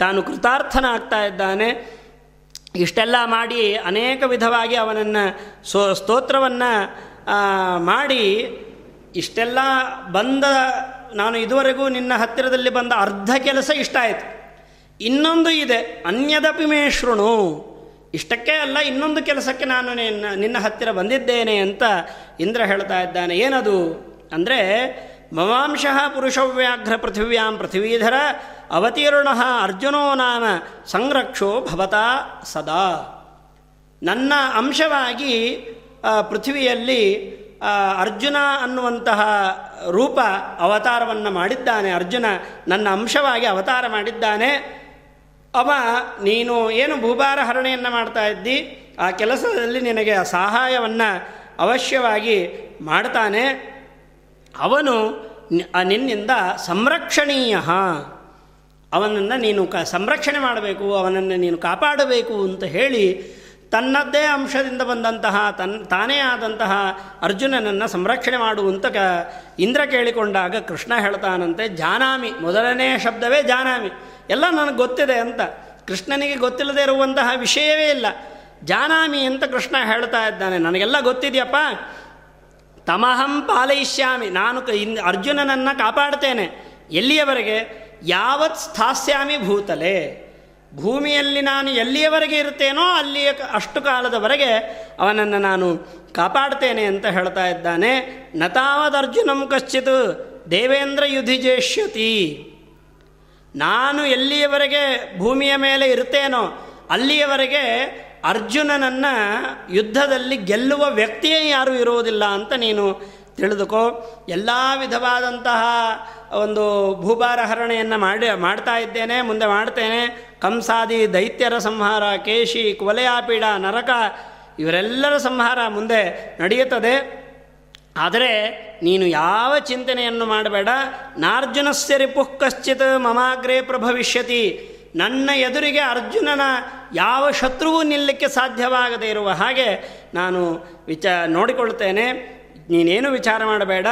ತಾನು ಕೃತಾರ್ಥನಾಗ್ತಾ ಇದ್ದಾನೆ. ಇಷ್ಟೆಲ್ಲ ಮಾಡಿ ಅನೇಕ ವಿಧವಾಗಿ ಅವನನ್ನು ಸೋ ಸ್ತೋತ್ರವನ್ನು ಮಾಡಿ ಇಷ್ಟೆಲ್ಲ ಬಂದ ನಾನು ಇದುವರೆಗೂ ನಿನ್ನ ಹತ್ತಿರದಲ್ಲಿ ಬಂದ ಅರ್ಧ ಕೆಲಸ ಇಷ್ಟ ಆಯಿತು. ಇನ್ನೊಂದು ಇದೆ, ಅನ್ಯದಪಿ ಮೇ ಶೃಣು. ಇಷ್ಟಕ್ಕೆ ಅಲ್ಲ, ಇನ್ನೊಂದು ಕೆಲಸಕ್ಕೆ ನಾನು ನಿನ್ನ ನಿನ್ನ ಹತ್ತಿರ ಬಂದಿದ್ದೇನೆ ಅಂತ ಇಂದ್ರ ಹೇಳ್ತಾ ಇದ್ದಾನೆ. ಏನದು? ಅಂದರೆ ಮಮಾಂಶಃ ಪುರುಷವ್ಯಾಘ್ರ ಪೃಥಿವ್ಯಾಂ ಪೃಥಿವೀಧರ ಅವತೀರ್ಣ ಅರ್ಜುನೋ ನಾಮ ಸಂರಕ್ಷೋ ಭವತಾ ಸದಾ. ನನ್ನ ಅಂಶವಾಗಿ ಪೃಥ್ವಿಯಲ್ಲಿ ಅರ್ಜುನ ಅನ್ನುವಂತಹ ರೂಪ ಅವತಾರವನ್ನು ಮಾಡಿದ್ದಾನೆ. ಅರ್ಜುನ ನನ್ನ ಅಂಶವಾಗಿ ಅವತಾರ ಮಾಡಿದ್ದಾನೆ. ಅವ, ನೀನು ಏನು ಭೂಭಾರ ಹರಣೆಯನ್ನು ಮಾಡ್ತಾ ಇದ್ದಿ? ಆ ಕೆಲಸದಲ್ಲಿ ನಿನಗೆ ಸಹಾಯವನ್ನು ಅವಶ್ಯವಾಗಿ ಮಾಡ್ತಾನೆ. ಅವನು ನಿನ್ನಿಂದ ಸಂರಕ್ಷಣೀಯ. ಅವನನ್ನು ನೀನು ಕ, ಸಂರಕ್ಷಣೆ ಮಾಡಬೇಕು, ಅವನನ್ನು ನೀನು ಕಾಪಾಡಬೇಕು ಅಂತ ಹೇಳಿ ತನ್ನದ್ದೇ ಅಂಶದಿಂದ ಬಂದಂತಹ, ತನ್, ತಾನೇ ಆದಂತಹ ಅರ್ಜುನನನ್ನು ಸಂರಕ್ಷಣೆ ಮಾಡುವಂತ ಕ ಇಂದ್ರ ಕೇಳಿಕೊಂಡಾಗ ಕೃಷ್ಣ ಹೇಳ್ತಾನಂತೆ, ಜಾನಾಮಿ, ಮೊದಲನೇ ಶಬ್ದವೇ ಜಾನಾಮಿ. ಎಲ್ಲ ನನಗೆ ಗೊತ್ತಿದೆ ಅಂತ. ಕೃಷ್ಣನಿಗೆ ಗೊತ್ತಿಲ್ಲದೆ ಇರುವಂತಹ ವಿಷಯವೇ ಇಲ್ಲ. ಜಾನಾಮಿ ಅಂತ ಕೃಷ್ಣ ಹೇಳ್ತಾ ಇದ್ದಾನೆ, ನನಗೆಲ್ಲ ಗೊತ್ತಿದೆಯಪ್ಪ? ತಮಹಂ ಪಾಲಯಿಷ್ಯಾಮಿ, ನಾನು ಅರ್ಜುನನನ್ನು ಕಾಪಾಡ್ತೇನೆ. ಎಲ್ಲಿಯವರೆಗೆ? ಯಾವತ್ ಸ್ಥಾಸ್ಯಾಮಿ ಭೂತಲೆ. ಭೂಮಿಯಲ್ಲಿ ನಾನು ಎಲ್ಲಿಯವರೆಗೆ ಇರ್ತೇನೋ ಅಲ್ಲಿಯ ಅಷ್ಟು ಕಾಲದವರೆಗೆ ಅವನನ್ನು ನಾನು ಕಾಪಾಡ್ತೇನೆ ಅಂತ ಹೇಳ್ತಾ ಇದ್ದಾನೆ. ನತಾವದರ್ಜುನಂ ಕಶ್ಚಿತ್ ದೇವೇಂದ್ರ ಯುಧಿಜೇಷ್ಯತಿ. ನಾನು ಎಲ್ಲಿಯವರೆಗೆ ಭೂಮಿಯ ಮೇಲೆ ಇರ್ತೇನೋ ಅಲ್ಲಿಯವರೆಗೆ ಅರ್ಜುನನನ್ನು ಯುದ್ಧದಲ್ಲಿ ಗೆಲ್ಲುವ ವ್ಯಕ್ತಿಯೇ ಯಾರೂ ಇರುವುದಿಲ್ಲ ಅಂತ ನೀನು ತಿಳಿದುಕೋ. ಎಲ್ಲ ವಿಧವಾದಂತಹ ಒಂದು ಭೂಭಾರ ಹರಣೆಯನ್ನು ಮಾಡಿ, ಮಾಡ್ತಾ ಇದ್ದೇನೆ, ಮುಂದೆ ಮಾಡ್ತೇನೆ. ಕಂಸಾದಿ ದೈತ್ಯರ ಸಂಹಾರ, ಕೇಶಿ ಕೊಲೆಯಾಪೀಡ ನರಕ ಇವರೆಲ್ಲರ ಸಂಹಾರ ಮುಂದೆ ನಡೆಯುತ್ತದೆ. ಆದರೆ ನೀನು ಯಾವ ಚಿಂತನೆಯನ್ನು ಮಾಡಬೇಡ. ನಾರ್ಜುನಸ್ಯ ರಿಪುಃ ಕಶ್ಚಿತ್ ಮಮಾಗ್ರೇ ಪ್ರಭವಿಷ್ಯತಿ. ನನ್ನ ಎದುರಿಗೆ ಅರ್ಜುನನ ಯಾವ ಶತ್ರುವು ನಿಲ್ಲಕ್ಕೆ ಸಾಧ್ಯವಾಗದೇ ಇರುವ ಹಾಗೆ ನಾನು ವಿಚ ನೋಡಿಕೊಳ್ತೇನೆ ನೀನೇನು ವಿಚಾರ ಮಾಡಬೇಡ.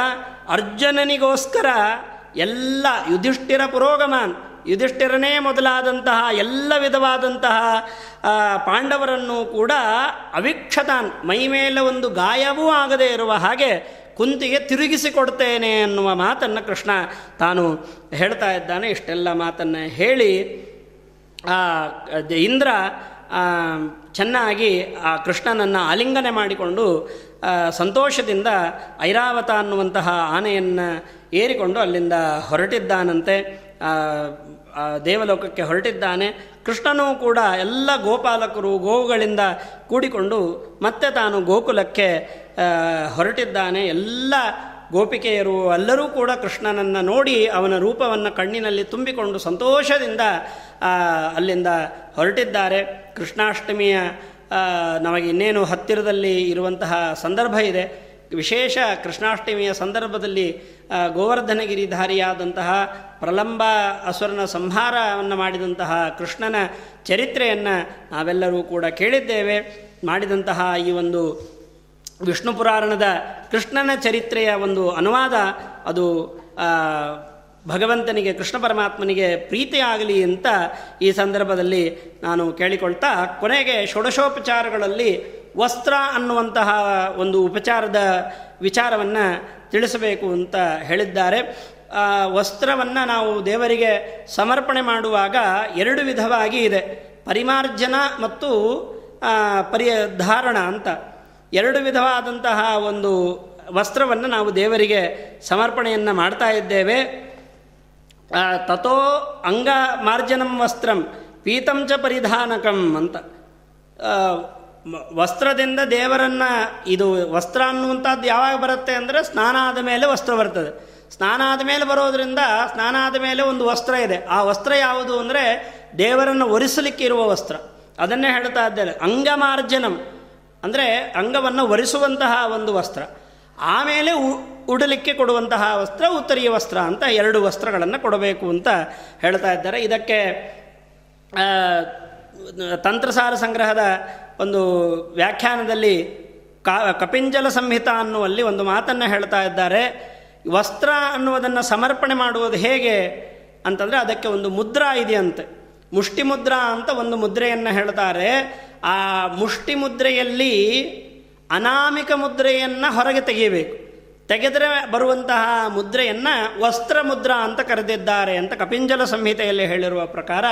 ಅರ್ಜುನನಿಗೋಸ್ಕರ ಎಲ್ಲ ಯುಧಿಷ್ಠಿರ ಪುರೋಗಮಾನ್ ಯುಧಿಷ್ಠಿರನೇ ಮೊದಲಾದಂತಹ ಎಲ್ಲ ವಿಧವಾದಂತಹ ಪಾಂಡವರನ್ನು ಕೂಡ ಅವಿಕ್ಷತಾನ್, ಮೈ ಮೇಲೆ ಒಂದು ಗಾಯವೂ ಆಗದೇ ಇರುವ ಹಾಗೆ ಕುಂತಿಗೆ ತಿರುಗಿಸಿಕೊಡ್ತೇನೆ ಅನ್ನುವ ಮಾತನ್ನು ಕೃಷ್ಣ ತಾನು ಹೇಳ್ತಾ ಇದ್ದಾನೆ. ಇಷ್ಟೆಲ್ಲ ಮಾತನ್ನು ಹೇಳಿ, ಆ ಇಂದ್ರ ಚೆನ್ನಾಗಿ ಆ ಕೃಷ್ಣನನ್ನು ಆಲಿಂಗನೆ ಮಾಡಿಕೊಂಡು ಸಂತೋಷದಿಂದ ಐರಾವತ ಅನ್ನುವಂತಹ ಆನೆಯನ್ನು ಏರಿಕೊಂಡು ಅಲ್ಲಿಂದ ಹೊರಟಿದ್ದಾನಂತೆ. ದೇವಲೋಕಕ್ಕೆ ಹೊರಟಿದ್ದಾನೆ. ಕೃಷ್ಣನೂ ಕೂಡ ಎಲ್ಲ ಗೋಪಾಲಕರು ಗೋವುಗಳಿಂದ ಕೂಡಿಕೊಂಡು ಮತ್ತೆ ತಾನು ಗೋಕುಲಕ್ಕೆ ಹೊರಟಿದ್ದಾನೆ. ಎಲ್ಲ ಗೋಪಿಕೆಯರು ಎಲ್ಲರೂ ಕೂಡ ಕೃಷ್ಣನನ್ನು ನೋಡಿ ಅವನ ರೂಪವನ್ನು ಕಣ್ಣಿನಲ್ಲಿ ತುಂಬಿಕೊಂಡು ಸಂತೋಷದಿಂದ ಅಲ್ಲಿಂದ ಹೊರಟಿದ್ದಾರೆ. ಕೃಷ್ಣಾಷ್ಟಮಿಯ ನಮಗೆ ಇನ್ನೇನು ಹತ್ತಿರದಲ್ಲಿ ಇರುವಂತಹ ಸಂದರ್ಭ ಇದೆ. ವಿಶೇಷ ಕೃಷ್ಣಾಷ್ಟಮಿಯ ಸಂದರ್ಭದಲ್ಲಿ ಗೋವರ್ಧನಗಿರಿಧಾರಿಯಾದಂತಹ ಪ್ರಲಂಬ ಅಸುರನ ಸಂಹಾರವನ್ನು ಮಾಡಿದಂತಹ ಕೃಷ್ಣನ ಚರಿತ್ರೆಯನ್ನು ನಾವೆಲ್ಲರೂ ಕೂಡ ಕೇಳಿದ್ದೇವೆ. ಮಾಡಿದಂತಹ ಈ ಒಂದು ವಿಷ್ಣು ಪುರಾಣದ ಕೃಷ್ಣನ ಚರಿತ್ರೆಯ ಒಂದು ಅನುವಾದ ಅದು ಭಗವಂತನಿಗೆ, ಕೃಷ್ಣ ಪರಮಾತ್ಮನಿಗೆ ಪ್ರೀತಿಯಾಗಲಿ ಅಂತ ಈ ಸಂದರ್ಭದಲ್ಲಿ ನಾನು ಕೇಳಿಕೊಳ್ತಾ, ಕೊನೆಗೆ ಷೋಡಶೋಪಚಾರಗಳಲ್ಲಿ ವಸ್ತ್ರ ಅನ್ನುವಂತಹ ಒಂದು ಉಪಚಾರದ ವಿಚಾರವನ್ನು ತಿಳಿಸಬೇಕು ಅಂತ ಹೇಳಿದ್ದಾರೆ. ವಸ್ತ್ರವನ್ನು ನಾವು ದೇವರಿಗೆ ಸಮರ್ಪಣೆ ಮಾಡುವಾಗ ಎರಡು ವಿಧವಾಗಿ ಇದೆ. ಪರಿಮಾರ್ಜನ ಮತ್ತು ಪರಿಧಾರಣ ಅಂತ. ಎರಡು ವಿಧವಾದಂತಹ ಒಂದು ವಸ್ತ್ರವನ್ನು ನಾವು ದೇವರಿಗೆ ಸಮರ್ಪಣೆಯನ್ನು ಮಾಡ್ತಾ ಇದ್ದೇವೆ. ತಥೋ ಅಂಗ ಮಾರ್ಜನಂ ವಸ್ತ್ರಂ ಪೀತಂಚ ಪರಿಧಾನಕಂ ಅಂತ. ವಸ್ತ್ರದಿಂದ ದೇವರನ್ನ ಇದು ವಸ್ತ್ರ ಅನ್ನುವಂಥದ್ದು ಯಾವಾಗ ಬರುತ್ತೆ ಅಂದರೆ ಸ್ನಾನ ಆದ ಮೇಲೆ ವಸ್ತ್ರ ಬರ್ತದೆ. ಸ್ನಾನ ಆದ ಮೇಲೆ ಬರೋದರಿಂದ ಸ್ನಾನ ಆದ ಮೇಲೆ ಒಂದು ವಸ್ತ್ರ ಇದೆ. ಆ ವಸ್ತ್ರ ಯಾವುದು ಅಂದರೆ ದೇವರನ್ನು ಒರೆಸಲಿಕ್ಕೆ ಇರುವ ವಸ್ತ್ರ. ಅದನ್ನೇ ಹೇಳ್ತಾ ಇದ್ದೇನೆ. ಅಂಗಮಾರ್ಜನಂ ಅಂದರೆ ಅಂಗವನ್ನು ಒರೆಸುವಂತಹ ಒಂದು ವಸ್ತ್ರ. ಆಮೇಲೆ ಉಡಲಿಕ್ಕೆ ಕೊಡುವಂತಹ ವಸ್ತ್ರ, ಉತ್ತರೀಯ ವಸ್ತ್ರ ಅಂತ ಎರಡು ವಸ್ತ್ರಗಳನ್ನು ಕೊಡಬೇಕು ಅಂತ ಹೇಳ್ತಾ ಇದ್ದಾರೆ. ಇದಕ್ಕೆ ತಂತ್ರಸಾರ ಸಂಗ್ರಹದ ಒಂದು ವ್ಯಾಖ್ಯಾನದಲ್ಲಿ ಕಪಿಂಜಲ ಸಂಹಿತ ಅನ್ನುವಲ್ಲಿ ಒಂದು ಮಾತನ್ನು ಹೇಳ್ತಾ ಇದ್ದಾರೆ. ವಸ್ತ್ರ ಅನ್ನುವುದನ್ನು ಸಮರ್ಪಣೆ ಮಾಡುವುದು ಹೇಗೆ ಅಂತಂದರೆ ಅದಕ್ಕೆ ಒಂದು ಮುದ್ರಾ ಇದೆಯಂತೆ. ಮುಷ್ಟಿ ಮುದ್ರಾ ಅಂತ ಒಂದು ಮುದ್ರೆಯನ್ನು ಹೇಳ್ತಾರೆ. ಆ ಮುಷ್ಟಿ ಮುದ್ರೆಯಲ್ಲಿ ಅನಾಮಿಕ ಮುದ್ರೆಯನ್ನು ಹೊರಗೆ ತೆಗೆಯಬೇಕು. ತೆಗೆದರೆ ಬರುವಂತಹ ಮುದ್ರೆಯನ್ನು ವಸ್ತ್ರ ಮುದ್ರಾ ಅಂತ ಕರೆದಿದ್ದಾರೆ ಅಂತ ಕಪಿಂಜಲ ಸಂಹಿತೆಯಲ್ಲಿ ಹೇಳಿರುವ ಪ್ರಕಾರ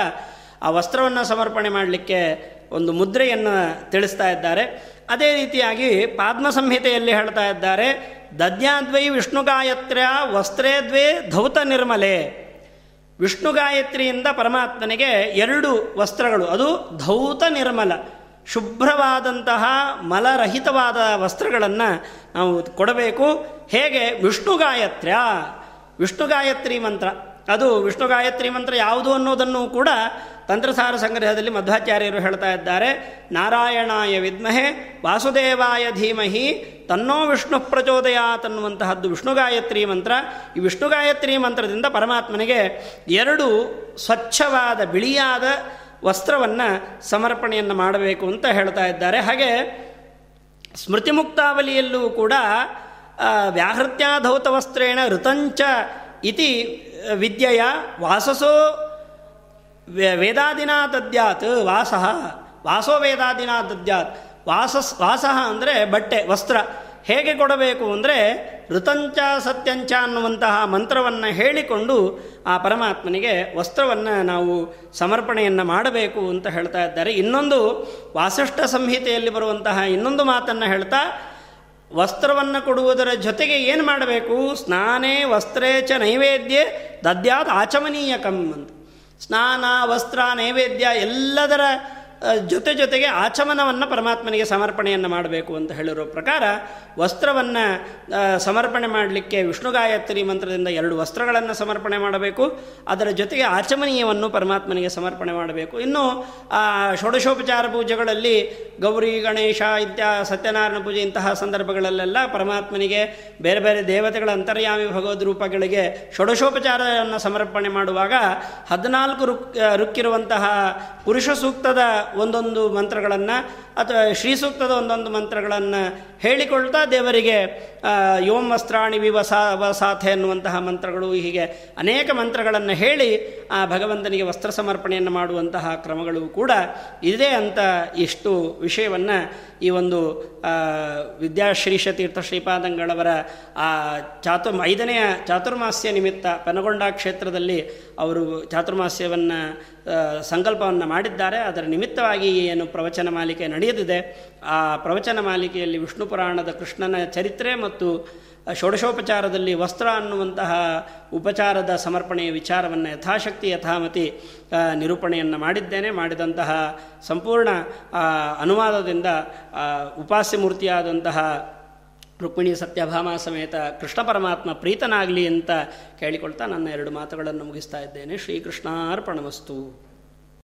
ಆ ವಸ್ತ್ರವನ್ನು ಸಮರ್ಪಣೆ ಮಾಡಲಿಕ್ಕೆ ಒಂದು ಮುದ್ರೆಯನ್ನು ತಿಳಿಸ್ತಾ ಇದ್ದಾರೆ. ಅದೇ ರೀತಿಯಾಗಿ ಪಾದ್ಮ ಸಂಹಿತೆಯಲ್ಲಿ ಹೇಳ್ತಾ ಇದ್ದಾರೆ, ದದ್ಯಾದ್ವೈ ವಿಷ್ಣು ಗಾಯತ್ರ್ಯ ವಸ್ತ್ರೇದ್ವೇ ಧೌತ ನಿರ್ಮಲೆ. ವಿಷ್ಣು ಗಾಯತ್ರಿಯಿಂದ ಪರಮಾತ್ಮನಿಗೆ ಎರಡು ವಸ್ತ್ರಗಳು, ಅದು ಧೌತ ನಿರ್ಮಲ, ಶುಭ್ರವಾದಂತಹ ಮಲರಹಿತವಾದ ವಸ್ತ್ರಗಳನ್ನು ನಾವು ಕೊಡಬೇಕು. ಹೇಗೆ? ವಿಷ್ಣು ಗಾಯತ್ರ್ಯ ವಿಷ್ಣು ಗಾಯತ್ರಿ ಮಂತ್ರ, ಅದು ವಿಷ್ಣು ಗಾಯತ್ರಿ ಮಂತ್ರ ಯಾವುದು ಅನ್ನೋದನ್ನು ಕೂಡ ತಂತ್ರಸಾರ ಸಂಗ್ರಹದಲ್ಲಿ ಮಧ್ವಾಚಾರ್ಯರು ಹೇಳ್ತಾ ಇದ್ದಾರೆ, ನಾರಾಯಣಾಯ ವಿದ್ಮಹೆ, ವಾಸುದೇವಾಯ ಧೀಮಹಿ, ತನ್ನೋ ವಿಷ್ಣು ಪ್ರಚೋದಯಾತ್ ಅನ್ನುವಂತಹದ್ದು ವಿಷ್ಣು ಗಾಯತ್ರಿ ಮಂತ್ರ. ಈ ವಿಷ್ಣು ಗಾಯತ್ರಿ ಮಂತ್ರದಿಂದ ಪರಮಾತ್ಮನಿಗೆ ಎರಡು ಸ್ವಚ್ಛವಾದ, ಬಿಳಿಯಾದ ವಸ್ತ್ರವನ್ನು ಸಮರ್ಪಣೆಯನ್ನು ಮಾಡಬೇಕು ಅಂತ ಹೇಳ್ತಾ ಇದ್ದಾರೆ. ಹಾಗೆ ಸ್ಮೃತಿ ಮುಕ್ತಾವಲಿಯಲ್ಲೂ ಕೂಡ ವ್ಯಾಹೃತ್ಯಾಧೌತ ವಸ್ತ್ರೇಣ ಋತಂಚ ಇತಿ ವಿದ್ಯೆಯ ವಾಸಸೋ ವೇದಾದಿನ ದದ್ಯಾತ್ ವಾಸ. ವಾಸೋ ವೇದಾದಿನಾ ದದ್ಯಾತ್ ವಾಸ ವಾಸ ಅಂದರೆ ಬಟ್ಟೆ, ವಸ್ತ್ರ. ಹೇಗೆ ಕೊಡಬೇಕು ಅಂದರೆ ಋತಂಚ, ಸತ್ಯಂಚ ಅನ್ನುವಂತಹ ಮಂತ್ರವನ್ನು ಹೇಳಿಕೊಂಡು ಆ ಪರಮಾತ್ಮನಿಗೆ ವಸ್ತ್ರವನ್ನು ನಾವು ಸಮರ್ಪಣೆಯನ್ನು ಮಾಡಬೇಕು ಅಂತ ಹೇಳ್ತಾ ಇದ್ದಾರೆ. ಇನ್ನೊಂದು ವಾಸಿಷ್ಠ ಸಂಹಿತೆಯಲ್ಲಿ ಬರುವಂತಹ ಇನ್ನೊಂದು ಮಾತನ್ನು ಹೇಳ್ತಾ, ವಸ್ತ್ರವನ್ನು ಕೊಡುವುದರ ಜೊತೆಗೆ ಏನು ಮಾಡಬೇಕು? ಸ್ನಾನೇ ವಸ್ತ್ರೇ ಚ ನೈವೇದ್ಯ ದದ್ಯಾದ ಆಚಮನೀಯಕಂ ಅಂತ. ಸ್ನಾನ ವಸ್ತ್ರ ನೈವೇದ್ಯ ಎಲ್ಲದರ ಜೊತೆ ಜೊತೆಗೆ ಆಚಮನವನ್ನು ಪರಮಾತ್ಮನಿಗೆ ಸಮರ್ಪಣೆಯನ್ನು ಮಾಡಬೇಕು ಅಂತ ಹೇಳಿರೋ ಪ್ರಕಾರ ವಸ್ತ್ರವನ್ನು ಸಮರ್ಪಣೆ ಮಾಡಲಿಕ್ಕೆ ವಿಷ್ಣು ಗಾಯತ್ರಿ ಮಂತ್ರದಿಂದ ಎರಡು ವಸ್ತ್ರಗಳನ್ನು ಸಮರ್ಪಣೆ ಮಾಡಬೇಕು. ಅದರ ಜೊತೆಗೆ ಆಚಮನೀಯವನ್ನು ಪರಮಾತ್ಮನಿಗೆ ಸಮರ್ಪಣೆ ಮಾಡಬೇಕು. ಇನ್ನು ಷೋಡಶೋಪಚಾರ ಪೂಜೆಗಳಲ್ಲಿ ಗೌರಿ, ಗಣೇಶ, ಇತ್ಯ, ಸತ್ಯನಾರಾಯಣ ಪೂಜೆ ಇಂತಹ ಸಂದರ್ಭಗಳಲ್ಲೆಲ್ಲ ಪರಮಾತ್ಮನಿಗೆ ಬೇರೆ ಬೇರೆ ದೇವತೆಗಳ ಅಂತರ್ಯಾಮಿ ಭಗವದ್ ರೂಪಗಳಿಗೆ ಷೋಡಶೋಪಚಾರವನ್ನು ಸಮರ್ಪಣೆ ಮಾಡುವಾಗ ಹದಿನಾಲ್ಕು ರುಕ್ ರುಕ್ಕಿರುವಂತಹ ಪುರುಷ ಸೂಕ್ತದ ಒಂದೊಂದು ಮಂತ್ರಗಳನ್ನು ಅಥವಾ ಶ್ರೀಸೂಕ್ತದ ಒಂದೊಂದು ಮಂತ್ರಗಳನ್ನು ಹೇಳಿಕೊಳ್ತಾ ದೇವರಿಗೆ ಯೋಮ್ ವಸ್ತ್ರಾಣಿ ವಿವಸ ವಸಾಥೆ ಅನ್ನುವಂತಹ ಮಂತ್ರಗಳು ಹೀಗೆ ಅನೇಕ ಮಂತ್ರಗಳನ್ನು ಹೇಳಿ, ಆ ಭಗವಂತನಿಗೆ ವಸ್ತ್ರ ಸಮರ್ಪಣೆಯನ್ನು ಮಾಡುವಂತಹ ಕ್ರಮಗಳು ಕೂಡ ಇದೆ ಅಂತ ಇಷ್ಟು ವಿಷಯವನ್ನು ಈ ಒಂದು ವಿದ್ಯಾಶ್ರೀಷ ತೀರ್ಥ ಶ್ರೀಪಾದಂಗಳವರ, ಆ, ಚಾತುರ್, ಐದನೆಯ ಚಾತುರ್ಮಾಸ್ಯ ನಿಮಿತ್ತ ಪನಗೊಂಡ ಕ್ಷೇತ್ರದಲ್ಲಿ ಅವರು ಚಾತುರ್ಮಾಸ್ಯವನ್ನು ಸಂಕಲ್ಪವನ್ನು ಮಾಡಿದ್ದಾರೆ. ಅದರ ನಿಮಿತ್ತವಾಗಿ ಏನು ಪ್ರವಚನ ಮಾಲಿಕೆ ನಡೆಯದಿದೆ. ಆ ಪ್ರವಚನ ಮಾಲಿಕೆಯಲ್ಲಿ ವಿಷ್ಣು ಪುರಾಣದ ಕೃಷ್ಣನ ಚರಿತ್ರೆ ಮತ್ತು ಷೋಡಶೋಪಚಾರದಲ್ಲಿ ವಸ್ತ್ರ ಅನ್ನುವಂತಹ ಉಪಚಾರದ ಸಮರ್ಪಣೆಯ ವಿಚಾರವನ್ನು ಯಥಾಶಕ್ತಿ, ಯಥಾಮತಿ ನಿರೂಪಣೆಯನ್ನು ಮಾಡಿದ್ದೇನೆ. ಮಾಡಿದಂತಹ ಸಂಪೂರ್ಣ ಅನುವಾದದಿಂದ ಉಪಾಸ್ಯ ಮೂರ್ತಿಯಾದಂತಹ ರುಕ್ಮಿಣಿ ಸತ್ಯಭಾಮ ಸಮೇತ ಕೃಷ್ಣ ಪರಮಾತ್ಮ ಪ್ರೀತನಾಗಲಿ ಅಂತ ಕೇಳಿಕೊಳ್ತಾ ನನ್ನ ಎರಡು ಮಾತುಗಳನ್ನು ಮುಗಿಸ್ತಾ ಇದ್ದೇನೆ. ಶ್ರೀಕೃಷ್ಣಾರ್ಪಣಮಸ್ತು.